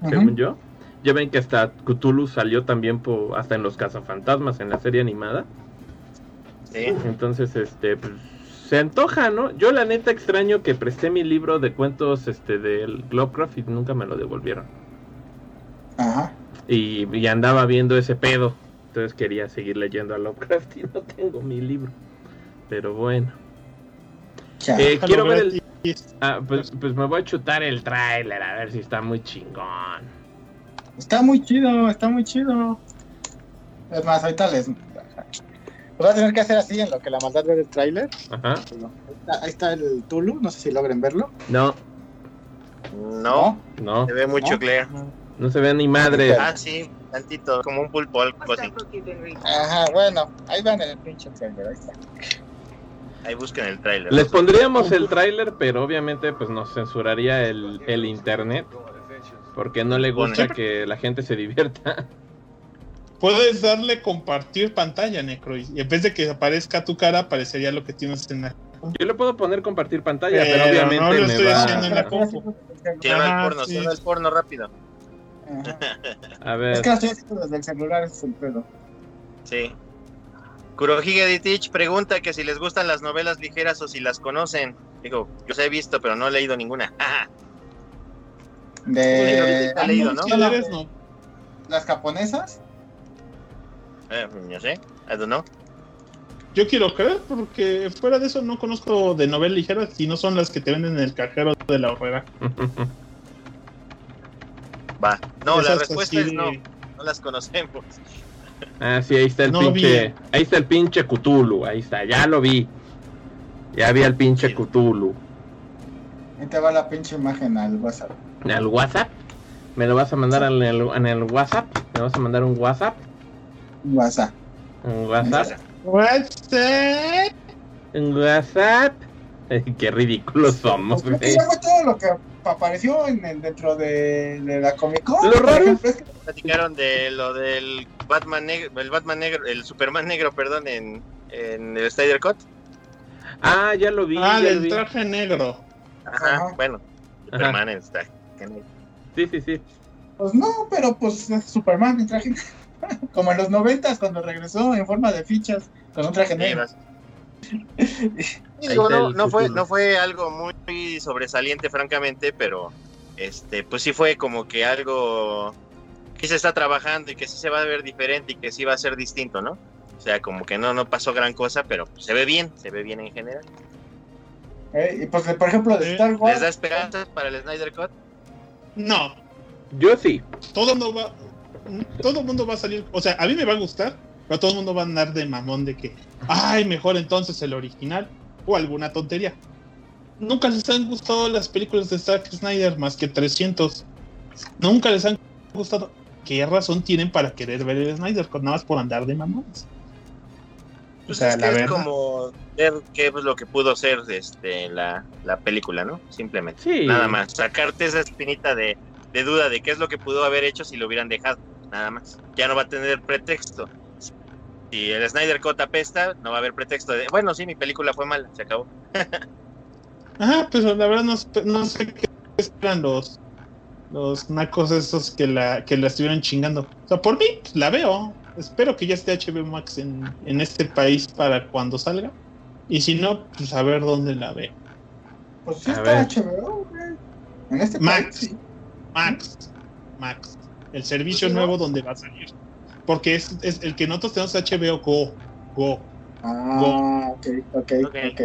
Speaker 4: según yo. Ya ven que hasta Cthulhu salió también hasta en los cazafantasmas en la serie animada.
Speaker 1: Sí.
Speaker 4: Entonces, este, pues, se antoja, ¿no? Yo la neta extraño que presté mi libro de cuentos este del Lovecraft y nunca me lo devolvieron.
Speaker 3: Ajá.
Speaker 4: Y, andaba viendo ese pedo. Entonces quería seguir leyendo a Lovecraft y no tengo mi libro. Pero bueno. Eh, quiero ver el... Ah, pues, pues, me voy a chutar el trailer a ver si está muy chingón.
Speaker 3: Está muy chido, está muy chido. Es más, ahorita les... Voy a tener que hacer así en lo que la maldad ve el tráiler. Ajá. Ahí está, el Tulu, no sé si logren verlo.
Speaker 4: No.
Speaker 1: No. No. Se ve mucho ¿No?
Speaker 4: No se ve ni madre.
Speaker 1: Ah, sí, tantito, como un pulpo, algo así.
Speaker 3: Ajá, bueno, ahí van el pinche trailer, ahí está.
Speaker 1: Ahí busquen el trailer.
Speaker 4: Les pondríamos el trailer, pero obviamente pues nos censuraría el, el internet. Porque no le gusta que la gente se divierta.
Speaker 2: Puedes darle compartir pantalla, Necro, y en vez de que aparezca tu cara, aparecería lo que tienes en la
Speaker 4: Yo le puedo poner compartir pantalla, pero, obviamente no lo estoy va... haciendo en la
Speaker 1: el porno, sí. el porno rápido.
Speaker 4: A ver.
Speaker 3: Es que estoy haciendo desde el celular, es el pedo.
Speaker 1: Sí. Kurohige Ditich pregunta que si les gustan las novelas ligeras o si las conocen. Digo, yo se he visto, pero no he leído ninguna.
Speaker 3: De... leído, ¿no? ¿Las japonesas?
Speaker 1: Eh, yo sé, I don't know.
Speaker 2: Yo quiero creer, porque fuera de eso no conozco de novelas ligeras si no son las que te venden en el cajero de la horrera.
Speaker 1: Va. No, la respuesta es no. No las conocemos.
Speaker 4: Ah, sí, ahí está el pinche. Ahí está el pinche Cthulhu. Ahí está, ya lo vi. Ya vi al pinche Cthulhu.
Speaker 3: Ahí te va la pinche imagen al WhatsApp.
Speaker 4: ¿Al WhatsApp? ¿Me lo vas a mandar en el, en el WhatsApp? ¿Me vas a mandar un WhatsApp?
Speaker 3: WhatsApp.
Speaker 4: ¿Un WhatsApp?
Speaker 3: WhatsApp.
Speaker 4: ¿Un WhatsApp? Qué ridículos somos.
Speaker 3: Porque todo lo que apareció en, dentro de, la Comic Con.
Speaker 4: Lo raro
Speaker 1: platicaron de lo del Batman negro, el Batman negro, el Superman negro, perdón, en, en el Snyder Cut.
Speaker 4: Ah, ya lo vi.
Speaker 2: Ah, del traje negro.
Speaker 1: Ajá, bueno, Superman
Speaker 4: Sí, sí, sí.
Speaker 3: Pues no, pero pues Superman en traje como en los noventas cuando regresó en forma de fichas con un traje negro
Speaker 1: no, no, fue, no fue algo muy sobresaliente, francamente, pero este, pues sí fue como que algo que se está trabajando y que sí se va a ver diferente y que sí va a ser distinto, ¿no? O sea, como que no, no pasó gran cosa, pero se ve bien, se ve bien en general.
Speaker 3: Eh, y pues, por ejemplo, de Star Wars.
Speaker 1: ¿Les da esperanzas para el Snyder Cut?
Speaker 2: No.
Speaker 4: Yo sí.
Speaker 2: Todo no va. Todo el mundo va a salir. O sea, a mí me va a gustar, pero todo el mundo va a andar de mamón de que, ay, mejor entonces el original o alguna tontería. Nunca les han gustado las películas de Zack Snyder más que 300. Nunca les han gustado. ¿Qué razón tienen para querer ver el Snyder nada más por andar de mamones?
Speaker 1: O sea, la es como ver qué es lo que pudo ser este, la, la película, ¿no? Simplemente. Nada más. Sacarte esa espinita de, de duda de qué es lo que pudo haber hecho si lo hubieran dejado. Nada más. Ya no va a tener pretexto si el Snyder Cut apesta, no va a haber pretexto de, bueno, sí, mi película fue mala, se acabó.
Speaker 2: Ajá, pues la verdad no, sé qué esperan los, los nacos esos que la, que la estuvieron chingando. O sea, por mí, pues, la veo. Espero que ya esté HBO Max en, en este país para cuando salga. Y si no, pues a ver dónde la ve.
Speaker 3: Pues sí está HBO, En este
Speaker 2: Max. Max. Max. El servicio nuevo donde va a salir. Porque es, es el que nosotros tenemos HBO Go. Go.
Speaker 3: Ah, ok, ok, ok.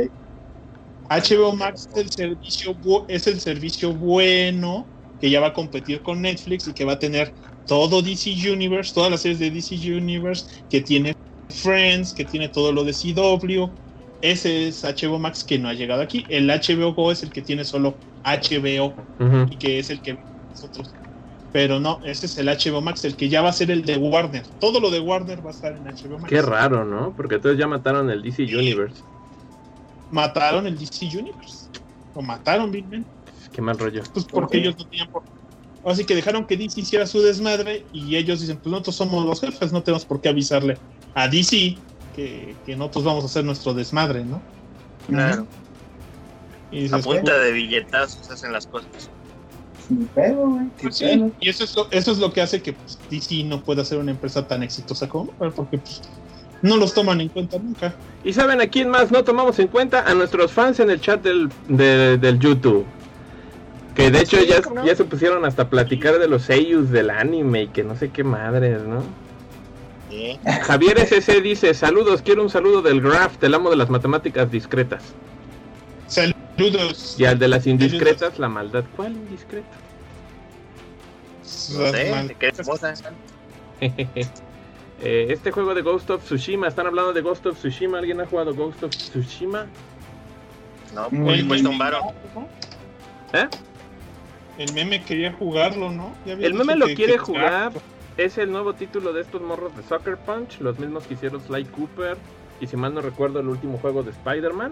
Speaker 2: HBO Max es el servicio es el servicio bueno que ya va a competir con Netflix y que va a tener todo DC Universe, todas las series de DC Universe, que tiene Friends, que tiene todo lo de CW. Ese es HBO Max que no ha llegado aquí. El HBO Go es el que tiene solo HBO y que es el que nosotros pero no, ese es el HBO Max, el que ya va a ser el de Warner. Todo lo de Warner va a estar en HBO Max.
Speaker 4: Qué raro, ¿no? Porque entonces ya mataron el DC Universe.
Speaker 2: Mataron el DC Universe. Lo mataron, Big Ben.
Speaker 4: Qué mal rollo.
Speaker 2: Pues porque ellos no tenían por. Así que dejaron que DC hiciera su desmadre y ellos dicen, pues nosotros somos los jefes, no tenemos por qué avisarle a DC que, que nosotros vamos a hacer nuestro desmadre, ¿no?
Speaker 1: Claro. Y a punta de billetazos hacen las cosas.
Speaker 2: Pues y eso es, lo, eso es lo que hace que pues, DC no pueda ser una empresa tan exitosa como porque pues, no los toman en cuenta nunca.
Speaker 4: ¿Y saben a quién más no tomamos en cuenta? A nuestros fans en el chat del, del YouTube. Que de hecho ya, ya se pusieron hasta a platicar de los seiyus del anime y que no sé qué madres, ¿no? Sí. Javier SC dice, saludos, quiero un saludo del Graph, el amo de las matemáticas discretas.
Speaker 2: Saludos.
Speaker 4: Y al de las indiscretas, la maldad. ¿Cuál indiscreta?
Speaker 1: No sé, ¿qué
Speaker 4: eh, este juego de Ghost of Tsushima, están hablando de Ghost of Tsushima. ¿Alguien ha jugado Ghost of Tsushima?
Speaker 1: No, pues cuesta un varo.
Speaker 2: ¿Eh? El meme quería jugarlo, ¿no?
Speaker 4: El meme lo quiere jugar. Es el nuevo título de estos morros de Soccer Punch, los mismos que hicieron Sly Cooper y si mal no recuerdo el último juego de Spider-Man.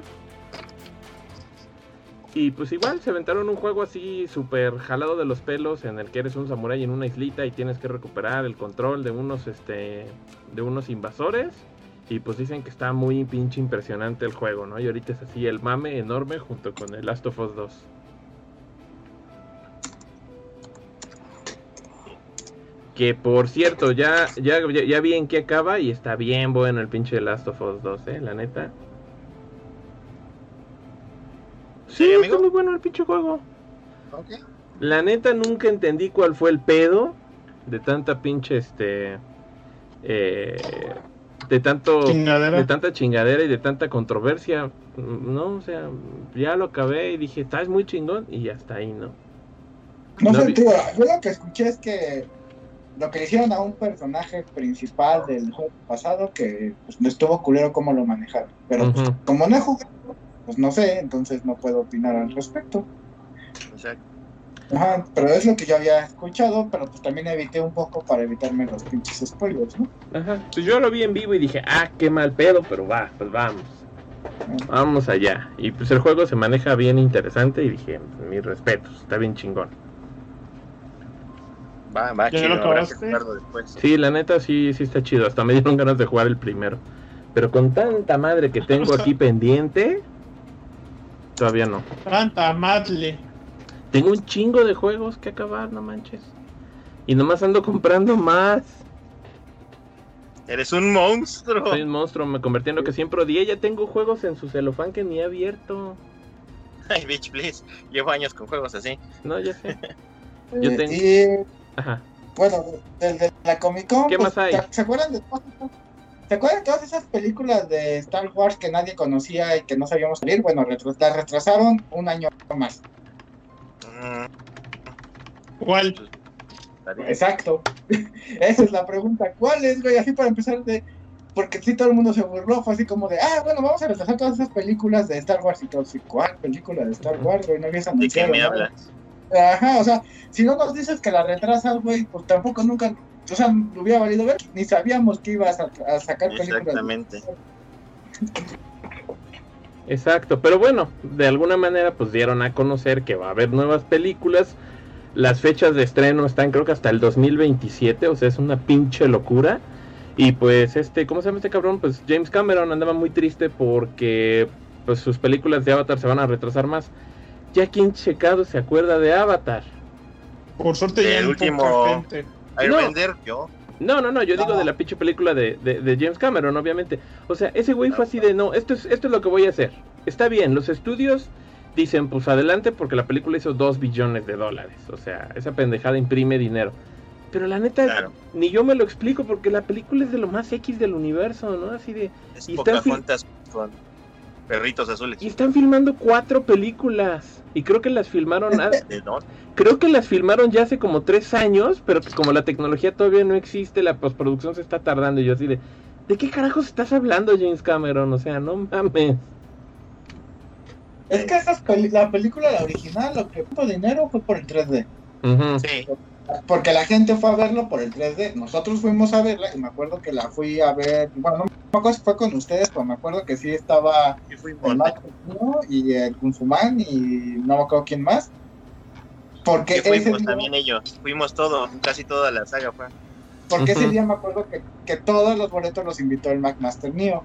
Speaker 4: Y pues igual se aventaron un juego así súper jalado de los pelos en el que eres un samurái en una islita y tienes que recuperar el control de unos este de unos invasores y pues dicen que está muy pinche impresionante el juego, ¿no? Y ahorita es así el mame enorme junto con el Last of Us 2. Que por cierto, ya, ya, ya, vi en qué acaba y está bien bueno el pinche Last of Us 2, ¿eh? La neta. Sí, está muy bueno el pinche juego. La neta nunca entendí cuál fue el pedo de tanta pinche este eh, de tanto de tanta chingadera y de tanta controversia, no, o sea, ya lo acabé y dije, estás muy chingón y ya está ahí, ¿no?
Speaker 3: No, sé, yo lo que escuché es que lo que le hicieron a un personaje principal del juego pasado que pues, no estuvo culero cómo lo manejaron, pero pues, como no he jugado pues no sé, entonces no puedo opinar al respecto. Ajá, pero es lo que yo había escuchado, pero pues también evité un poco para evitarme los pinches spoilers, ¿no?
Speaker 4: Ajá, pues yo lo vi en vivo y dije, ah, qué mal pedo, pero va, pues vamos. Vamos allá. Y pues el juego se maneja bien interesante y dije, mis respetos, está bien chingón.
Speaker 1: Va, va, chido, después.
Speaker 4: Sí, la neta sí, sí está chido. Hasta me dieron ganas de jugar el primero. Pero con tanta madre que tengo aquí pendiente, Todavía no.
Speaker 2: Tanta madre.
Speaker 4: Tengo un chingo de juegos que acabar, no manches. Y nomás ando comprando más.
Speaker 1: Eres un monstruo.
Speaker 4: Soy un monstruo, me convertí en lo que siempre odié. Ya tengo juegos en su celofán que ni he abierto.
Speaker 1: Ay, bitch, please. Llevo años con juegos así.
Speaker 4: No, ya sé. Yo tengo.
Speaker 3: Ajá. Bueno, desde la Comic Con.
Speaker 4: ¿Qué más
Speaker 3: pues,
Speaker 4: hay?
Speaker 3: ¿Se acuerdan de ¿Se acuerdan de todas esas películas de Star Wars que nadie conocía y que no sabíamos salir? Bueno, las retrasaron un año más.
Speaker 2: ¿Cuál?
Speaker 3: Exacto. Esa es la pregunta. ¿Cuál es, güey? Así para empezar de... Porque sí, todo el mundo se burló, fue así como de, ah, bueno, vamos a retrasar todas esas películas de Star Wars y todo. ¿Cuál película de Star Wars, güey? No habías anunciado.
Speaker 1: ¿De qué me hablas?
Speaker 3: Ajá, o sea, si no nos dices que la retrasas, güey, pues tampoco nunca o sea, lo hubiera valido ver, ni sabíamos que ibas a, sacar películas.
Speaker 1: Exactamente.
Speaker 4: Exacto, pero bueno, de alguna manera pues dieron a conocer que va a haber nuevas películas. Las fechas de estreno están creo que hasta el 2027, o sea, es una pinche locura. Y pues este, ¿cómo se llama este cabrón? Pues James Cameron andaba muy triste porque pues sus películas de Avatar se van a retrasar más. Ya quien checado se acuerda de Avatar.
Speaker 2: Por suerte ya
Speaker 1: el último gente no. yo.
Speaker 4: No, no, no, yo digo de la pinche película de, de, James Cameron, obviamente. O sea, ese güey fue así de, no, esto es, esto es lo que voy a hacer. Está bien, los estudios dicen, pues adelante, porque la película hizo dos billones de dólares. O sea, esa pendejada imprime dinero. Pero la neta, ni yo me lo explico, porque la película es de lo más X del universo, ¿no? Así de...
Speaker 1: Es y están con perritos azules.
Speaker 4: Y están filmando cuatro películas. Y creo que las filmaron... creo que las filmaron ya hace como tres años, pero pues como la tecnología todavía no existe, la postproducción se está tardando. Y yo así de, ¿de qué carajos estás hablando, James Cameron? O sea, no mames.
Speaker 3: Es que esa la película, la original, lo que puso dinero fue por el 3D. Sí. Porque la gente fue a verlo por el 3D. Nosotros fuimos a verla y me acuerdo que la fui a ver. Bueno, no me acuerdo si fue con ustedes, pero me acuerdo que sí estaba el y el Kunzuman y no me acuerdo quién más. Porque
Speaker 1: fuimos también ellos, fuimos todo, casi toda la saga fue.
Speaker 3: Porque ese día me acuerdo que, que, todos los boletos los invitó el McMaster mío.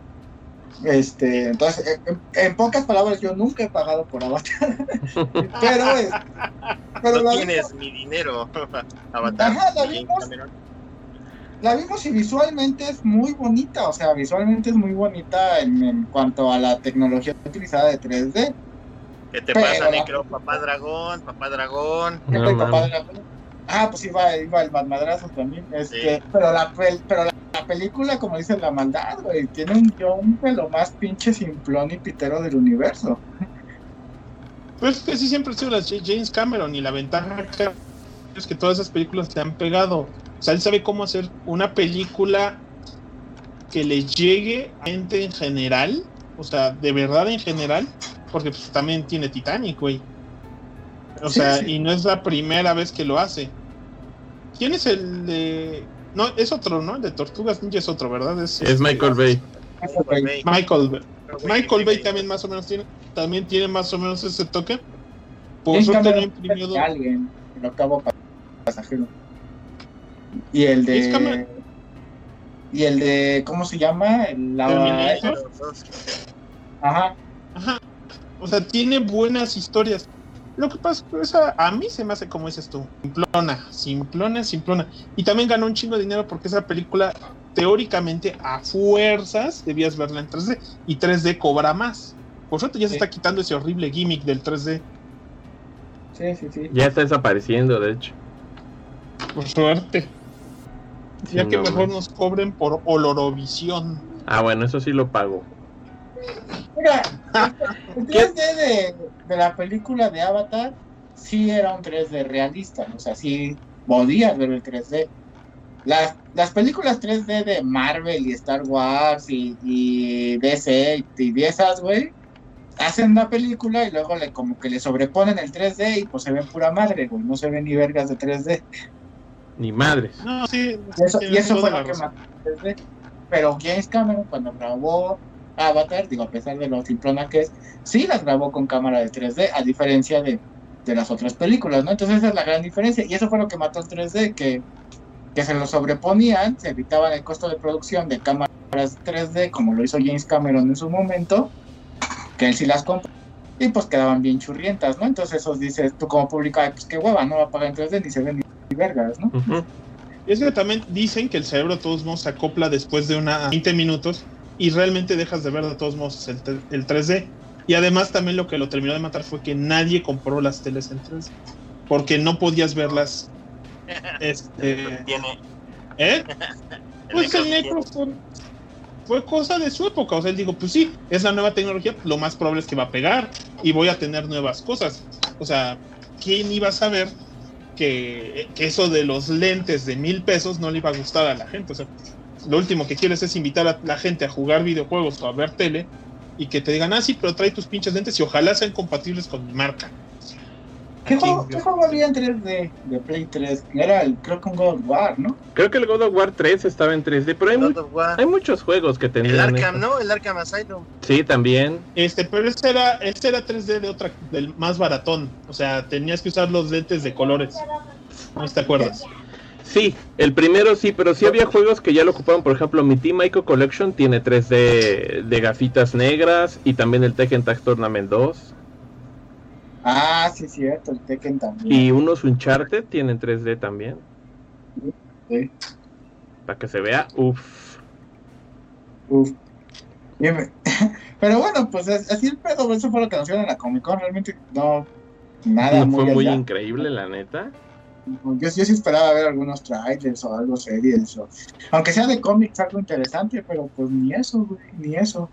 Speaker 3: Este, entonces, en, pocas palabras, yo nunca he pagado por Avatar. pero, es,
Speaker 1: pero no tienes mi dinero, Avatar.
Speaker 3: la, vimos, la vimos y visualmente es muy bonita. O sea, visualmente es muy bonita en, en cuanto a la tecnología utilizada de 3D.
Speaker 1: ¿Qué te pasa, Necro? Papá Dragón, Papá Dragón.
Speaker 3: papá Dragón? Ah, pues iba, iba el madrazo también. Este, pero, la, pero la, película, como dice la maldad, güey, tiene un guion de lo más pinche simplón y pitero del universo.
Speaker 2: Pues que sí siempre ha sido la James Cameron y la ventaja es que todas esas películas se han pegado. O sea, él sabe cómo hacer una película que le llegue a gente en general, o sea, de verdad en general, porque pues también tiene Titanic, güey. O sea, y no es la primera vez que lo hace. ¿Quién es el de.? No, es otro, ¿no? El de Tortugas Ninja es otro, ¿verdad?
Speaker 4: Es, Michael Bay.
Speaker 2: Michael Bay. Michael Bay también más o menos tiene, también tiene más o menos ese toque. Por suerte no imprimió
Speaker 3: alguien, el octavo pasajero. Y el de. Y el de. ¿Cómo se llama? La...
Speaker 2: Ajá. Ajá. O sea, tiene buenas historias. Lo que pasa es que a mí se me hace como dices tú, simplona, simplona, simplona. Y también ganó un chingo de dinero porque esa película, teóricamente, a fuerzas, debías verla en 3D. Y 3D cobra más. Por suerte ya se está quitando ese horrible gimmick del 3D.
Speaker 3: Sí, sí, sí.
Speaker 4: Ya está desapareciendo, de hecho.
Speaker 2: Por suerte. ya que mejor nos cobren por Olorovisión.
Speaker 4: Ah, bueno, eso sí lo pago.
Speaker 3: Mira, el 3D de, la película de Avatar sí era un 3D realista, o sea, sí podías ver el 3D. Las, las películas 3D de Marvel y Star Wars y, DC y, de esas, güey, hacen una película y luego le como que le sobreponen el 3D y pues se ven pura madre, güey, no se ven ni vergas de 3D.
Speaker 4: Ni madres.
Speaker 2: No, sí.
Speaker 3: Y eso, fue lo que mató el 3D. Pero James Cameron cuando grabó Avatar, digo, a pesar de lo simplona que es, sí las grabó con cámara de 3D, a diferencia de, las otras películas, ¿no? Entonces esa es la gran diferencia, y eso fue lo que mató el 3D, que, que se lo sobreponían, se evitaban el costo de producción de cámaras 3D, como lo hizo James Cameron en su momento, que él sí las compró, y pues quedaban bien churrientas, ¿no? Entonces eso dices, tú como público, pues qué hueva, no va a pagar en 3D ni se ven ni vergas, ¿no?
Speaker 2: Y es que también dicen que el cerebro de todos modos se acopla después de una 20 minutos y realmente dejas de ver de todos modos el, 3D. Y además también lo que lo terminó de matar fue que nadie compró las teles en 3D. Porque no podías verlas. Este, ¿Eh? Pues el Necro fue, cosa de su época. O sea, él dijo, pues sí, es la nueva tecnología, lo más probable es que va a pegar y voy a tener nuevas cosas. O sea, ¿quién iba a saber que, que eso de los lentes de mil pesos no le iba a gustar a la gente? O sea, lo último que quieres es invitar a la gente a jugar videojuegos o a ver tele y que te digan, ah, sí, pero trae tus pinches lentes y ojalá sean compatibles con mi marca.
Speaker 3: ¿Qué, juego, ¿Qué, juego, había en 3D de Play 3? Era el, creo que un God of War, ¿no?
Speaker 4: Creo que el God of War 3 estaba en 3D, pero hay, hay muchos juegos que tenían.
Speaker 1: El Arkham, ¿no? El Arkham Asylum.
Speaker 4: Sí, también.
Speaker 2: Este, pero este era, este era 3D de otra, del más baratón. O sea, tenías que usar los lentes de colores. ¿No te acuerdas?
Speaker 4: Sí, el primero sí, pero sí había juegos que ya lo ocupaban. Por ejemplo, mi Team Ico Collection tiene 3D de gafitas negras y también el Tekken Tag Tournament 2.
Speaker 3: Ah, sí, cierto, el Tekken también.
Speaker 4: Y unos Uncharted tienen 3D también. Sí. Para que se vea, uff.
Speaker 3: Uff. Pero bueno, pues así el pedo, eso fue lo que nos en la Comic Con. Realmente no, nada
Speaker 4: muy Fue muy increíble, la neta.
Speaker 3: Yo, sí esperaba ver algunos trailers o algo series, aunque sea de cómics, algo interesante, pero pues ni eso, ni eso.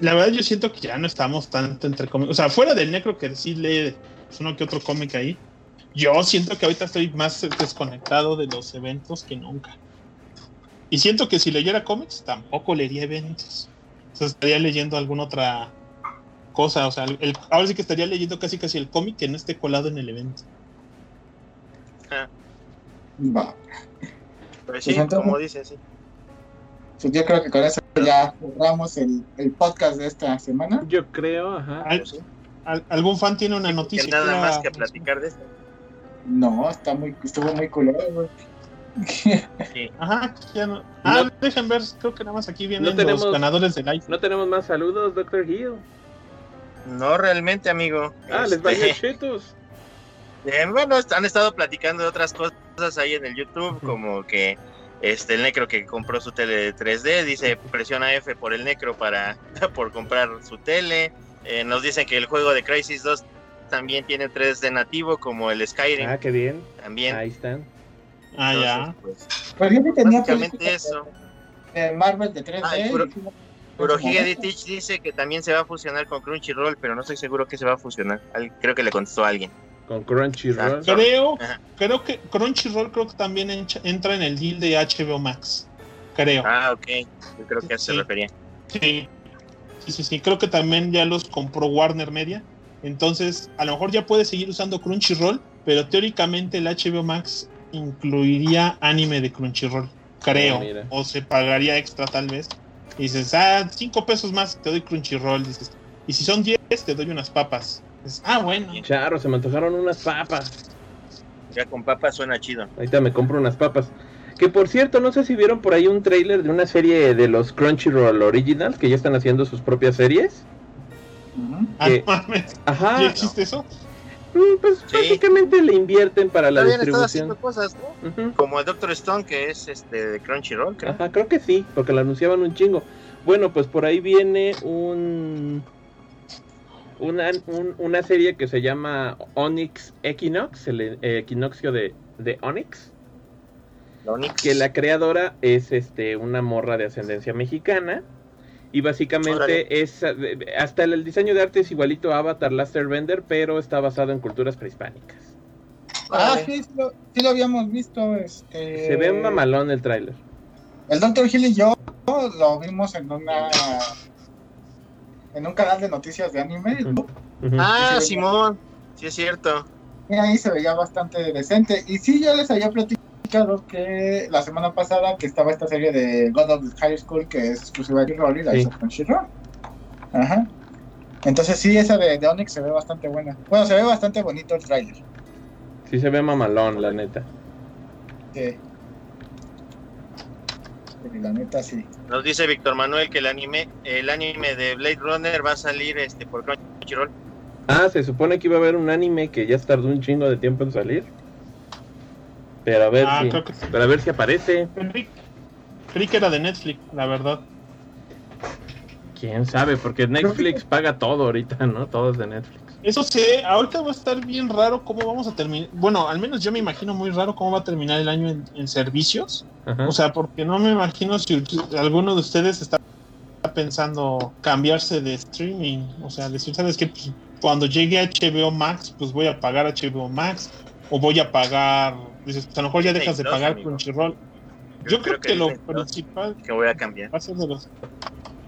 Speaker 2: La verdad, yo siento que ya no estamos tanto entre cómics. O sea, fuera del Necro, que sí lee uno que otro cómic ahí, yo siento que ahorita estoy más desconectado de los eventos que nunca. Y siento que si leyera cómics, tampoco leería eventos. O sea, estaría leyendo alguna otra cosa. O sea, ahora sí que estaría leyendo casi casi el cómic que no esté colado en el evento.
Speaker 3: Va.
Speaker 1: Pues sí, como dice, sí.
Speaker 3: Pues yo creo que con eso ya cerramos el, el, podcast de esta semana.
Speaker 4: Yo creo, ajá.
Speaker 2: ¿Algún fan tiene una noticia?
Speaker 1: nada más que platicar de esto.
Speaker 3: No, está muy, estuvo muy culero,
Speaker 2: Ajá, ya no. Ah, dejen ver, creo que nada más aquí vienen los ganadores del live.
Speaker 4: No tenemos más saludos, Doctor Hill.
Speaker 1: No, realmente, amigo.
Speaker 4: Ah, les va este... chetos.
Speaker 1: Eh, bueno, han estado platicando de otras cosas ahí en el YouTube, como que este el Necro que compró su tele de 3D, dice presiona F por el Necro para por comprar su tele. Eh, nos dicen que el juego de Crisis 2 también tiene 3 de nativo, como el Skyrim.
Speaker 4: Ah, qué bien.
Speaker 1: También.
Speaker 4: Ahí están.
Speaker 2: Ah, ya.
Speaker 3: Pues, Pero yo tenía
Speaker 1: básicamente eso.
Speaker 3: De Marvel de 3D.
Speaker 1: Ah, Kurohige Ditich dice que también se va a fusionar con Crunchyroll, pero no estoy seguro que se va a fusionar. Creo que le contestó a alguien.
Speaker 4: Con Crunchyroll.
Speaker 2: Creo, creo que Crunchyroll creo que también entra en el deal de HBO Max. Creo.
Speaker 1: Ah, ok. Yo creo que a eso se refería.
Speaker 2: Sí. Sí, sí, sí. Creo que también ya los compró Warner Media. Entonces, a lo mejor ya puede seguir usando Crunchyroll, pero teóricamente el HBO Max incluiría anime de Crunchyroll. Creo. Ah, o se pagaría extra tal vez. Y dices, ah, cinco pesos más te doy Crunchyroll. Dices, y si son 10, te doy unas papas. Ah, bueno.
Speaker 4: Charro, se me antojaron unas papas.
Speaker 1: Ya con papas suena chido.
Speaker 4: Ahorita me compro unas papas. Que por cierto, no sé si vieron por ahí un trailer de una serie de los Crunchyroll Originals que ya están haciendo sus propias series.
Speaker 2: Ah, ajá. existe eso?
Speaker 4: Mm, pues básicamente le invierten para la distribución.
Speaker 1: cosas, Como el Doctor Stone, que es este de Crunchyroll,
Speaker 4: creo. Ajá, creo que sí, porque lo anunciaban un chingo. Bueno, pues por ahí viene un una, una serie que se llama Onyx Equinox, el eh, equinoccio de, de Onyx. Que la creadora es este una morra de ascendencia mexicana. Y básicamente es hasta el, diseño de arte es igualito a Avatar Last Airbender, pero está basado en culturas prehispánicas.
Speaker 3: Ah, sí, sí lo, habíamos visto. Este...
Speaker 4: Se ve mamalón el tráiler.
Speaker 3: El Dr. Hill y yo lo vimos en una en un canal de noticias de anime.
Speaker 1: Ah, Simón, sí es cierto.
Speaker 3: Y ahí se veía bastante decente. Y sí, yo les había platicado que la semana pasada que estaba esta serie de God of the High School que es exclusiva de Roll y la hizo con Shiro. Ajá. Entonces sí, esa de, de, Onyx se ve bastante buena. Bueno, se ve bastante bonito el trailer.
Speaker 4: Sí se ve mamalón, la neta.
Speaker 3: Sí. La neta sí.
Speaker 1: Nos dice Víctor Manuel que el anime, el anime de Blade Runner va a salir este por Crunchyroll.
Speaker 4: Ah, se supone que iba a haber un anime que ya tardó un chingo de tiempo en salir. Pero a ver, ah, si, pero a ver si aparece.
Speaker 2: Creí que era de Netflix, la verdad.
Speaker 4: Quién sabe, porque Netflix paga todo ahorita, ¿no? Todo es de Netflix.
Speaker 2: Eso sí, ahorita va a estar bien raro cómo vamos a terminar. Bueno, al menos yo me imagino muy raro cómo va a terminar el año en, servicios. O sea, porque no me imagino si alguno de ustedes está pensando cambiarse de streaming. O sea, decir, ¿sabes qué? Pues, cuando llegue a HBO Max, pues voy a pagar HBO Max. O voy a pagar Dices, a lo mejor ya dejas de pagar Crunchyroll. Yo, yo creo, que, lo principal
Speaker 1: que voy a cambiar.
Speaker 2: Va a ser de los...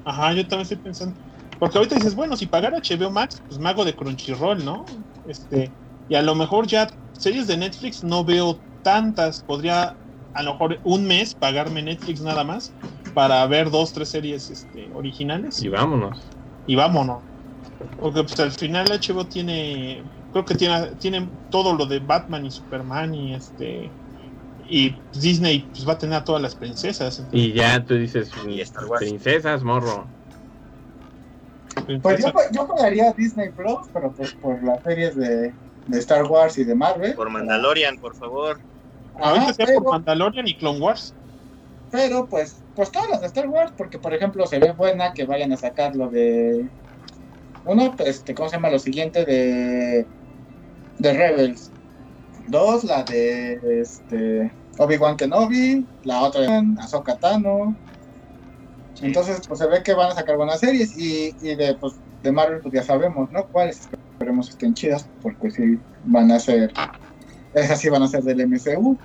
Speaker 2: Ajá, yo también estoy pensando. Porque ahorita dices, bueno, si pagar HBO Max, pues me hago de Crunchyroll, ¿no? Este, y a lo mejor ya series de Netflix no veo tantas. Podría a lo mejor un mes pagarme Netflix nada más para ver dos, tres series este, originales.
Speaker 4: Y vámonos.
Speaker 2: Y vámonos. Porque pues al final HBO tiene creo que tiene, tienen todo lo de Batman y Superman y este y Disney pues va a tener a todas las princesas.
Speaker 4: y ya tú dices princesas, morro.
Speaker 3: Pues yo, yo pagaría Disney Plus, pero pues por las series de, de Star Wars y de Marvel.
Speaker 1: Por Mandalorian, por favor.
Speaker 2: Ahorita sea por Mandalorian y Clone Wars.
Speaker 3: Pero pues, pues todas las de Star Wars, porque por ejemplo se ve buena que vayan a sacar lo de uno, este, ¿cómo se llama? Lo siguiente de de Rebels. Dos, la de este, Obi-Wan Kenobi, la otra de Ahsoka Tano. Entonces, pues se ve que van a sacar buenas series y, y de, pues, de Marvel, pues ya sabemos, ¿no? Cuáles esperemos estén chidas, porque sí van a ser, esas sí van a ser del MCU.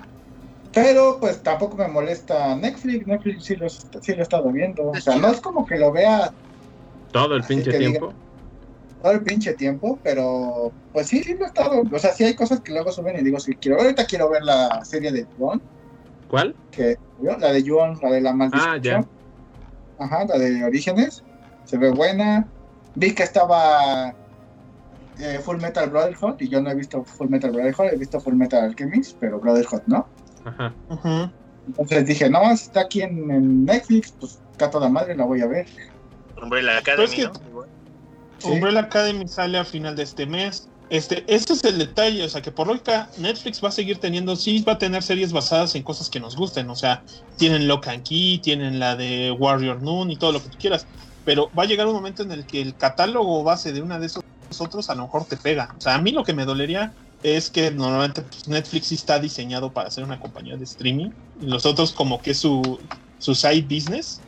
Speaker 3: Pero pues tampoco me molesta Netflix, Netflix sí lo, sí lo he estado viendo. O sea, no es como que lo vea
Speaker 4: todo el pinche tiempo
Speaker 3: todo el pinche tiempo, pero pues sí, sí lo he estado. O sea, sí hay cosas que luego suben y digo, sí, quiero. Ahorita quiero ver la serie de Juan.
Speaker 4: ¿Cuál?
Speaker 3: Que, la de Juan, la de la maldición. Ah, ya. Ajá, la de Orígenes. Se ve buena. Vi que estaba eh, Full Metal Brotherhood y yo no he visto Full Metal Brotherhood, he visto Full Metal Alchemist, pero Brotherhood no. Ajá. Entonces dije, no, está aquí en, Netflix, pues está toda madre, la voy a ver.
Speaker 1: Hombre, la Academy, ¿no?
Speaker 2: Umbrella Academy sale a final de este mes. Este, este es el detalle, o sea que por lógica Netflix va a seguir teniendo, sí va a tener series basadas en cosas que nos gusten, o sea, tienen Lock and Key, tienen la de Warrior Noon y todo lo que tú quieras, pero va a llegar un momento en el que el catálogo base de una de esos otros a lo mejor te pega. O sea, a mí lo que me dolería es que normalmente pues, Netflix está diseñado para ser una compañía de streaming y los otros como que su, su side business.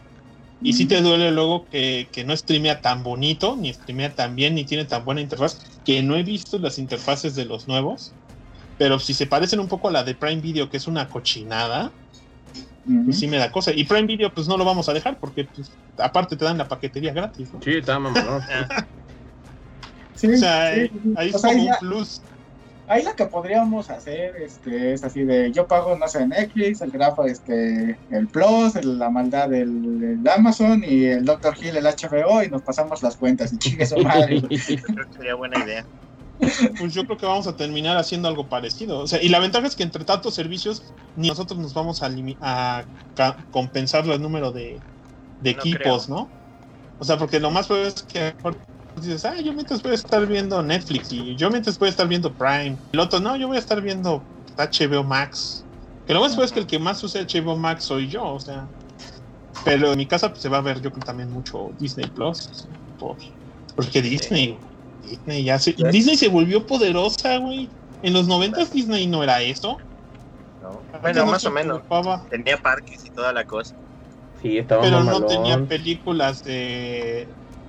Speaker 2: Y si te duele luego que, que, no streamea tan bonito, ni streamea tan bien, ni tiene tan buena interfaz, que no he visto las interfaces de los nuevos. Pero si se parecen un poco a la de Prime Video, que es una cochinada, pues sí me da cosa. Y Prime Video, pues no lo vamos a dejar, porque pues, aparte te dan la paquetería gratis.
Speaker 4: Sí, está mamalón.
Speaker 2: sí, o sea, ahí es como un plus.
Speaker 3: Ahí lo que podríamos hacer este, es así de, yo pago, no sé, Netflix, el grafo, este, el Plus, la maldad del, Amazon y el Dr. Hill, el HBO, y nos pasamos las cuentas y chingue su madre.
Speaker 1: Creo que sería buena idea.
Speaker 2: Pues yo creo que vamos a terminar haciendo algo parecido. O sea, y la ventaja es que entre tantos servicios, ni nosotros nos vamos a, a compensar el número de, equipos, ¿no? O sea, porque lo más probable es que dices, ah, yo mientras voy a estar viendo Netflix y yo mientras voy a estar viendo Prime. El otro, no, yo voy a estar viendo HBO Max. Que lo más es que el que más usa HBO Max soy yo, o sea. Pero en mi casa pues, se va a ver yo creo también mucho Disney Plus. Por, porque Disney, Disney ya se, Disney se volvió poderosa, güey. En los 90 Disney no era eso.
Speaker 1: No. Bueno, más o menos. Tenía parques y toda la cosa.
Speaker 4: Sí, estaba
Speaker 2: Pero no tenía películas de.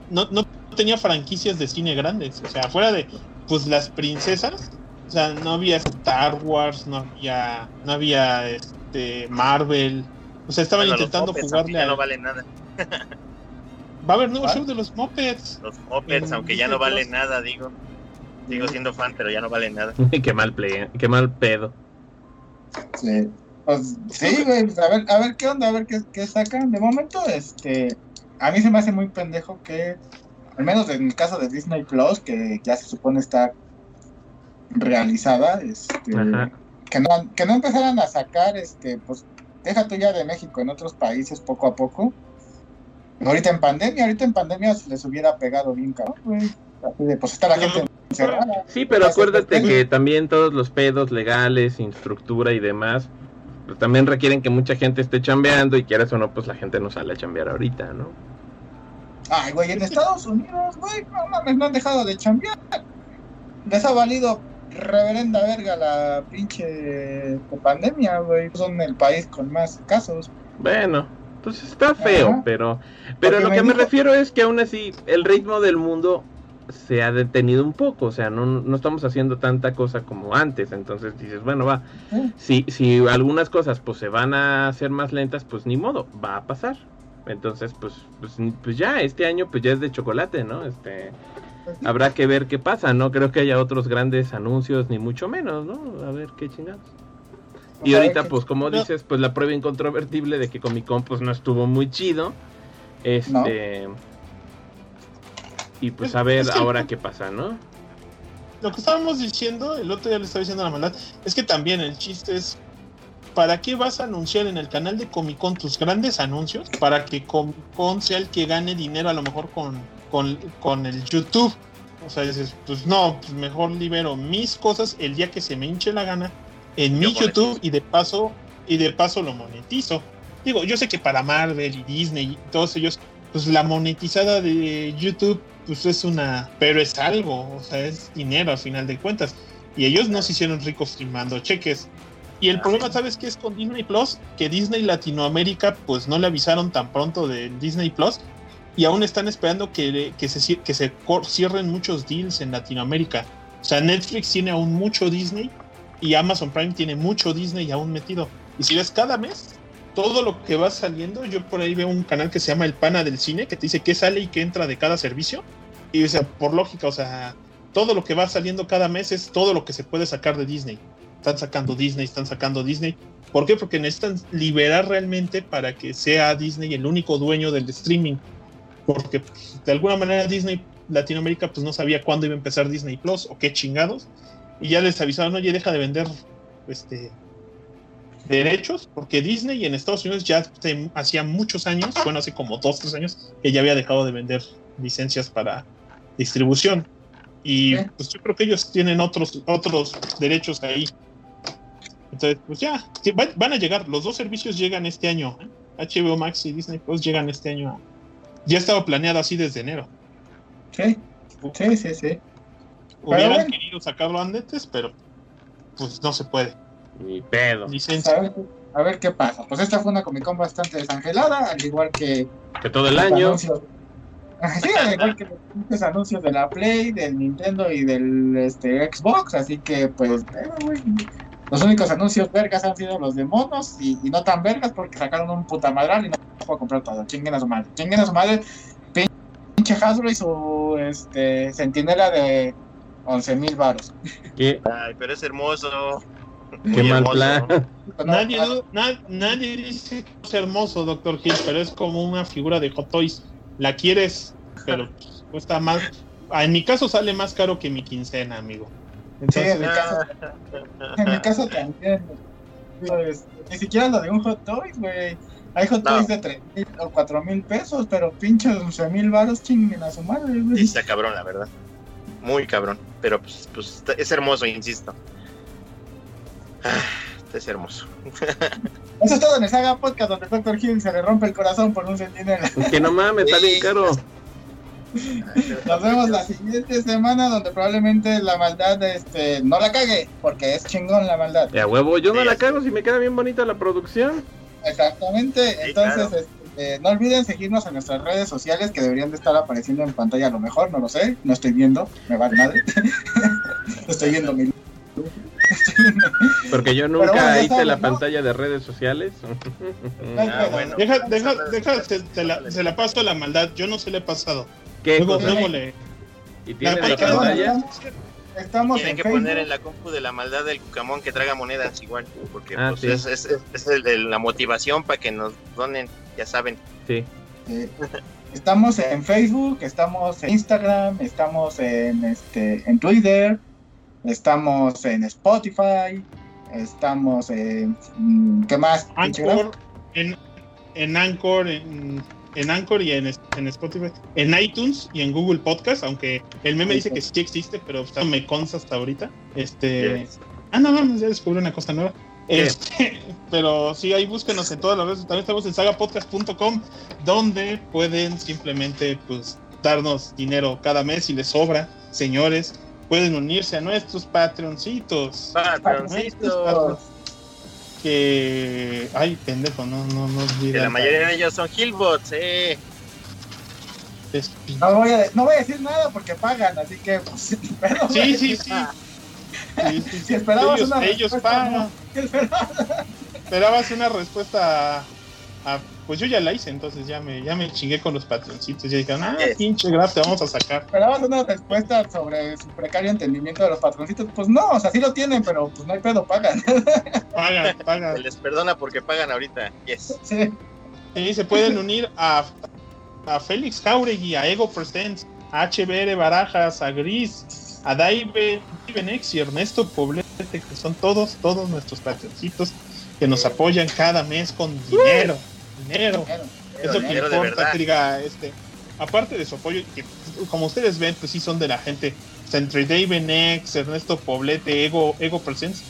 Speaker 2: No, no tenía franquicias de cine grandes. O sea, fuera de pues las princesas, o sea, no había Star Wars, no había, no había este Marvel. O sea, estaban intentando jugarle
Speaker 1: ya no vale nada.
Speaker 2: Va a haber nuevo show de los Muppets.
Speaker 1: Los Muppets, aunque ya no vale nada, digo. Sigo siendo fan, pero ya no vale nada.
Speaker 4: qué mal play, qué mal pedo.
Speaker 3: Sí. Pues, sí, güey, pues, a ver, a ver qué onda, a ver qué, qué sacan. De momento, este, a mí se me hace muy pendejo que al menos en el caso de Disney Plus, que ya se supone está realizada, este, que no, que no empezaran a sacar, este, pues, déjate ya de México en otros países poco a poco. Ahorita en pandemia, ahorita en pandemia les hubiera pegado bien cabrón, pues está la gente encerrada.
Speaker 4: Sí, pero acuérdate que también todos los pedos legales, infraestructura y demás, pues también requieren que mucha gente esté chambeando y quieras o no, pues la gente no sale a chambear ahorita, ¿no?
Speaker 3: Ay, güey, en Estados Unidos, güey, no mames, no han dejado de chambear. Les ha valido reverenda verga la pinche pandemia, güey. Son el país con más casos.
Speaker 4: Bueno, pues está feo, pero pero lo que me, refiero es que aún así el ritmo del mundo se ha detenido un poco, o sea, no, no estamos haciendo tanta cosa como antes, entonces dices, bueno, va, si, si algunas cosas pues se van a hacer más lentas, pues ni modo, va a pasar. Entonces, pues, pues, pues, ya, este año pues ya es de chocolate, ¿no? Este, habrá que ver qué pasa, no creo que haya otros grandes anuncios, ni mucho menos, ¿no? A ver qué chingados. Y ahorita, pues como dices, pues la prueba incontrovertible de que Comic Con pues no estuvo muy chido. Este... Y pues a ver ahora qué pasa, ¿no?
Speaker 2: Lo que estábamos diciendo, el otro día le estaba diciendo a la maldad, es que también el chiste es ¿para qué vas a anunciar en el canal de Comic Con tus grandes anuncios? Para que Comic Con sea el que gane dinero a lo mejor con, con, el YouTube. O sea, dices, pues no, pues mejor libero mis cosas el día que se me hinche la gana en mi YouTube y de paso y de paso lo monetizo. Digo, yo sé que para Marvel y Disney y todos ellos, pues la monetizada de YouTube pues es una, pero es algo, o sea, es dinero al final de cuentas. Y ellos no se hicieron ricos firmando cheques. Y el problema, ¿sabes qué es con Disney Plus? Que Disney Latinoamérica, pues no le avisaron tan pronto de Disney Plus y aún están esperando que, que, se, que se cierren muchos deals en Latinoamérica. O sea, Netflix tiene aún mucho Disney y Amazon Prime tiene mucho Disney aún metido. Y si ves cada mes, todo lo que va saliendo, yo por ahí veo un canal que se llama El Pana del Cine, que te dice qué sale y qué entra de cada servicio. Y o sea, por lógica, o sea, todo lo que va saliendo cada mes es todo lo que se puede sacar de Disney están sacando Disney, están sacando Disney. ¿Por qué? Porque necesitan liberar realmente para que sea Disney el único dueño del streaming. Porque pues, de alguna manera Disney Latinoamérica pues no sabía cuándo iba a empezar Disney Plus o qué chingados. Y ya les avisaron, oye, deja de vender este derechos, porque Disney en Estados Unidos ya hacía muchos años, bueno, hace como dos, tres años, que ya había dejado de vender licencias para distribución. Y pues yo creo que ellos tienen otros, otros derechos ahí entonces, pues ya, van, a llegar, los dos servicios llegan este año. HBO Max y Disney Plus llegan este año ya estaba planeado así desde enero.
Speaker 3: Sí, sí, sí, sí.
Speaker 2: Hubieran querido sacarlo antes, pero pues no se puede.
Speaker 4: Ni pedo.
Speaker 3: Licencia. A ver, qué pasa. Pues esta fue una Comic Con bastante desangelada, al igual que.
Speaker 4: Que todo el año.
Speaker 3: sí, al igual que los anuncios de la Play, del Nintendo y del este, Xbox. Así que, pues, eh, los únicos anuncios vergas han sido los de monos y, no tan vergas porque sacaron un puta madral y no puedo comprar todo. Chinguen a su madre. Chinguen a su madre. Pinche Hasbro y su este, centinela de 11 mil baros.
Speaker 1: Ay, pero es hermoso.
Speaker 4: Qué mal plan.
Speaker 2: Nadie, nadie dice que es hermoso, Doctor Hill, pero es como una figura de Hot Toys. La quieres, pero cuesta más. Ah, en mi caso sale más caro que mi quincena, amigo.
Speaker 3: Sí, en mi caso, en mi caso también. Pues, ni siquiera lo de un Hot Toys, güey. Hay Hot Toys de 3 mil o 4 mil pesos, pero pinches 11 mil baros chinguen a su madre, güey.
Speaker 1: Sí, está cabrón, la verdad. Muy cabrón. Pero pues, pues es hermoso, insisto. Ah, es hermoso.
Speaker 3: Eso es todo en el Saga Podcast donde el Dr. Hill se le rompe el corazón por un centinela.
Speaker 4: Que no mames, está bien caro.
Speaker 3: Nos vemos la siguiente semana donde probablemente la maldad este, no la cague, porque es chingón la maldad.
Speaker 4: Ya huevo, yo no la cago si me queda bien bonita la producción.
Speaker 3: Exactamente, entonces este, no olviden seguirnos en nuestras redes sociales que deberían de estar apareciendo en pantalla a lo mejor, no lo sé, no estoy viendo, me vale madre. estoy viendo mi
Speaker 4: porque yo nunca hice la pantalla de redes sociales.
Speaker 2: ah, bueno. Deja, deja, deja se, la, se, la, paso a la maldad. Yo no se le he pasado.
Speaker 4: ¿Qué?
Speaker 2: Luego.
Speaker 4: ¿Y tiene la, la pantalla?
Speaker 3: Estamos
Speaker 1: Tienen que poner en la compu de la maldad del cucamón que traga monedas igual, porque ah, pues, sí. es, es, es el, la motivación para que nos donen, ya saben.
Speaker 4: Sí.
Speaker 3: Estamos en Facebook, estamos en Instagram, estamos en este en Twitter, Estamos en Spotify, estamos en... Mm, ¿Qué más?
Speaker 2: Anchor, en, en Anchor, en, en Anchor y en, en, Spotify, en iTunes y en Google Podcast, aunque el meme dice que sí existe, pero me consta hasta ahorita. Este... Ah, no, no, ya descubrí una cosa nueva. Este, pero sí, ahí búsquenos en todas las redes. También estamos en sagapodcast.com, donde pueden simplemente pues darnos dinero cada mes si les sobra, señores pueden unirse a nuestros patroncitos.
Speaker 1: Patroncitos.
Speaker 2: Que. Ay, pendejo, no, no, no
Speaker 1: Que la mayoría de ellos son Hillbots, eh.
Speaker 3: No voy, a, no voy a decir nada porque pagan, así que. Pues,
Speaker 2: sí, sí, sí.
Speaker 3: Si esperabas
Speaker 2: ellos,
Speaker 3: una
Speaker 2: ellos pagan. Esperabas una respuesta a pues yo ya la hice, entonces ya me, ya me chingué con los patroncitos. Y dijeron, ah, pinche graf, te vamos a sacar.
Speaker 3: Esperabas una respuesta sobre su precario entendimiento de los patroncitos. Pues no, o sea, sí lo tienen, pero pues no hay pedo, pagan.
Speaker 2: Pagan, pagan.
Speaker 1: Se les perdona porque pagan ahorita. Yes.
Speaker 3: Sí.
Speaker 2: Sí, se pueden unir a, a Félix Jauregui, a Ego Presents, a HBR Barajas, a Gris, a Daive, Nex y Ernesto Poblete, que son todos, todos nuestros patroncitos que nos apoyan cada mes con dinero dinero. Eso que importa, diga, este, aparte de su apoyo, que como ustedes ven, pues sí son de la gente, entre David X, Ernesto Poblete, Ego, Ego Presents,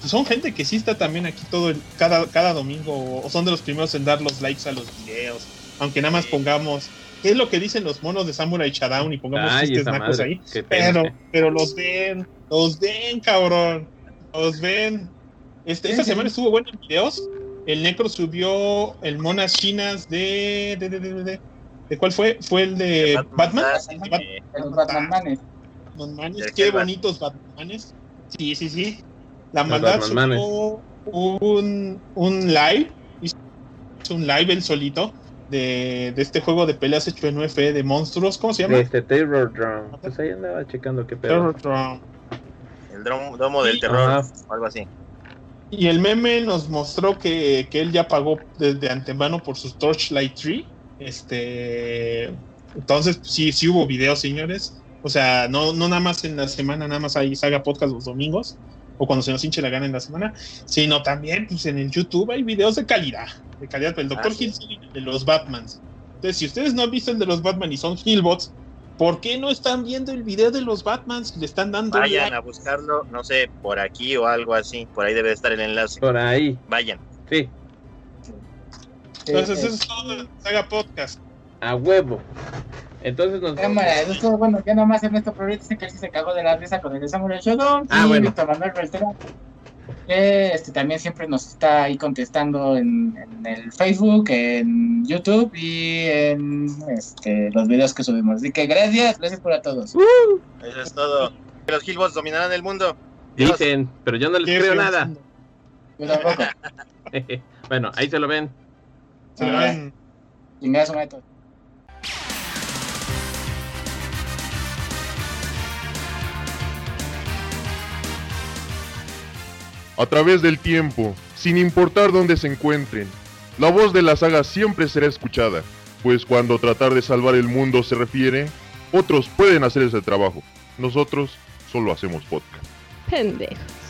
Speaker 2: pues son gente que sí está también aquí todo el, cada, cada domingo, o son de los primeros en dar los likes a los videos, aunque nada más pongamos qué es lo que dicen los monos de Samurai Shadown y pongamos chistes nacos ahí. Pero, pero los ven, los ven, cabrón. Los ven. Este, esta semana estuvo bueno en videos. El Necro subió el Monas Chinas de. ¿De, de, de, de, cuál fue? ¿Fue el de, Batman?
Speaker 3: Batman.
Speaker 2: Batman. Qué bonitos Batmanes. Sí, sí, sí. La maldad subió un, un live. Hizo un live el solito. De, de, este juego de peleas hecho en UF de monstruos, ¿cómo se llama?
Speaker 4: Este Terror Drum. Pues ahí andaba checando qué pedo.
Speaker 1: Terror Drum. El domo del terror, o algo así.
Speaker 2: Y el meme nos mostró que, que, él ya pagó desde antemano por su Torchlight Tree. Este, entonces, sí, sí hubo videos, señores. O sea, no, no nada más en la semana, nada más ahí salga podcast los domingos, o cuando se nos hinche la gana en la semana, sino también pues, en el YouTube hay videos de calidad, de calidad. El Dr. Hill de los Batmans. Entonces, si ustedes no han visto el de los Batman y son Hillbots, ¿Por qué no están viendo el video de los Batmans? Le están dando.
Speaker 1: Vayan a buscarlo, no sé, por aquí o algo así. Por ahí debe estar el enlace.
Speaker 4: Por ahí.
Speaker 1: Vayan.
Speaker 4: Sí.
Speaker 2: Entonces, eso es todo Saga Podcast.
Speaker 4: A huevo. Entonces nos.
Speaker 3: Cámara, esto, bueno, ya nomás Ernesto Flores dice que él sí se cagó de la risa con el Samurai Shodown.
Speaker 4: Ah,
Speaker 3: y
Speaker 4: bueno.
Speaker 3: Víctor Manuel Beltrán, este, también siempre nos está ahí contestando en, en el Facebook, en YouTube y en este, los videos que subimos. Así que gracias, gracias por a todos.
Speaker 1: Eso es todo. Que los Hillbots dominarán el mundo. Dios.
Speaker 4: Dicen, pero yo no les creo nada.
Speaker 3: Yo tampoco.
Speaker 4: bueno, ahí se lo ven.
Speaker 2: Se lo ven.
Speaker 3: Chingada
Speaker 5: a través del tiempo, sin importar dónde se encuentren. La voz de la saga siempre será escuchada, pues cuando tratar de salvar el mundo se refiere, otros pueden hacer ese trabajo. Nosotros solo hacemos podcast.
Speaker 6: Pendejo.